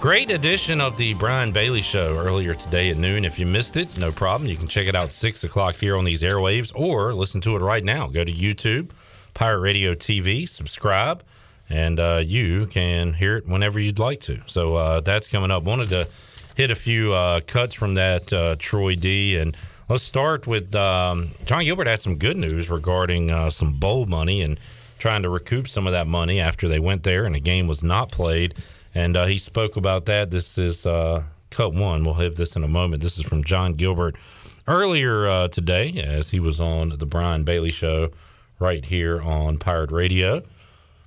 Great edition of the Brian Bailey Show earlier today at noon. If you missed it, no problem. You can check it out 6 o'clock here on these airwaves or listen to it right now. Go to YouTube, Pirate Radio TV, subscribe, and uh, you can hear it whenever you'd like to. So uh, that's coming up. Wanted to hit a few uh, cuts from that uh, Troy D. And let's start with um, John Gilbert had some good news regarding uh, some bowl money and trying to recoup some of that money after they went there and the game was not played and uh, he spoke about that. This is uh, cut one. We'll have this in a moment. This is from John Gilbert earlier uh, today as he was on the Brian Bailey Show right here on Pirate Radio.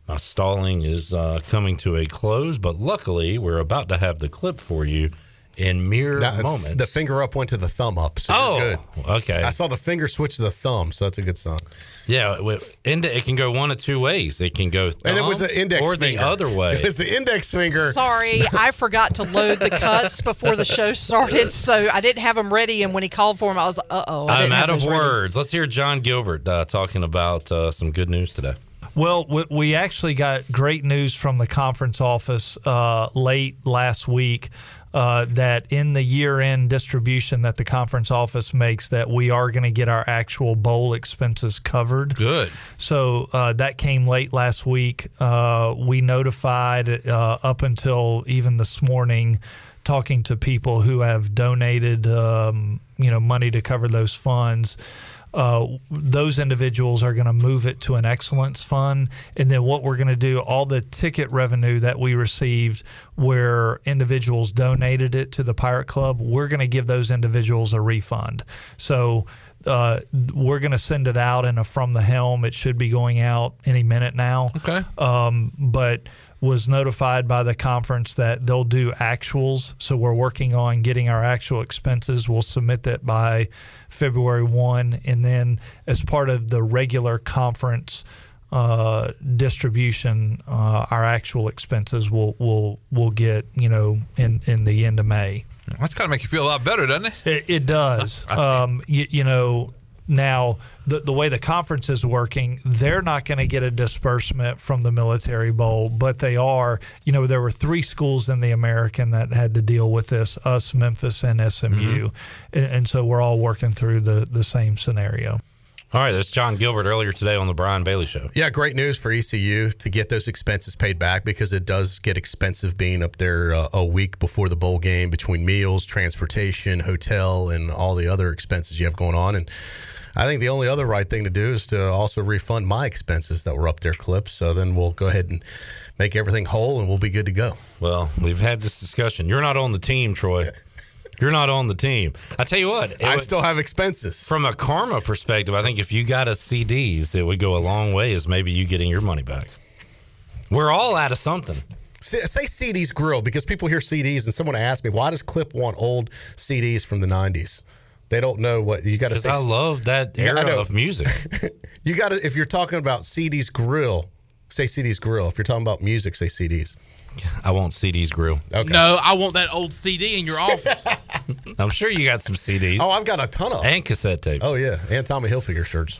My stalling is uh, coming to a close, but luckily we're about to have the clip for you in mere Now, moments. The finger up went to the thumb up. So Oh, good. okay. I saw the finger switch to the thumb, so that's a good sign. Yeah, with- inde- it can go one of two ways. It can go thumb and it was the index or finger. the other way. [laughs] It was the index finger. Sorry, I forgot to load the cuts before the show started, so I didn't have them ready. And when he called for them, I was like, "Uh oh." I'm out of words. Let's hear John Gilbert uh, talking about uh, some good news today. Well, we, we actually got great news from the conference office uh, late last week. Uh, that in the year-end distribution that the conference office makes, that we are going to get our actual bowl expenses covered. Good. So uh, that came late last week. Uh, we notified uh, up until even this morning, talking to people who have donated, um, you know, money to cover those funds. Uh, those individuals are going to move it to an excellence fund, and then what we're going to do, all the ticket revenue that we received, where individuals donated it to the Pirate Club, we're going to give those individuals a refund. So uh, we're going to send it out in a from the helm. It should be going out any minute now. Okay. Um, but was notified by the conference that they'll do actuals. So we're working on getting our actual expenses. We'll submit that by February 1. And then, as part of the regular conference uh, distribution, uh, our actual expenses will will will get you know in in the end of May. That's got to make you feel a lot better, doesn't it? It, it does. [laughs] um, you, you know, now the the way the conference is working, they're not going to get a disbursement from the Military Bowl, but they are. You know, there were three schools in the American that had to deal with this: us, Memphis, and SMU, and, and so we're all working through the the same scenario. All right, that's John Gilbert earlier today on the Brian Bailey Show. Yeah, great news for ECU to get those expenses paid back because it does get expensive being up there uh, a week before the bowl game between meals, transportation, hotel, and all the other expenses you have going on. And I think the only other right thing to do is to also refund my expenses that were up there, clip. So then we'll go ahead and make everything whole and we'll be good to go. Well, we've had this discussion. You're not on the team, Troy. [laughs] You're not on the team. I tell you what, I would- still have expenses. from a karma perspective, I think if you got us CDs, it would go a long way as maybe you getting your money back. We're all out of something. Say, say CDs Grill because people hear CDs and someone asked me, why does Clip want old CDs from the 90s? They don't know what you got to say. I love that era know. of music. [laughs] You got to, if you're talking about CDs Grill, say CDs Grill. If you're talking about music, say CDs. I want CDs Grill. Okay. No, I want that old CD in your office. [laughs] I'm sure you got some CDs. Oh, I've got a ton of 'em. and cassette tapes. Oh, yeah. And Tommy Hilfiger shirts.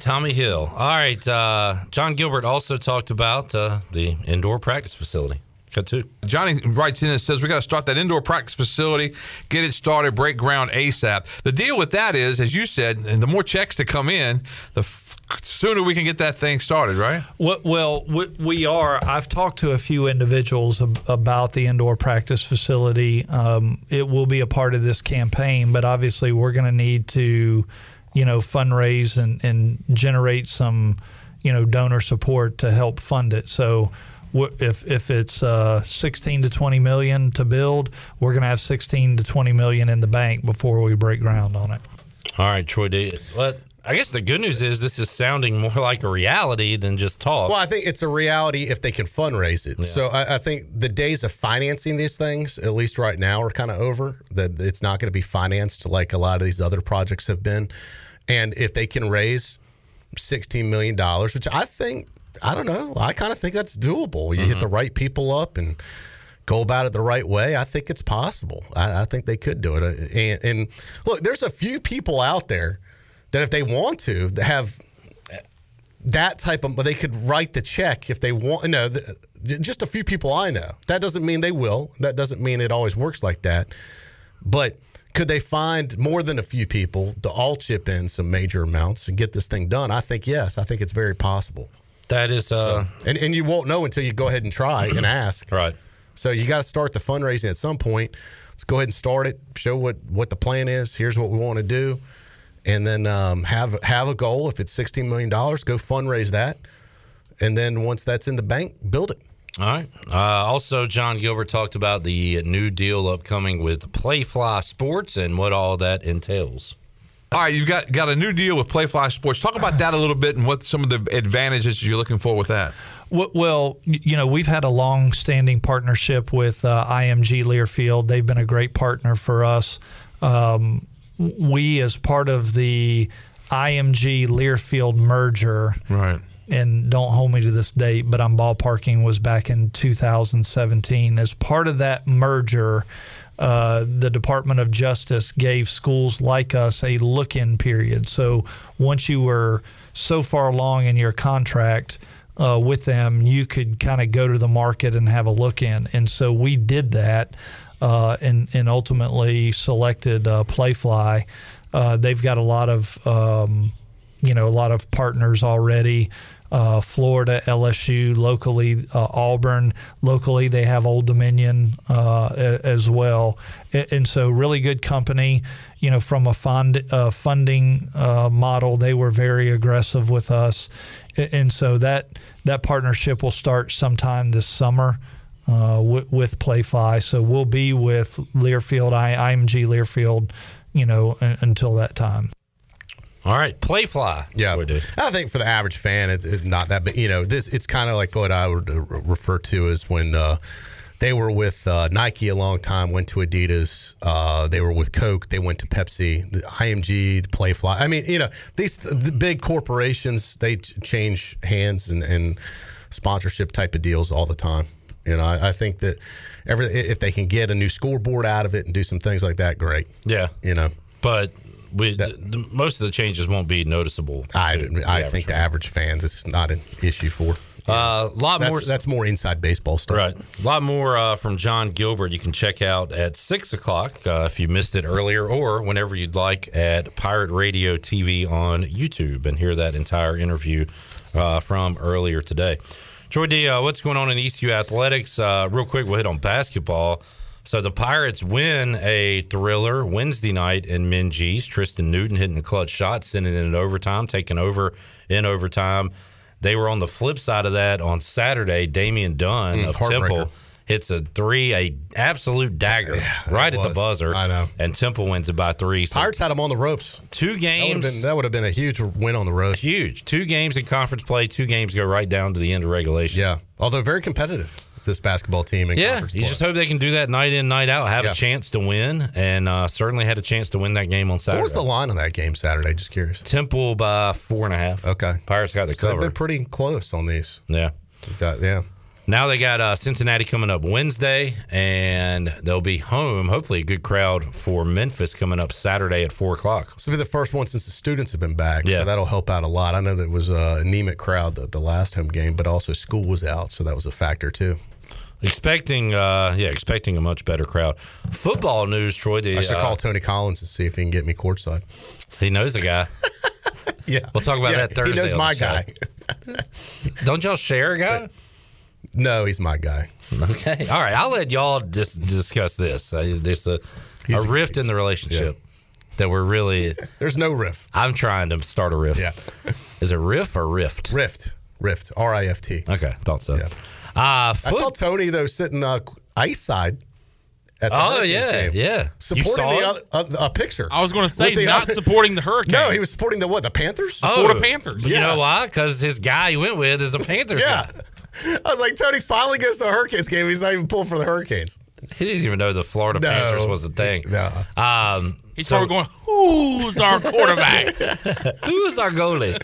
[clears throat] Tommy Hill. All right. Uh, John Gilbert also talked about uh, the indoor practice facility. Cut two. Johnny writes in and says we got to start that indoor practice facility, get it started, break ground ASAP. The deal with that is, as you said, and the more checks that come in, the f- sooner we can get that thing started, right? Well, we, we are. I've talked to a few individuals ab- about the indoor practice facility. Um, it will be a part of this campaign, but obviously we're going to need to, you know, fundraise and, and generate some, you know, donor support to help fund it. So wh- if if it's uh, 16 to 20 million to build, we're going to have 16 to 20 million in the bank before we break ground on it. All right, Troy D. But I guess the good news is this is sounding more [laughs] like a reality than just talk. Well, I think it's a reality if they can fundraise it. So I, I think the days of financing these things, at least right now, are kind of over. That it's not going to be financed like a lot of these other projects have been. And if they can raise sixteen million dollars, which I think, I don't know, I kind of think that's doable. You hit the right people up and go about it the right way. I think it's possible. I, I think they could do it. Uh, And, and look, there's a few people out there that if they want to have that type of but they could write the check if they want no the, just a few people i know that doesn't mean they will that doesn't mean it always works like that but could they find more than a few people to all chip in some major amounts and get this thing done i think yes i think it's very possible that is uh so, and, and you won't know until you go ahead and try and [clears throat] ask right so you got to start the fundraising at some point let's go ahead and start it show what what the plan is here's what we want to do and then um, have have a goal. If it's sixteen million dollars, go fundraise that, and then once that's in the bank, build it. All right. Uh, also, John Gilbert talked about the new deal upcoming with Playfly Sports and what all that entails. All right, you've got got a new deal with Playfly Sports. Talk about that a little bit and what some of the advantages you're looking for with that. Well- you know, we've had a long-standing partnership with uh, IMG Learfield. They've been a great partner for us. Um, we, as part of the IMG Learfield merger, right? And don't hold me to this date, but I'm ballparking was back in 2017. As part of that merger, uh, the Department of Justice gave schools like us a look-in period. So once you were so far along in your contract uh, with them, you could kind of go to the market and have a look in. And so we did that, uh, and and ultimately selected uh, Playfly. Uh, they've got a lot of um, you know a lot of partners already. Uh, Florida, LSU, locally, uh, Auburn, locally, they have Old Dominion uh, as well, and so really good company. You know, from a fund uh, funding uh, model, they were very aggressive with us, and so that that partnership will start sometime this summer uh, with, with Playfly. So we'll be with Learfield, I, IMG Learfield, you know, un- until that time. All right, Playfly. Yeah, I think for the average fan, it's, it's not that. But you know, this it's kind of like what I would uh, refer to as when uh, they were with uh, Nike a long time, went to Adidas. Uh, they were with Coke. They went to Pepsi. The IMG, Playfly. I mean, you know, these the big corporations they change hands and, and sponsorship type of deals all the time. You know, I, I think that every if they can get a new scoreboard out of it and do some things like that, great. Yeah, you know, but we, the, the, most of the changes won't be noticeable. I I think the average fans it's not an issue for. A uh, lot that's, more. That's more inside baseball stuff. Right. A lot more uh, from John Gilbert you can check out at 6 o'clock uh, if you missed it earlier or whenever you'd like at Pirate Radio TV on YouTube and hear that entire interview uh, from earlier today. Troy D, uh, what's going on in ECU Athletics? Uh, real quick, we'll hit on basketball. So the Pirates win a thriller Wednesday night in Minges. Tristan Newton hitting a clutch shot, sending it in overtime, taking over in overtime. They were on the flip side of that on Saturday. Damian Dunn Mm, of. Temple hits a three, a absolute dagger right at the buzzer. I know. And Temple wins it by three. So Pirates had them on the ropes. Two games. That would have been, that would have been a huge win on the road. Huge. Two games in conference play. Two games go right down to the end of regulation. Yeah. Although very competitive, this basketball team Yeah, you just hope they can do that night in, night out. Have Yeah. a chance to win, and uh, certainly had a chance to win that game on Saturday. What was the line on that game Saturday? Just curious. Temple by four and a half. Okay. Pirates got the So cover. been pretty close on these. Yeah. Got, yeah. Now they got uh, Cincinnati coming up Wednesday, and they'll be home. Hopefully, a good crowd for Memphis coming up Saturday at four o'clock. This will be the first one since the students have been back. Yeah. So that'll help out a lot. I know that it was a anemic crowd the, the last home game, but also school was out, so that was a factor too. Expecting, uh, yeah, expecting a much better crowd. Football news, Troy. The, I should uh, call Tony Collins and see if he can get me courtside. He knows a guy. [laughs] Yeah. We'll talk about Yeah, that Thursday. He knows my guy. [laughs] Don't y'all share a guy? No, he's my guy. Okay. All right. I'll let y'all just discuss this. Uh, there's a, a rift in the relationship that we're really. [laughs] There's no rift. I'm trying to start a rift. Yeah. Is it riff or rift? Rift. Rift. R I F T. Okay. Thought so. Yeah. Uh, I saw Tony though sitting uh, ice side. At the Oh, Hurricanes yeah, game. yeah. You Supporting saw the it? other, uh, a picture. I was going to say the not other- supporting the Hurricanes. No, he was supporting the what? The Panthers. Oh, Florida Panthers. You know why? Because his guy he went with is a Panthers Yeah. guy. [laughs] I was like, Tony finally goes to a Hurricanes game. He's not even pulling for the Hurricanes. He didn't even know the Florida No. Panthers was a thing. No. Um, He's so- probably going, who's our quarterback? [laughs] Who is our goalie?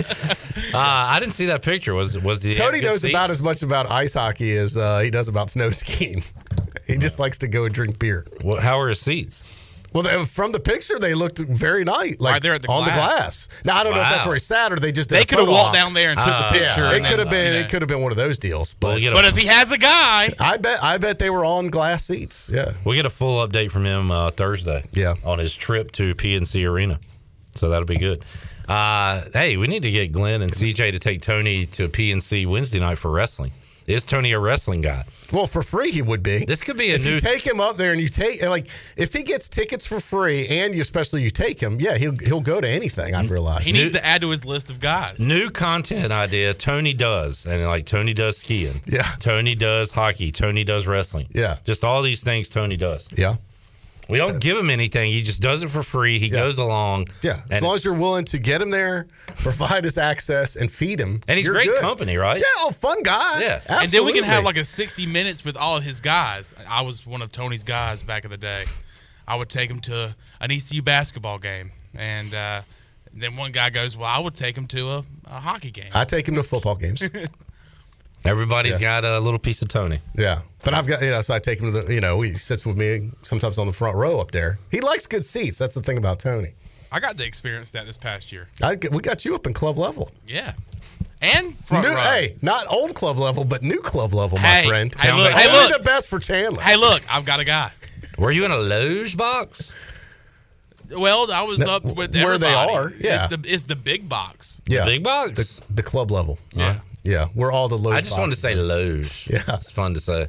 Uh, I didn't see that picture. Was was the Tony knows about as much about ice hockey as uh, he does about snow skiing. [laughs] he just likes to go and drink beer. Well, how are his seats? Well, they, from the picture, they looked very nice, like Right there the on the glass. glass. Now I don't know if that's Wow. where he sat or they just did They could have walked down there and took Ah. the picture. Yeah, it could have been. know. It could have been one of those deals. But We'll get a, if he has a guy, I bet. I bet they were on glass seats. Yeah. we'll get a full update from him uh, Thursday. Yeah. on his trip to PNC Arena, so that'll be good. Uh, hey, we need to get Glenn and CJ to take Tony to PNC Wednesday night for wrestling. Is Tony a wrestling guy? Well, for free he would be. This could be a if new. you take him up there and you take and, like if he gets tickets for free and you especially you take him, yeah, he'll he'll go to anything. I've realized. he needs to add to his list of guys. New content idea. Tony does, and like Tony does skiing. Yeah. Tony does hockey. Tony does wrestling. Yeah. Just all these things Tony does. Yeah. We don't give him anything. He just does it for free. He Yeah. goes along. Yeah, as long as you're willing to get him there, [laughs] provide his access, and feed him, And he's you're great good. company, right? Yeah, oh, fun guy. Yeah. And then we can have like a 60 minutes with all of his guys. I was one of Tony's guys back in the day. I would take him to an ECU basketball game. And uh, then one guy goes, Well, I would take him to a, a hockey game. I take him to football games. [laughs] Everybody's Yeah. got a little piece of Tony. yeah, but I've got you know, so I take him to the you know he sits with me sometimes on the front row up there. He likes good seats. That's the thing about Tony. I got to experience that this past year. I, we got you up in club level. Yeah. And front New- row. hey, not old club level, but new club level, my Hey, friend. hey, look, Only hey, look. the best for Chandler. Hey, look, I've got a guy. Were you in a loge box? Well, I was No, up with where they are, yeah. It's the, it's the big box. yeah, Big box. the, the club level. Yeah. Yeah, we're all the low. I just wanted to say loge. Yeah. It's fun to say.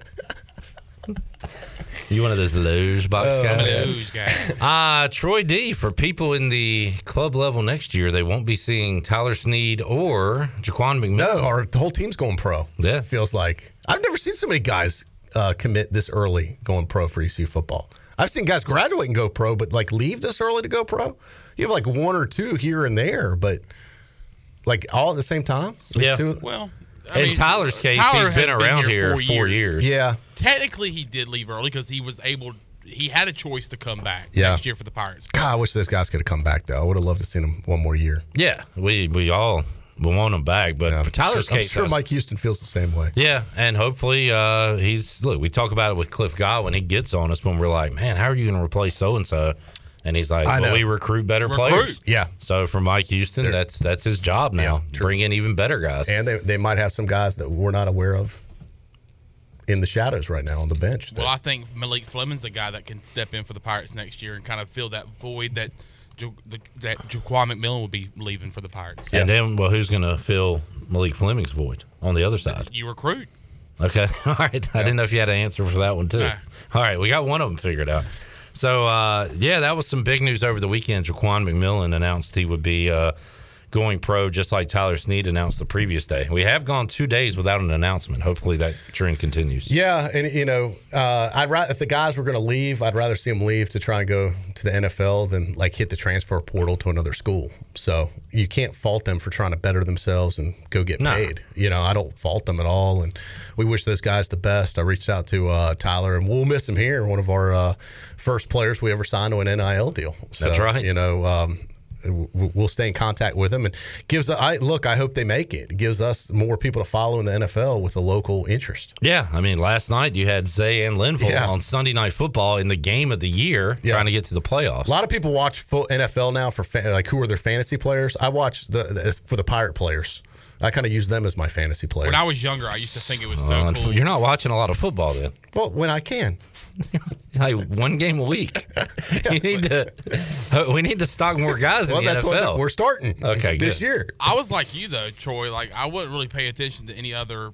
You one of those loge box Oh, guys? Luge guy. Uh, Troy D, for people in the club level next year, they won't be seeing Tyler Snead or Jaquan McMillian. No, our the whole team's going pro. Yeah. feels like I've never seen so many guys uh, commit this early going pro for ECU football. I've seen guys graduate and go pro, but like leave this early to go pro. You have like one or two here and there, but like all at the same time. Those Yeah. two- Well, I In mean, Tyler's case, Tyler he's been has around here, four, years. yeah, Technically, he did leave early because he was able. He had a choice to come back Yeah. next year for the Pirates. God, I wish those guys could have come back though. I would have loved to seen them one more year. Yeah, we we all we want him back, but Yeah, Tyler's sure, case, I'm sure that's- Mike Houston feels the same way. Yeah, and hopefully uh, he's look. We talk about it with Cliff Godwin. He gets on us when we're like, "Man, how are you going to replace so and so?" And he's like, I "Well, know. we recruit better Recruit. players." Yeah, So for Mike Houston, They're- that's that's his job now. Yeah, bring in even better guys. and they they might have some guys that we're not aware of in the shadows right now on the bench. that- Well, I think Malik Fleming's the guy that can step in for the Pirates next year and kind of fill that void that Ju- the- that Jaquan McMillian will be leaving for the Pirates. And then, well, who's going to fill Malik Fleming's void on the other side? You recruit. Okay, [laughs] all right. I didn't know if you had an answer for that one too. Nah. All right, we got one of them figured out. So uh, yeah, that was some big news over the weekend. Jaquan McMillian announced he would be uh, going pro, just like Tyler Snead announced the previous day. We have gone two days without an announcement. Hopefully that trend continues. Yeah, and you know, uh, I'd rather if the guys were going to leave, I'd rather see them leave to try and go to the NFL than like hit the transfer portal to another school. So you can't fault them for trying to better themselves and go get No. paid. You know, I don't fault them at all, and we wish those guys the best. I reached out to uh, Tyler, and we'll miss him here. One of our uh, first players we ever signed to an NIL deal. So, That's right. You know. Um, We'll stay in contact with them, and gives. I look. I hope they make it. It gives us more people to follow in the NFL with a local interest. Yeah, I mean, last night you had Zay and Linval Yeah. on Sunday Night Football in the game of the year, trying to get to the playoffs. A lot of people watch full NFL now for fa- like who are their fantasy players. I watch the, the for the Pirate players I kind of use them as my fantasy players. When I was younger, I used to think it was so Well, cool. You're not watching a lot of football then. Well, when I can. [laughs] like one game a week. [laughs] you need to. uh, [laughs] We need to stock more guys Well, in the that's NFL. what we're starting. Okay, this good. year. I was like you though, Troy. Like I wouldn't really pay attention to any other,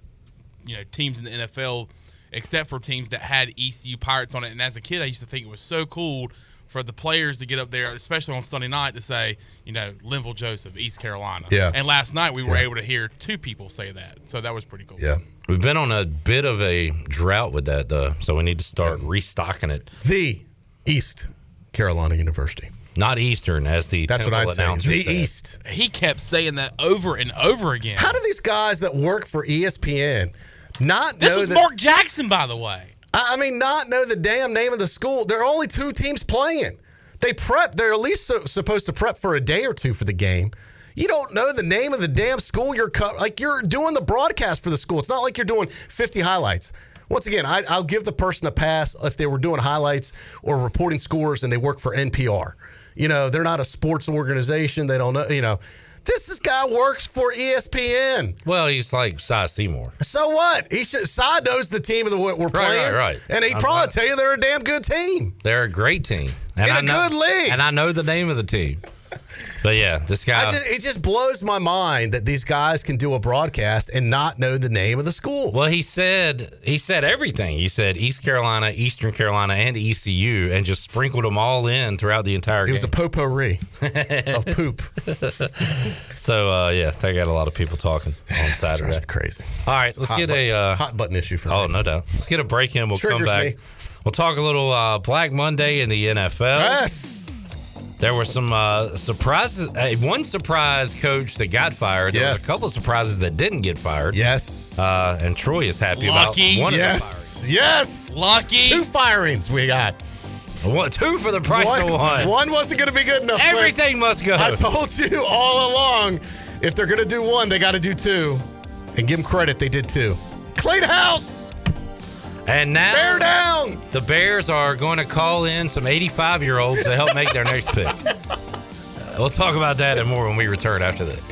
you know, teams in the NFL except for teams that had ECU Pirates on it. And as a kid, I used to think it was so cool for the players to get up there, especially on Sunday night, to say, you know, Linval Joseph, East Carolina. Yeah. And last night we were able to hear two people say that, so that was pretty cool. Yeah. We've been on a bit of a drought with that though, so we need to start restocking it. The East Carolina University. Not Eastern, as the That's what I'd say. The said. East. He kept saying that over and over again. How do these guys that work for ESPN not This know was that- Mark Jackson, by the way. I mean, not know the damn name of the school. There are only two teams playing. They prep. They're at least so, supposed to prep for a day or two for the game. You don't know the name of the damn school you're co- like. You're doing the broadcast for the school. It's not like you're doing 50 highlights. Once again, I, I'll give the person a pass if they were doing highlights or reporting scores and they work for NPR. You know, they're not a sports organization. They don't know. You know, this this guy works for ESPN. Well, he's like Cy Seymour. So what? He should. Side knows the team that we're playing, right, right. And he'd probably tell you they're a damn good team. They're a great team. In I a know, good league. And I know the name of the team. But yeah, this guy. I just, it just blows my mind that these guys can do a broadcast and not know the name of the school. Well, he said he said everything. He said East Carolina, Eastern Carolina, and ECU, and just sprinkled them all in throughout the entire It game. was a potpourri [laughs] of poop. so uh, yeah, they got a lot of people talking on [sighs] Saturday. crazy. All right, let's Hot get bu- a uh, hot button issue for Oh, no doubt. Let's get a break in. We'll Triggers come back. me. We'll talk a little uh, Black Monday in the NFL. Yes. There were some uh, surprises. Uh, one surprise coach that got fired. There was Yes. a couple of surprises that didn't get fired. Yes. Uh, and Troy is happy Lucky. about one yes. Yes. Lucky. Two firings we got. of. One, two for the price one, of one. One wasn't going to be good enough. Everything must go. I told you all along, if they're going to do one, they got to do two. And give them credit, they did two. Clean house. And now Bear down. the Bears are going to call in some 85 year olds to help make their next pick. [laughs] Uh, We'll talk about that and more when we return after this.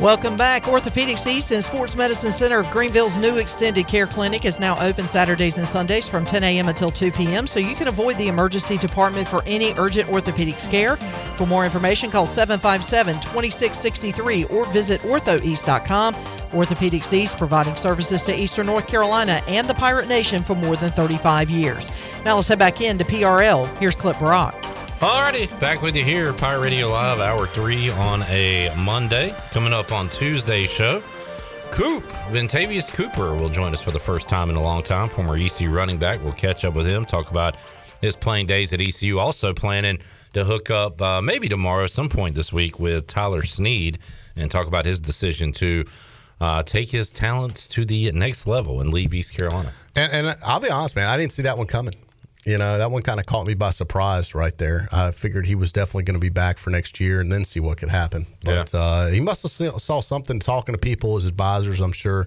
Welcome back. Orthopedics East and Sports Medicine Center of Greenville's new extended care clinic is now open Saturdays and Sundays from 10 a.m. until 2 p.m. so you can avoid the emergency department for any urgent orthopedics care. For more information, call 757 2663 or visit orthoeast.com. Orthopedics East providing services to Eastern North Carolina and the Pirate Nation for more than 35 years. Now let's head back into PRL. Here's Clip Brock. Alrighty, back with you here, Pirate Radio Live, hour three on a Monday. Coming up on Tuesday's show, Coop, Vintavious Cooper will join us for the first time in a long time. Former ECU running back. We'll catch up with him, talk about his playing days at ECU. Also planning to hook up uh, maybe tomorrow, some point this week, with Tyler Snead and talk about his decision to uh, take his talents to the next level and leave East Carolina. And, and I'll be honest, man, I didn't see that one coming. You know, that one kind of caught me by surprise right there. I figured he was definitely going to be back for next year and then see what could happen. But uh, he must have saw, something talking to people, his advisors, I'm sure,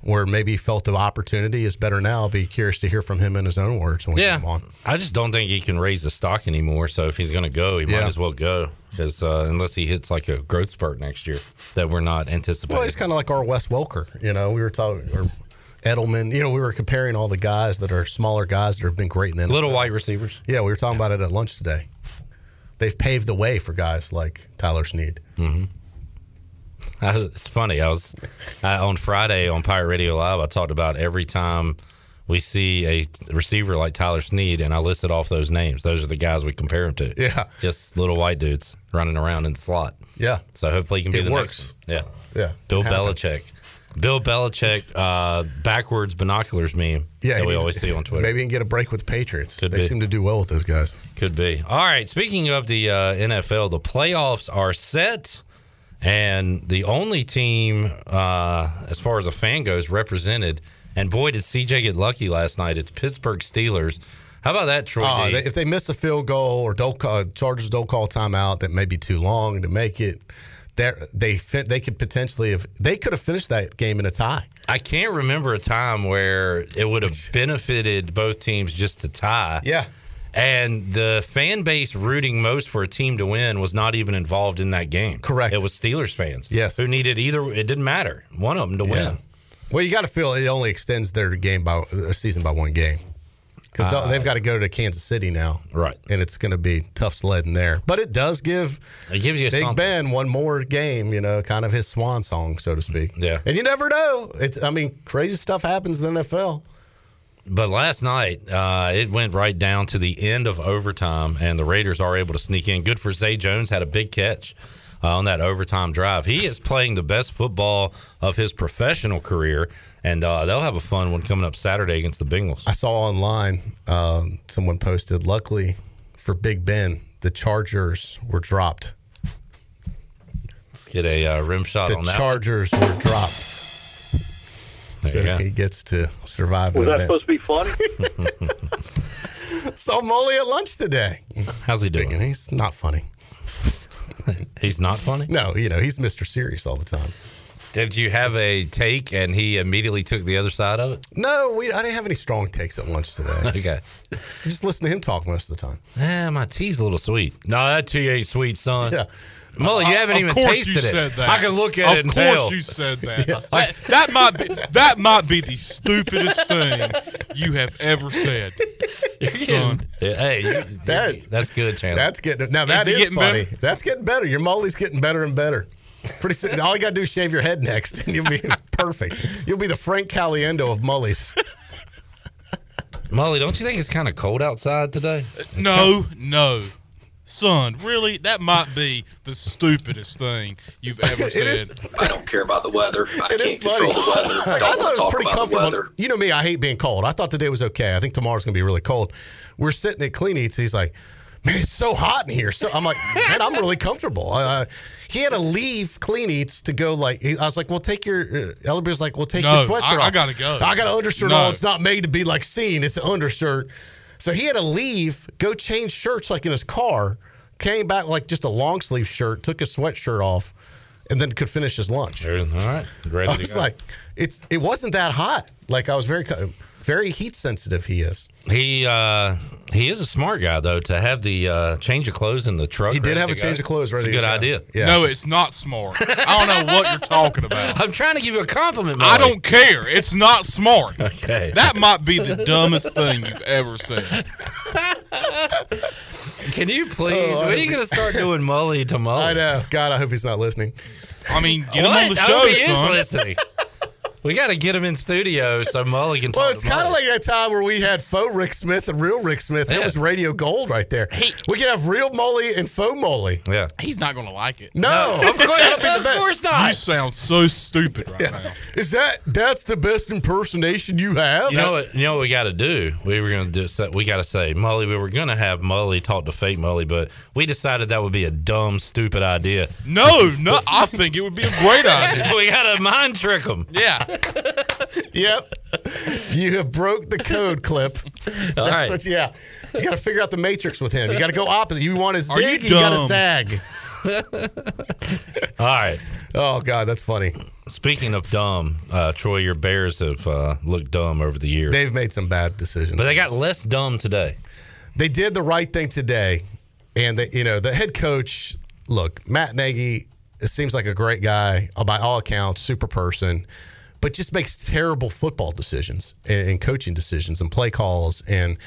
where maybe he felt the opportunity is better now. I'll be curious to hear from him in his own words when yeah, on. I just don't think he can raise the stock anymore. So if he's going to go, he might as well go because uh, unless he hits like a growth spurt next year that we're not anticipating. Well, he's kind of like our Wes Welker. You know, we were talking, or Edelman. You know, we were comparing all the guys that are smaller guys that have been great in the NFL. Little white receivers. Yeah, we were talking about it at lunch today. They've paved the way for guys like Tyler Snead. Mm-hmm. Was, it's funny. I was I, on Friday on Pirate Radio Live. I talked about every time we see a receiver like Tyler Snead, and I listed off those names. Those are the guys we compare him to. Yeah. just little white dudes running around in the slot. Yeah. So hopefully he can be It the works. next. one. Yeah, Yeah, Bill. Belichick. Bill Belichick uh, backwards binoculars meme Yeah, that we always see on Twitter. Maybe can get a break with the Patriots. Could they be. seem to do well with those guys. Could be. All right. Speaking of the uh, NFL, the playoffs are set, and the only team, uh, as far as a fan goes, represented. And boy, did CJ get lucky last night. It's Pittsburgh Steelers. How about that, Troy? D? they, if they miss a field goal or don't call, Chargers don't call timeout, that may be too long to make it. They they could potentially have they could have finished that game in a tie. I can't remember a time where it would have benefited both teams just to tie. Yeah. And the fan base rooting most for a team to win was not even involved in that game. Correct. It was Steelers fans. Yes. Who needed either, it didn't matter, one of them to Yeah. win. Well, you got to feel it only extends their game by a season by one game because Uh, they've got to go to Kansas City now, right? And it's going to be tough sledding there. But it does give It gives you Big something. Ben one more game, you know, kind of his swan song, so to speak. Yeah. And you never know. It's I mean, crazy stuff happens in the NFL. But last night, uh, it went right down to the end of overtime, and the Raiders are able to sneak in. Good for Zay Jones, had a big catch uh, on that overtime drive. He is playing the best football of his professional career, and uh, they'll have a fun one coming up Saturday against the Bengals. I saw online um, someone posted. Luckily for Big Ben, the Chargers were dropped. Let's get a uh, rim shot The on that. Chargers were dropped. There so he gets to survive. Was that event. supposed to be funny? [laughs] Saw Molly at lunch today. How's he doing? He's not funny. [laughs] He's not funny? No, you know, he's Mr. Serious all the time. Did you have a take and he immediately took the other side of it? No, we I didn't have any strong takes at lunch today. [laughs] Okay. Just listen to him talk most of the time. Yeah, my tea's a little sweet. No, that tea ain't sweet, son. Yeah. Mully, you Uh, haven't of even course tasted you it. said that. I can look at of it and course tell. you said that. [laughs] that. That might be that might be the stupidest thing you have ever said, [laughs] son. Yeah, hey, you- That's- that's good, Chandler. That's getting now That is, is getting funny. better? That's getting better. Your Molly's getting better and better. Pretty soon, all you gotta do is shave your head next, and you'll be [laughs] perfect. You'll be the Frank Caliendo of Molly's. Molly, don't you think it's kind of cold outside today? No, no, son. Really, that might be the stupidest thing you've ever [laughs] said. I don't care about the weather. I It is can't control the weather. I [laughs] I don't thought want it was talk pretty about the comfortable. weather. You know me, I hate being cold. I thought today was okay. I think tomorrow's gonna be really cold. We're sitting at Clean Eats. He's like, "Man, it's so hot in here." So I'm like, "Man, I'm really comfortable." Uh, he had to leave Clean Eats to go. Like, I was like, "Well, take your." Uh, Ellerby's like, "Well, take No, your sweatshirt I- off." I gotta go. I got an undershirt No. on. It's not made to be like seen. It's an undershirt. So he had to leave, go change shirts like in his car. Came back like just a long sleeve shirt, took his sweatshirt off, and then could finish his lunch. All right, ready I to was go. like, it's it wasn't that hot. Like I was very co- very heat sensitive. He is. He uh, he is a smart guy though to have the uh, change of clothes in the truck. He did have to a change of clothes It's ready a to good go. idea. Yeah. No, it's not smart. I don't know what you're talking about. [laughs] I'm trying to give you a compliment. I don't care. It's not smart. Okay. That might be the dumbest thing you've ever said. [laughs] Can you please? Oh, when are you going to start [laughs] doing Molly to Molly? I know. God, I hope he's not listening. I mean, get him on the I show, hope he son. is listening. We got to get him in studio so Molly can talk. Well, it's kind of like that time where we had faux Rick Smith and real Rick Smith. That Yeah. was radio gold right there. we can have real Molly and faux Molly. Yeah. He's not going to like it. No, of course, That'll be the [laughs] of best. course You sound so stupid right now. Is that that's the best impersonation you have? You know what? You know what we got to do. We were going to do. We got to say, Molly. We were going to have Molly talk to fake Molly, but we decided that would be a dumb, stupid idea. No, no, I think it would be a great idea. [laughs] we got to mind trick him. Yeah. [laughs] Yep. You have broke the code, Clip. That's right. what. Yeah. You got to figure out the matrix with him. You got to go opposite. You want to Are you zig, you, got to sag. All right. Oh God, that's funny. Speaking of dumb, uh, Troy, your Bears have uh, looked dumb over the years, They've made some bad decisions, but they got less dumb today. they did the right thing today, and they, you know the head coach. Look, Matt Nagy it seems like a great guy uh, by all accounts, super person, but just makes terrible football decisions and, and coaching decisions and play calls. And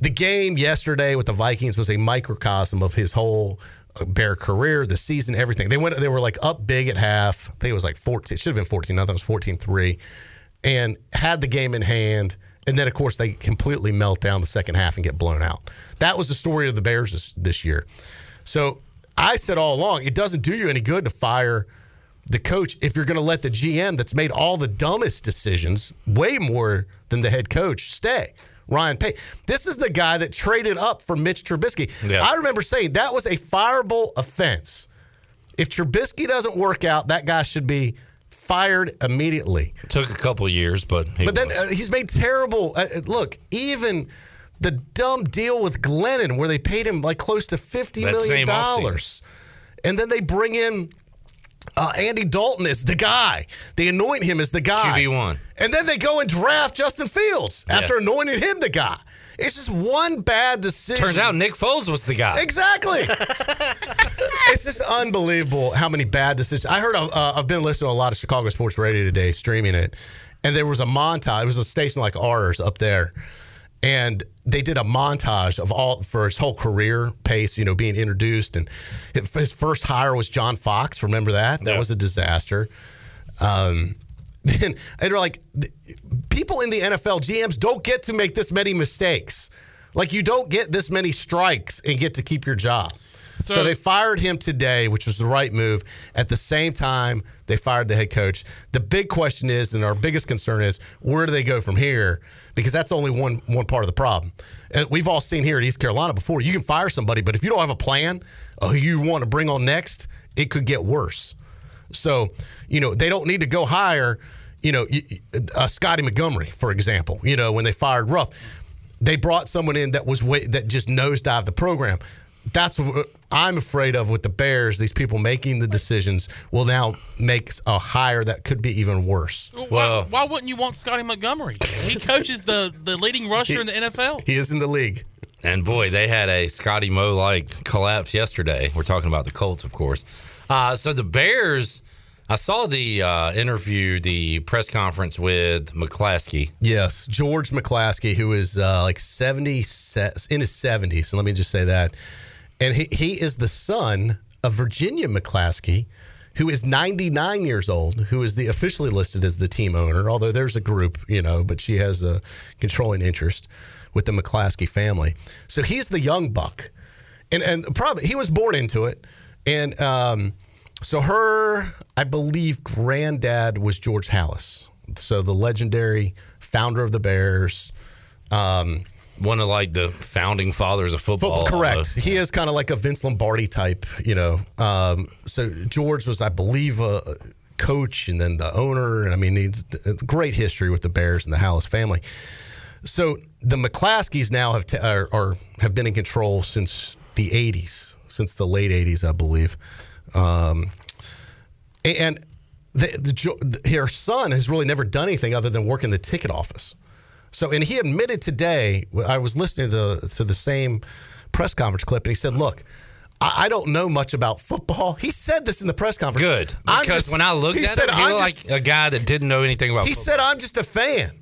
the game yesterday with the Vikings was a microcosm of his whole uh, Bear career, the season, everything. They went, they were like up big at half. I think it was like fourteen. It should have been fourteen nothing. It was fourteen three, and had the game in hand. And then, of course, they completely melt down the second half and get blown out. That was the story of the Bears this, this year. So I said all along, it doesn't do you any good to fire the coach, if you're going to let the GM that's made all the dumbest decisions, way more than the head coach, stay. Ryan Pace. This is the guy that traded up for Mitch Trubisky. Yeah. I remember saying that was a fireable offense. If Trubisky doesn't work out, that guy should be fired immediately. Took a couple years, but he But then uh, he's made terrible. Uh, uh, look, even the dumb deal with Glennon, where they paid him like close to fifty that million dollars, and then they bring in uh, Andy Dalton is the guy. They anoint him as the guy. QB1. and then they go and draft Justin Fields Yeah. after anointing him the guy. It's just one bad decision. Turns out Nick Foles was the guy. Exactly. [laughs] it's just unbelievable how many bad decisions. I heard. Uh, I've been listening to a lot of Chicago sports radio today, streaming it, and there was a montage. It was a station like ours up there, and they did a montage of all for his whole career pace. You know, being introduced, and his first hire was John Fox. Remember that? That was a disaster. Um, [laughs] then and they're like, people in the NFL GMs don't get to make this many mistakes. Like you don't get this many strikes and get to keep your job. So, So- they fired him today, which was the right move. At the same time, they fired the head coach. The big question is, and our biggest concern is, where do they go from here? Because that's only one one part of the problem. Uh, We've all seen here at East Carolina before. You can fire somebody, but if you don't have a plan of who you want to bring on next, it could get worse. So, you know, they don't need to go hire, you know, uh, Scotty Montgomery, for example. You know, when they fired Ruff, they brought someone in that was way, that just nosedived the program. That's what I'm afraid of with the Bears. These people making the decisions will now make a hire that could be even worse. why, why wouldn't you want Scotty Montgomery? He coaches the, the leading rusher in the NFL. He is in the league. And boy, they had a Scotty Moe like collapse yesterday. We're talking about the Colts, of course. Uh, so the Bears, I saw the uh, interview, the press conference with McClaskey. Yes, George McClaskey, who is uh, like 70, in his 70s. So let me just say that. And he, he is the son of Virginia McClaskey, who is 99 years old, who is the officially listed as the team owner, although there's a group, you know, but she has a controlling interest with the McClaskey family. So he's the young buck. And, and probably he was born into it. And um, so her, I believe, granddad was George Halas. So the legendary founder of the Bears. Um, One of like the founding fathers of football. Correct. almost. He is kind of like a Vince Lombardi type, you know. Um, so George was, I believe, a coach and then the owner. And I mean, he's a great history with the Bears and the Halas family. So the McClaskeys now have t- are, are have been in control since the '80s, since the late '80s, I believe. Um, and the, the, the, her son has really never done anything other than work in the ticket office. So, and he admitted today, I was listening to the, to the same press conference clip, and he said, Look, I, I don't know much about football. He said this in the press conference. Good. I'm Because just- when I looked he at said, him, he "I'm looked just- like a guy that didn't know anything about football. he football. said, I'm just a fan.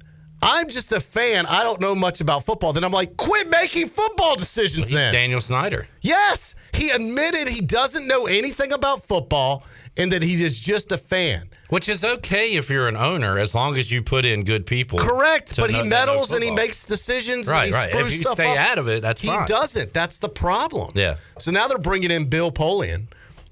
I'm just a fan. I don't know much about football. Then I'm like, quit making football decisions He's then. Daniel Snyder. Yes, he admitted he doesn't know anything about football and that he is just a fan. Which is okay if you're an owner, as long as you put in good people. Correct, but he know- that know meddles and he makes decisions. Right, and he right. If you stay up. out of it, that's he fine. doesn't. That's the problem. Yeah. So now they're bringing in Bill Polian,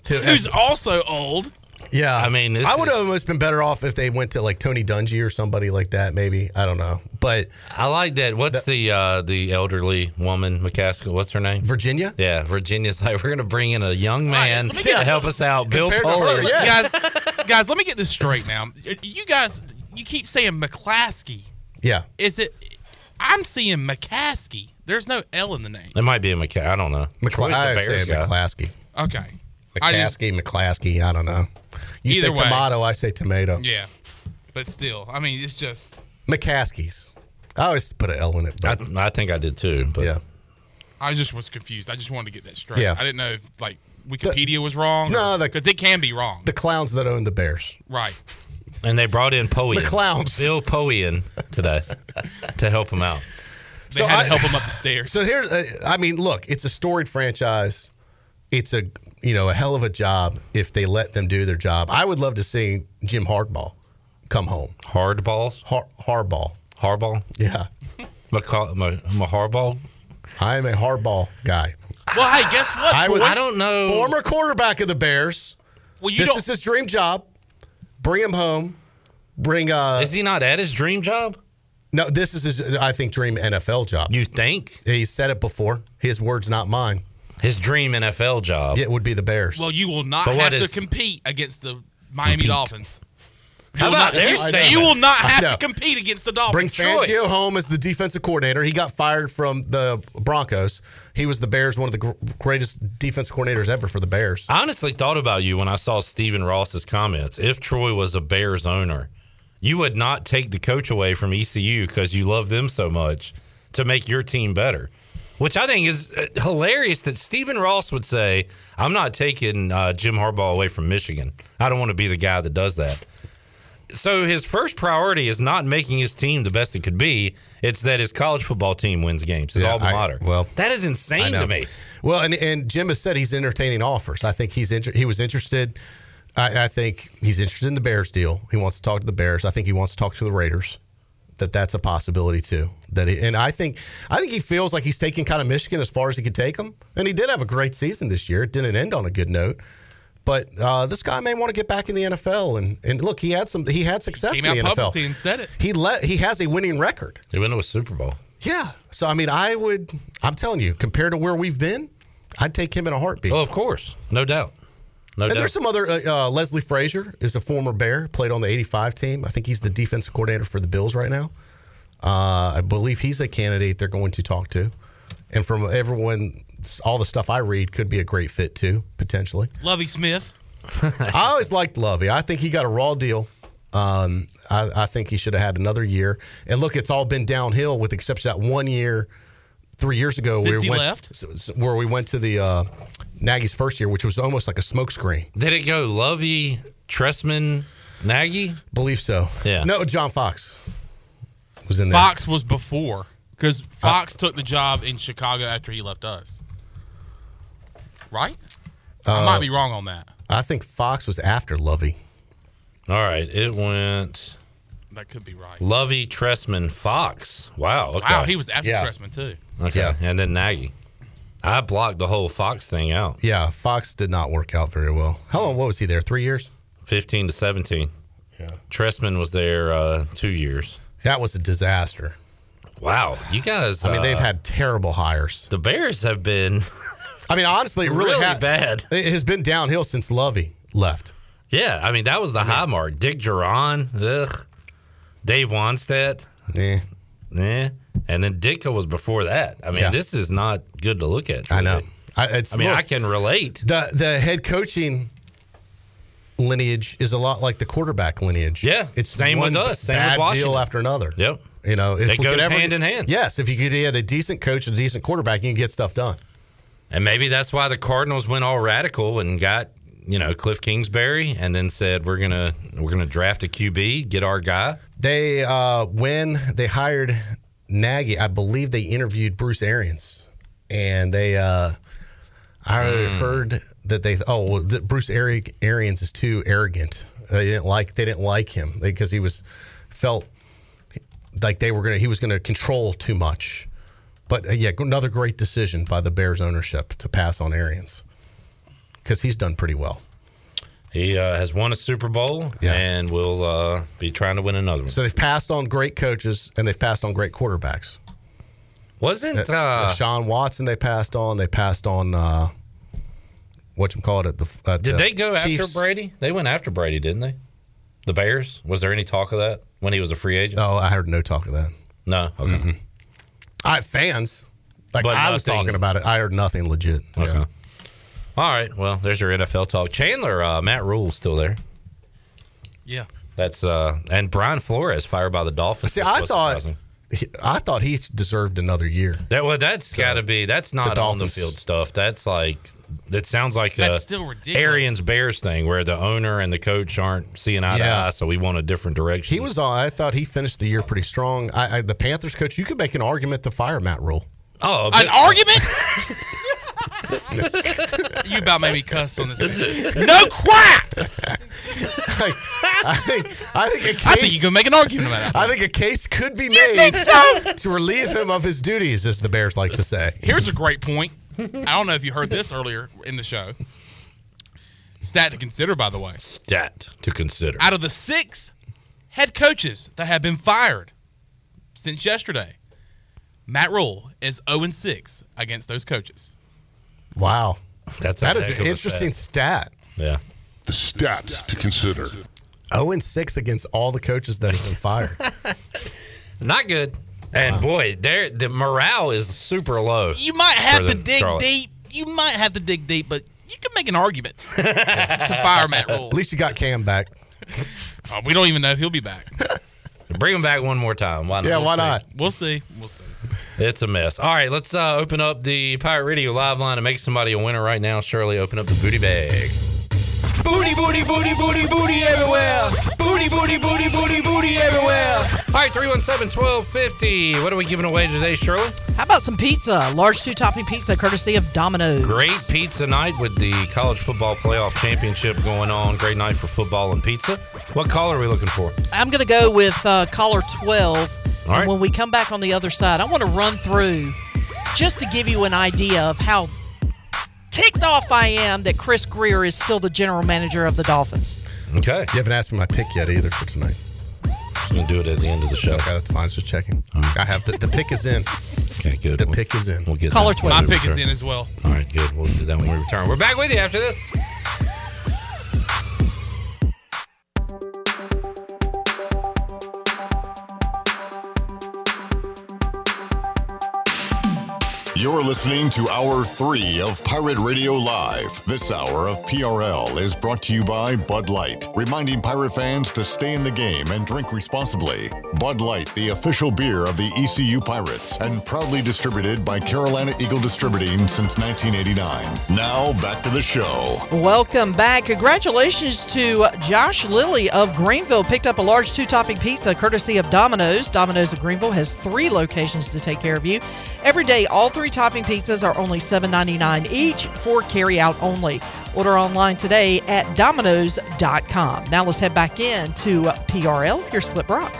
to Who's also old. Yeah, I mean, this I would have almost been better off if they went to like Tony Dungy or somebody like that. Maybe I don't know, but I like that. What's the uh, the elderly woman, McCaskill? What's her name? Virginia. Yeah, Virginia's like we're gonna bring in a young man let me to get- help us out. Bill Compared to her, Foley. yeah. Guys, guys, let me get this straight now. You guys, you keep saying McClaskey. yeah. Is it? I'm seeing McCaskey. There's no L in the name. It might be a McCa. I don't know. McCla- Who's I say guy? McClaskey. Okay. I just- McClaskey. I don't know. You Either say way. tomato, I say tomato. Yeah, but still, I mean, it's just. McCaskies. I always put an L in it. I, But I think I did too. But yeah. I just was confused. I just wanted to get that straight. Yeah. I didn't know if like Wikipedia was wrong. No, the- because it can be wrong. The clowns that own the Bears. right. And they brought in Poe. The clowns. Bill Poe in today to help him out. They So had I- to help him up the stairs. So here, uh, I mean, look, it's a storied franchise. It's a you know a hell of a job if they let them do their job. I would love to see Jim Harbaugh come home. Hard balls. Har- Harbaugh. Hardball. Yeah, McCall, my, my hardball. I am a Harbaugh guy. well, hey, guess what? I, would, I don't know. Former quarterback of the Bears. well, you this don't. is his dream job. bring him home. Bring. uh Is he not at his dream job? No, this is his. I think dream NFL job. You think? He said it before. His words, not mine. His dream NFL job. It would be the Bears. Well, you will not But what have to compete against the Miami Dolphins. You How will about not, their you, statement? you will not have know. to compete against the Dolphins. Bring Dolphins. Fangio home as the defensive coordinator. He got fired from the Broncos. He was the Bears, one of the gr- greatest defensive coordinators ever for the Bears. I honestly thought about you when I saw Stephen Ross's comments. If Troy was a Bears owner, you would not take the coach away from ECU because you love them so much to make your team better. Which I think is uh, hilarious that Stephen Ross would say, I'm not taking uh, Jim Harbaugh away from Michigan. I don't want to be the guy that does that. So his first priority is not making his team the best it could be. It's that his college football team wins games. His Yeah, alma I- well, that is insane to me. Well, and, and Jim has said he's entertaining offers. I think he's inter- he was interested. I, I think he's interested in the Bears deal. He wants to talk to the Bears. I think he wants to talk to the Raiders. That that's a possibility too. That he, and I think I think he feels like he's taking kind of Michigan as far as he could take them. And he did have a great season this year. It didn't end on a good note. But uh, this guy may want to get back in the NFL. And, and look, he had some he had success Came in the out NFL. publicly and said it. He let he has a winning record. He went to a Super Bowl. Yeah. So I mean, I would. I'm telling you, compared to where we've been, I'd take him in a heartbeat. Well, of course, no doubt, no and doubt. there's some other. Uh, uh, Leslie Frazier is a former Bear, played on the '85 team. I think he's the defensive coordinator for the Bills right now. Uh, I believe he's a candidate they're going to talk to. And from everyone, all the stuff I read could be a great fit too, potentially. Lovie Smith. [laughs] I always liked Lovie. I think he got a raw deal. Um, I, I think he should have had another year. And look, it's all been downhill with the exception of that one year, three years ago, Since where he went, left? s- s- where we went to the uh, Nagy's first year, which was almost like a smokescreen. Did it go Lovie, Trestman, Nagy? Believe so. Yeah. No, John Fox was in there. Fox was before because Fox took the job in Chicago after he left us. Right? I Uh, might be wrong on that. I think Fox was after Lovie. All right, it went That could be right. Lovie, Trestman, Fox. Wow. Okay. Wow, he was after Trestman too. Okay, and then Nagy. I blocked the whole Fox thing out. Yeah, Fox did not work out very well. How long? What was he there? Three years. 15 to 17. Yeah. Trestman was there uh, two years. That was a disaster. Wow, you guys. I mean, they've uh, had terrible hires. the Bears have been. [laughs] I mean, honestly, really, Really ha- bad. [laughs] It has been downhill since Lovie left. Yeah, I mean that was the high mark. Dick Jauron, ugh. Dave Wannstedt, yeah, yeah, and then Ditka was before that. I mean, Yeah. this is not good to look at. I know. I, it's, I mean, look, I can relate. the the head coaching lineage is a lot like the quarterback lineage. Yeah, it's same one with us, same with bad Washington. deal after another. Yep. You know, if It goes ever, hand in hand. Yes, if you could get a decent coach and a decent quarterback, you can get stuff done. And maybe that's why the Cardinals went all radical and got you know Kliff Kingsbury, and then said we're gonna we're gonna draft a QB, get our guy. They uh, when they hired Nagy, I believe they interviewed Bruce Arians, and they uh, I Hmm. heard that they oh well, that Bruce Ari- Arians is too arrogant. They didn't like they didn't like him because he was felt like they were gonna he was gonna control too much. But uh, yeah, another great decision by the Bears ownership to pass on Arians because he's done pretty well. He uh, has won a Super Bowl and will uh, be trying to win another one. So they've passed on great coaches and they've passed on great quarterbacks. Wasn't Uh, uh, Sean Watson they passed on. They passed on uh, what you call it at the. At Did the they go Chiefs. after Brady? They went after Brady, didn't they? The Bears. Was there any talk of that when he was a free agent? Oh, I heard no talk of that. No. Okay. I fans like But I was talking about it. I heard nothing legit. Okay. Yeah. All right. Well, there's your NFL talk. Chandler, uh, Matt Rhule's still there. Yeah. That's uh, and Brian Flores fired by the Dolphins. See, I thought he- I thought he deserved another year. that well, that's got to be that's not on the field stuff. That's like that sounds like That's a still ridiculous. Arians Bears thing where the owner and the coach aren't seeing eye to eye, so we want a different direction. He was. Uh, I thought he finished the year pretty strong. I, I, the Panthers coach, you could make an argument to fire Matt Rhule. oh An argument? [laughs] [laughs] [laughs] you about made me cuss on this. Thing. No crap! I think. I think a case. I think you can make an argument about that. I think a case could be made think so? to relieve him of his duties, as the Bears like to say. Here's a great point. I don't know if you heard this earlier in the show. Stat to consider, by the way. Stat to consider. Out of the six head coaches that have been fired since yesterday, Matt Rhule is 0 6 against those coaches. Wow. That's that is an interesting stat. Yeah. The stat to consider. 0 and 6 against all the coaches that have been fired. [laughs] Not good. And boy, there the morale is super low. You might have to dig Charlotte. deep. You might have to dig deep, but you can make an argument [laughs] to fire Matt Rhule. At least you got Cam back. Uh, we don't even know if he'll be back. Bring him back one more time. Why not? Yeah, We'll why see. not? We'll see. We'll see. It's a mess. All right, let's uh, open up the Pirate Radio live line and make somebody a winner right now. Shirley, open up the booty bag. Booty, booty, booty, booty, booty everywhere. Booty, booty, booty, booty, booty everywhere. All right, 317 1250. What are we giving away today, Shirley? How about some pizza? Large two topping pizza courtesy of Domino's. Great pizza night with the college football playoff championship going on. Great night for football and pizza. What caller are we looking for? I'm going to go with uh, caller 12. All right. And when we come back on the other side, I want to run through just to give you an idea of how ticked off I am that Chris Grier is still the general manager of the Dolphins. Okay. You haven't asked me my pick yet either for tonight. I'm going to do it at the end of the show. Okay, that's fine. Just checking. I have the, the pick is in. Okay, good. The We'll- pick is in. We'll get Caller that 12. when My we pick is in as well. All right, good. We'll do that when we return. We're back with you after this. You're listening to Hour 3 of Pirate Radio Live. This hour of PRL is brought to you by Bud Light, reminding pirate fans to stay in the game and drink responsibly. Bud Light, the official beer of the ECU Pirates, and proudly distributed by Carolina Eagle Distributing since 1989. Now, back to the show. Welcome back. Congratulations to Josh Lilly of Greenville. Picked up a large two topping pizza courtesy of Domino's. Domino's of Greenville has three locations to take care of you. Every day, all three topping pizzas are only $7.99 each for carry out only. Order online today at Domino's.com. Now let's head back in to PRL. Here's Clip Brock.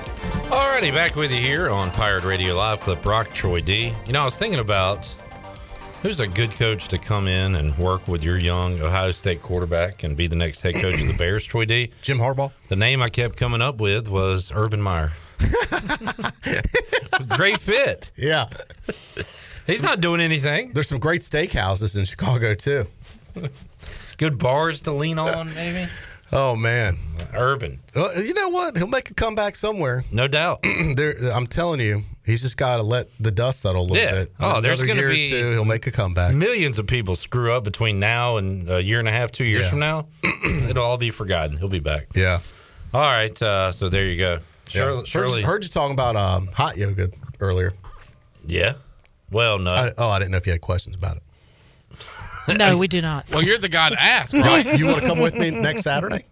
Alrighty, back with you here on Pirate Radio Live. Clip Brock, Troy D. You know, I was thinking about who's a good coach to come in and work with your young Ohio State quarterback and be the next head coach of the Bears, Troy D. Jim Harbaugh. The name I kept coming up with was Urban Meyer. [laughs] Great fit. Yeah. He's not doing anything. There's some great steakhouses in Chicago too. Good bars to lean on, maybe. Oh man, Urban. Well, you know what? He'll make a comeback somewhere. No doubt. [clears throat] there, I'm telling you, he's just got to let the dust settle a little Yeah. bit. Oh, there's Another gonna be- two, he'll make a comeback. Millions of people screw up between now and a year and a half, two years Yeah. from now. [clears throat] It'll all be forgotten. He'll be back. Yeah. All right. Uh, so there you go. Shirley. Heard, Shirley heard you talking about um, hot yoga earlier. yeah. Well, no. I, oh, I didn't know if you had questions about it. [laughs] No, we do not. Well, you're the guy to ask, right? you want to come with me next Saturday?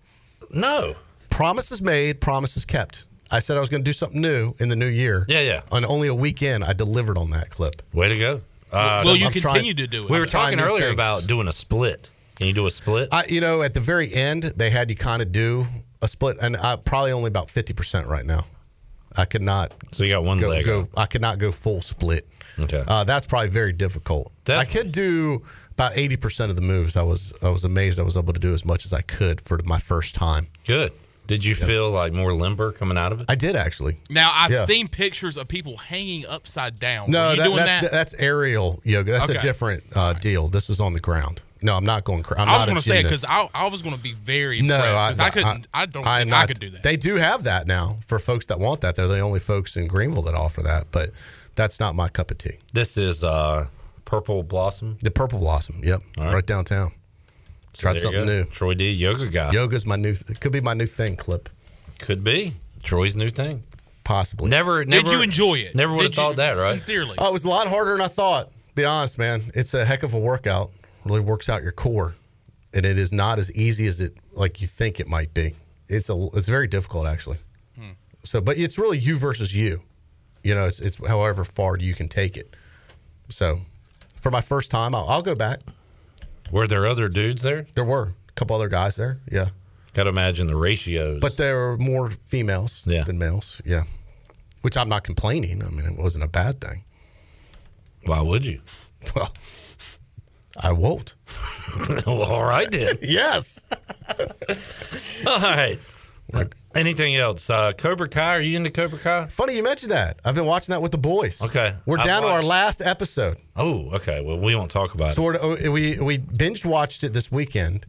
no. Promises made, promises kept. I said I was going to do something new in the new year. Yeah, yeah. On only a weekend, I delivered on that clip. Way to go. Uh, Will you I'm trying- continue to do it? we were talking earlier things. about doing a split. Can you do a split? I, you know, at the very end, they had you kind of do a split, and I probably only about fifty percent right now. I could not so you got one go, leg. go. I could not go full split. Okay. Uh, that's probably very difficult. I could do about eighty percent of the moves. I was I was amazed I was able to do as much as I could for my first time. Good. Did you feel like more limber coming out of it? I did actually. Now I've Yeah. seen pictures of people hanging upside down. No, that, doing that's that? that's aerial yoga. That's Okay. a different uh, deal. This was on the ground. No, I'm not going. Cr- I'm I was going to say it because I, I was going to be very No, I, I, couldn't. I, don't I'm think I not- could do that. They do have that now for folks that want that. They're the only folks in Greenville that offer that, but that's not my cup of tea. This is uh, Purple Blossom. The Purple Blossom. Yep, All right. right. downtown. So Tried something new. Troy D, yoga guy. Yoga's my new. It could be my new thing. Clip Could be Troy's new thing. possibly. Never, never. Did you enjoy it? Never would have thought that, right? Sincerely. Oh, it was a lot harder than I thought. Be honest, man. It's a heck of a workout. Really works out your core, and it is not as easy as it like you think it might be. It's a. It's very difficult actually. Hmm. So, but it's really you versus you. You know, it's it's however far you can take it. So, for my first time, I'll, I'll go back. Were there other dudes there? There were a couple other guys there. Yeah, Got to imagine the ratios. but there were more females Yeah. than males. Yeah, which I'm not complaining. I mean, it wasn't a bad thing. why would you? Well, I won't. [laughs] well, [laughs] [laughs] all right then. yes. All right. Anything else? Uh, Cobra Kai? Are you into Cobra Kai? Funny you mentioned that. I've been watching that with the boys. Okay. We're I've down to our last episode. Oh, okay. Well, we won't talk about So it. we're, we we binge watched it this weekend,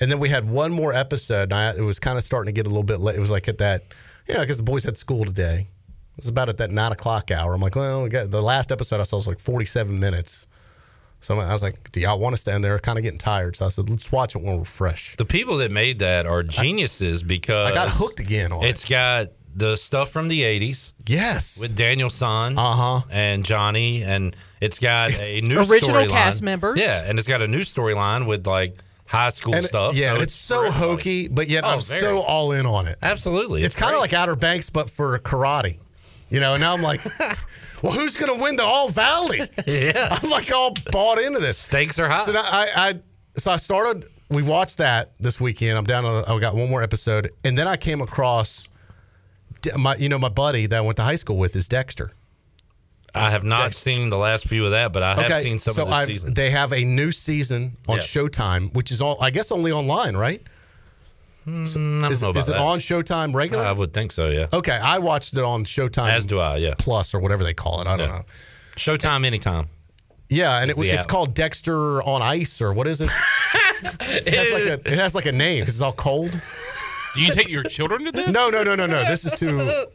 and then we had one more episode. And I, it was kind of starting to get a little bit late. It was like at that, yeah, because the boys had school today. It was about at that nine o'clock hour. I'm like, well, we the last episode I saw was like 47 minutes. So I was like, do y'all want to stand there? Kind of getting tired. So I said, let's watch it when we're fresh. The people that made that are geniuses because I got hooked again on It's got the stuff from the '80s. Yes, with Daniel San, uh huh, and Johnny, and it's got a new original storyline. cast members. Yeah, and it's got a new storyline with like high school And- stuff. Yeah, so and it's so hokey, but yet Oh, I'm very. so all in on it. Absolutely, It's, kind of like Outer Banks, but for karate. You know, and now I'm like, [laughs] well, who's going to win the All Valley? yeah, I'm like all bought into this. Stakes are high. So I, I, so I started. We watched that this weekend. I'm down. On, I got one more episode, and then I came across my, you know, my buddy that I went to high school with is Dexter. I have not seen the last few of that, but I have seen some so of the season. They have a new season on Yeah. Showtime, which is all I guess only online, right? Mm, I don't is know about is it that. on Showtime regular? I would think so. Yeah. Okay, I watched it on Showtime. As do I. Yeah. Plus or whatever they call it. I don't Yeah. know. Showtime anytime. Yeah, and it, the it's app. called Dexter on Ice or what is it? [laughs] it, has like a, it has like a name because it's all cold. Do you take your children to this? No, no, no, no, no. This is to.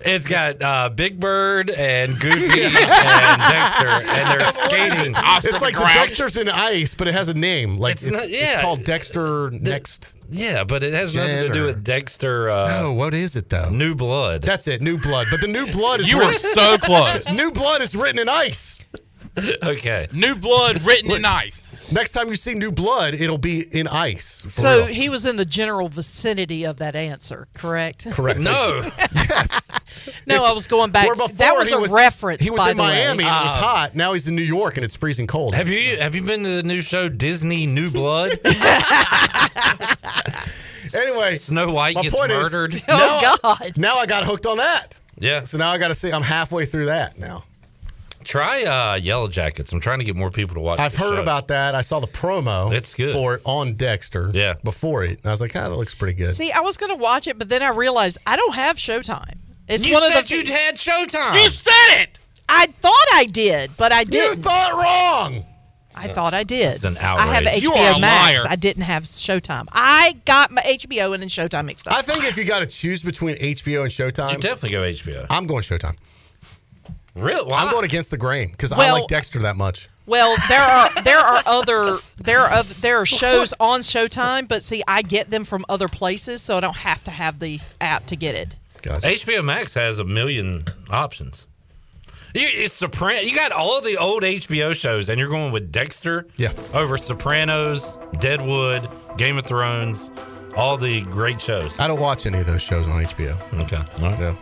It's got uh, Big Bird and [laughs] Goofy and Dexter, and they're [laughs] skating. it's like the Dexter's in ice, but it has a name. Like It's it's, not- it's yeah. called Dexter Next. Yeah, but it has nothing to do with Dexter. Uh, No, what is it though? New Blood. That's it, New Blood. But the New Blood is You were written- so close. [laughs] New Blood is written in ice. [laughs] okay. New blood written in ice. Next time you see New Blood, it'll be in ice. So real. he was in the general vicinity of that answer, correct? Correct. No. [laughs] yes. [laughs] No, I was going back. Before that was he a reference. He was by in the way. Miami and it was Uh, hot. Now he's in New York and it's freezing cold. Have you have you been to the new show Disney New Blood? Anyway, Snow White my gets point murdered. is, Oh, now, God. Now I got hooked on that. Yeah. So now I got to see. I'm halfway through that now. Try uh, Yellowjackets. I'm trying to get more people to watch. I've heard show. about that. I saw the promo. It's good. for it on Dexter. Yeah. Before it, and I was like, ah, that looks pretty good. See, I was going to watch it, but then I realized I don't have Showtime. It's You one said of the. you'd had Showtime. You said it. I thought I did, but I didn't. You thought wrong. I thought I did. It's an I have outrage. You are HBO a Max. liar. I didn't have Showtime. I got my HBO and then Showtime mixed up. I think if you got to choose between HBO and Showtime, You Showtime, definitely go HBO. I'm going Showtime. Really? Why? I'm going against the grain because I like Dexter that much. Well, there are there are other there are oth- there are shows on Showtime, but see, I get them from other places, so I don't have to have the app to get it. Gotcha. HBO Max has a million options. You, it's Sopran- you got all the old HBO shows, and you're going with Dexter Yeah. over Sopranos, Deadwood, Game of Thrones, all the great shows. I don't watch any of those shows on HBO. Okay. All right. Yeah.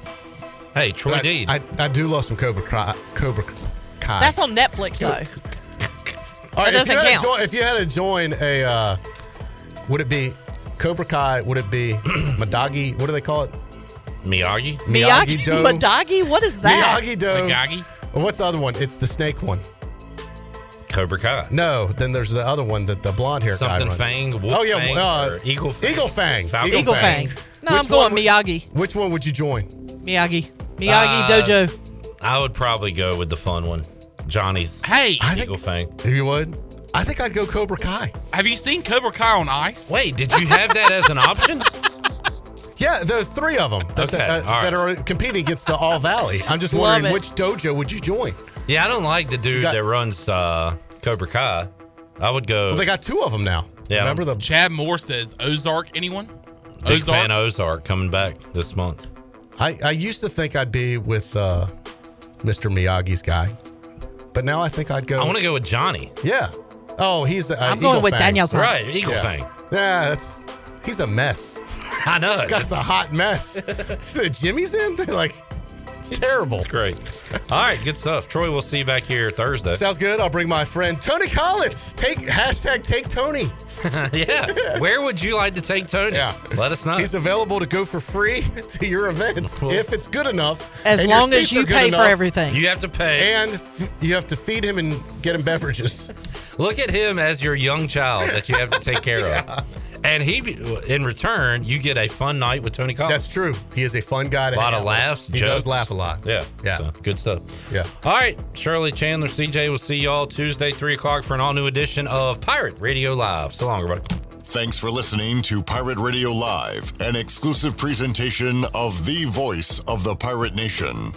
Hey, Troy But I, I, I do love some Cobra Kai. Cobra Kai. That's on Netflix though. [laughs] All right, that if you doesn't had to count. join- if you had to join a, uh, would it be Cobra Kai? Would it be [clears throat] Madagi? What do they call it? Miyagi. Miyagi, Do. [laughs] Madagi, what is that? Miyagi Do. Nagagi. Or What's the other one? It's the snake one. Cobra Kai. No, then there's the other one that the blonde hair guy Something runs. Fang, Wolf oh yeah, Fang, uh, or Eagle Fang. Eagle Fang. Falcon Eagle Fang. No, I'm going would- Miyagi. Which one would you join? Miyagi. Miyagi Uh, Dojo. I would probably go with the fun one, Johnny's Hey, I Eagle Fang. If you would, I think I'd go Cobra Kai. have you seen Cobra Kai on ice? Wait, did you have that as an option? [laughs] Yeah, there are three of them that, Okay, that, all right. that are competing against the All Valley. I'm just Love wondering it. which dojo would you join? Yeah, I don't like the dude got- that runs uh, Cobra Kai. I would go. Well, they got two of them now. Yeah. Remember the Chad Moore says Ozark. Anyone? big fan Ozarks? of Ozark coming back this month. I, I used to think I'd be with uh, Mr. Miyagi's guy, but now I think I'd go. I want to go with Johnny. Yeah. Oh, he's. Uh, I'm going Eagle with Fang. Danielson. Right, Eagle Yeah. Fang. Yeah, that's. He's a mess. [laughs] I know. Guy's a hot mess. See the Jimmy's in? There like, it's terrible. It's great. All right, good stuff. Troy, we'll see you back here Thursday. Sounds good. I'll bring my friend Tony Collins. Take hashtag take Tony. [laughs] yeah. Where would you like to take Tony? Yeah. Let us know. He's available to go for free [laughs] to your event Cool. if it's good enough. As long as you are good pay for everything. you have to pay. And f- you have to feed him and get him beverages. [laughs] Look at him as your young child that you have to take care of. And he, in return, you get a fun night with Tony Collins. That's true. He is a fun guy to A lot hang of laughs. He jokes. does laugh a lot. Yeah. Yeah. So, good stuff. Yeah. All right. Shirley Chandler, CJ, we'll see y'all Tuesday, 3 o'clock for an all new edition of Pirate Radio Live. So long, everybody. Thanks for listening to Pirate Radio Live, an exclusive presentation of the voice of the pirate nation.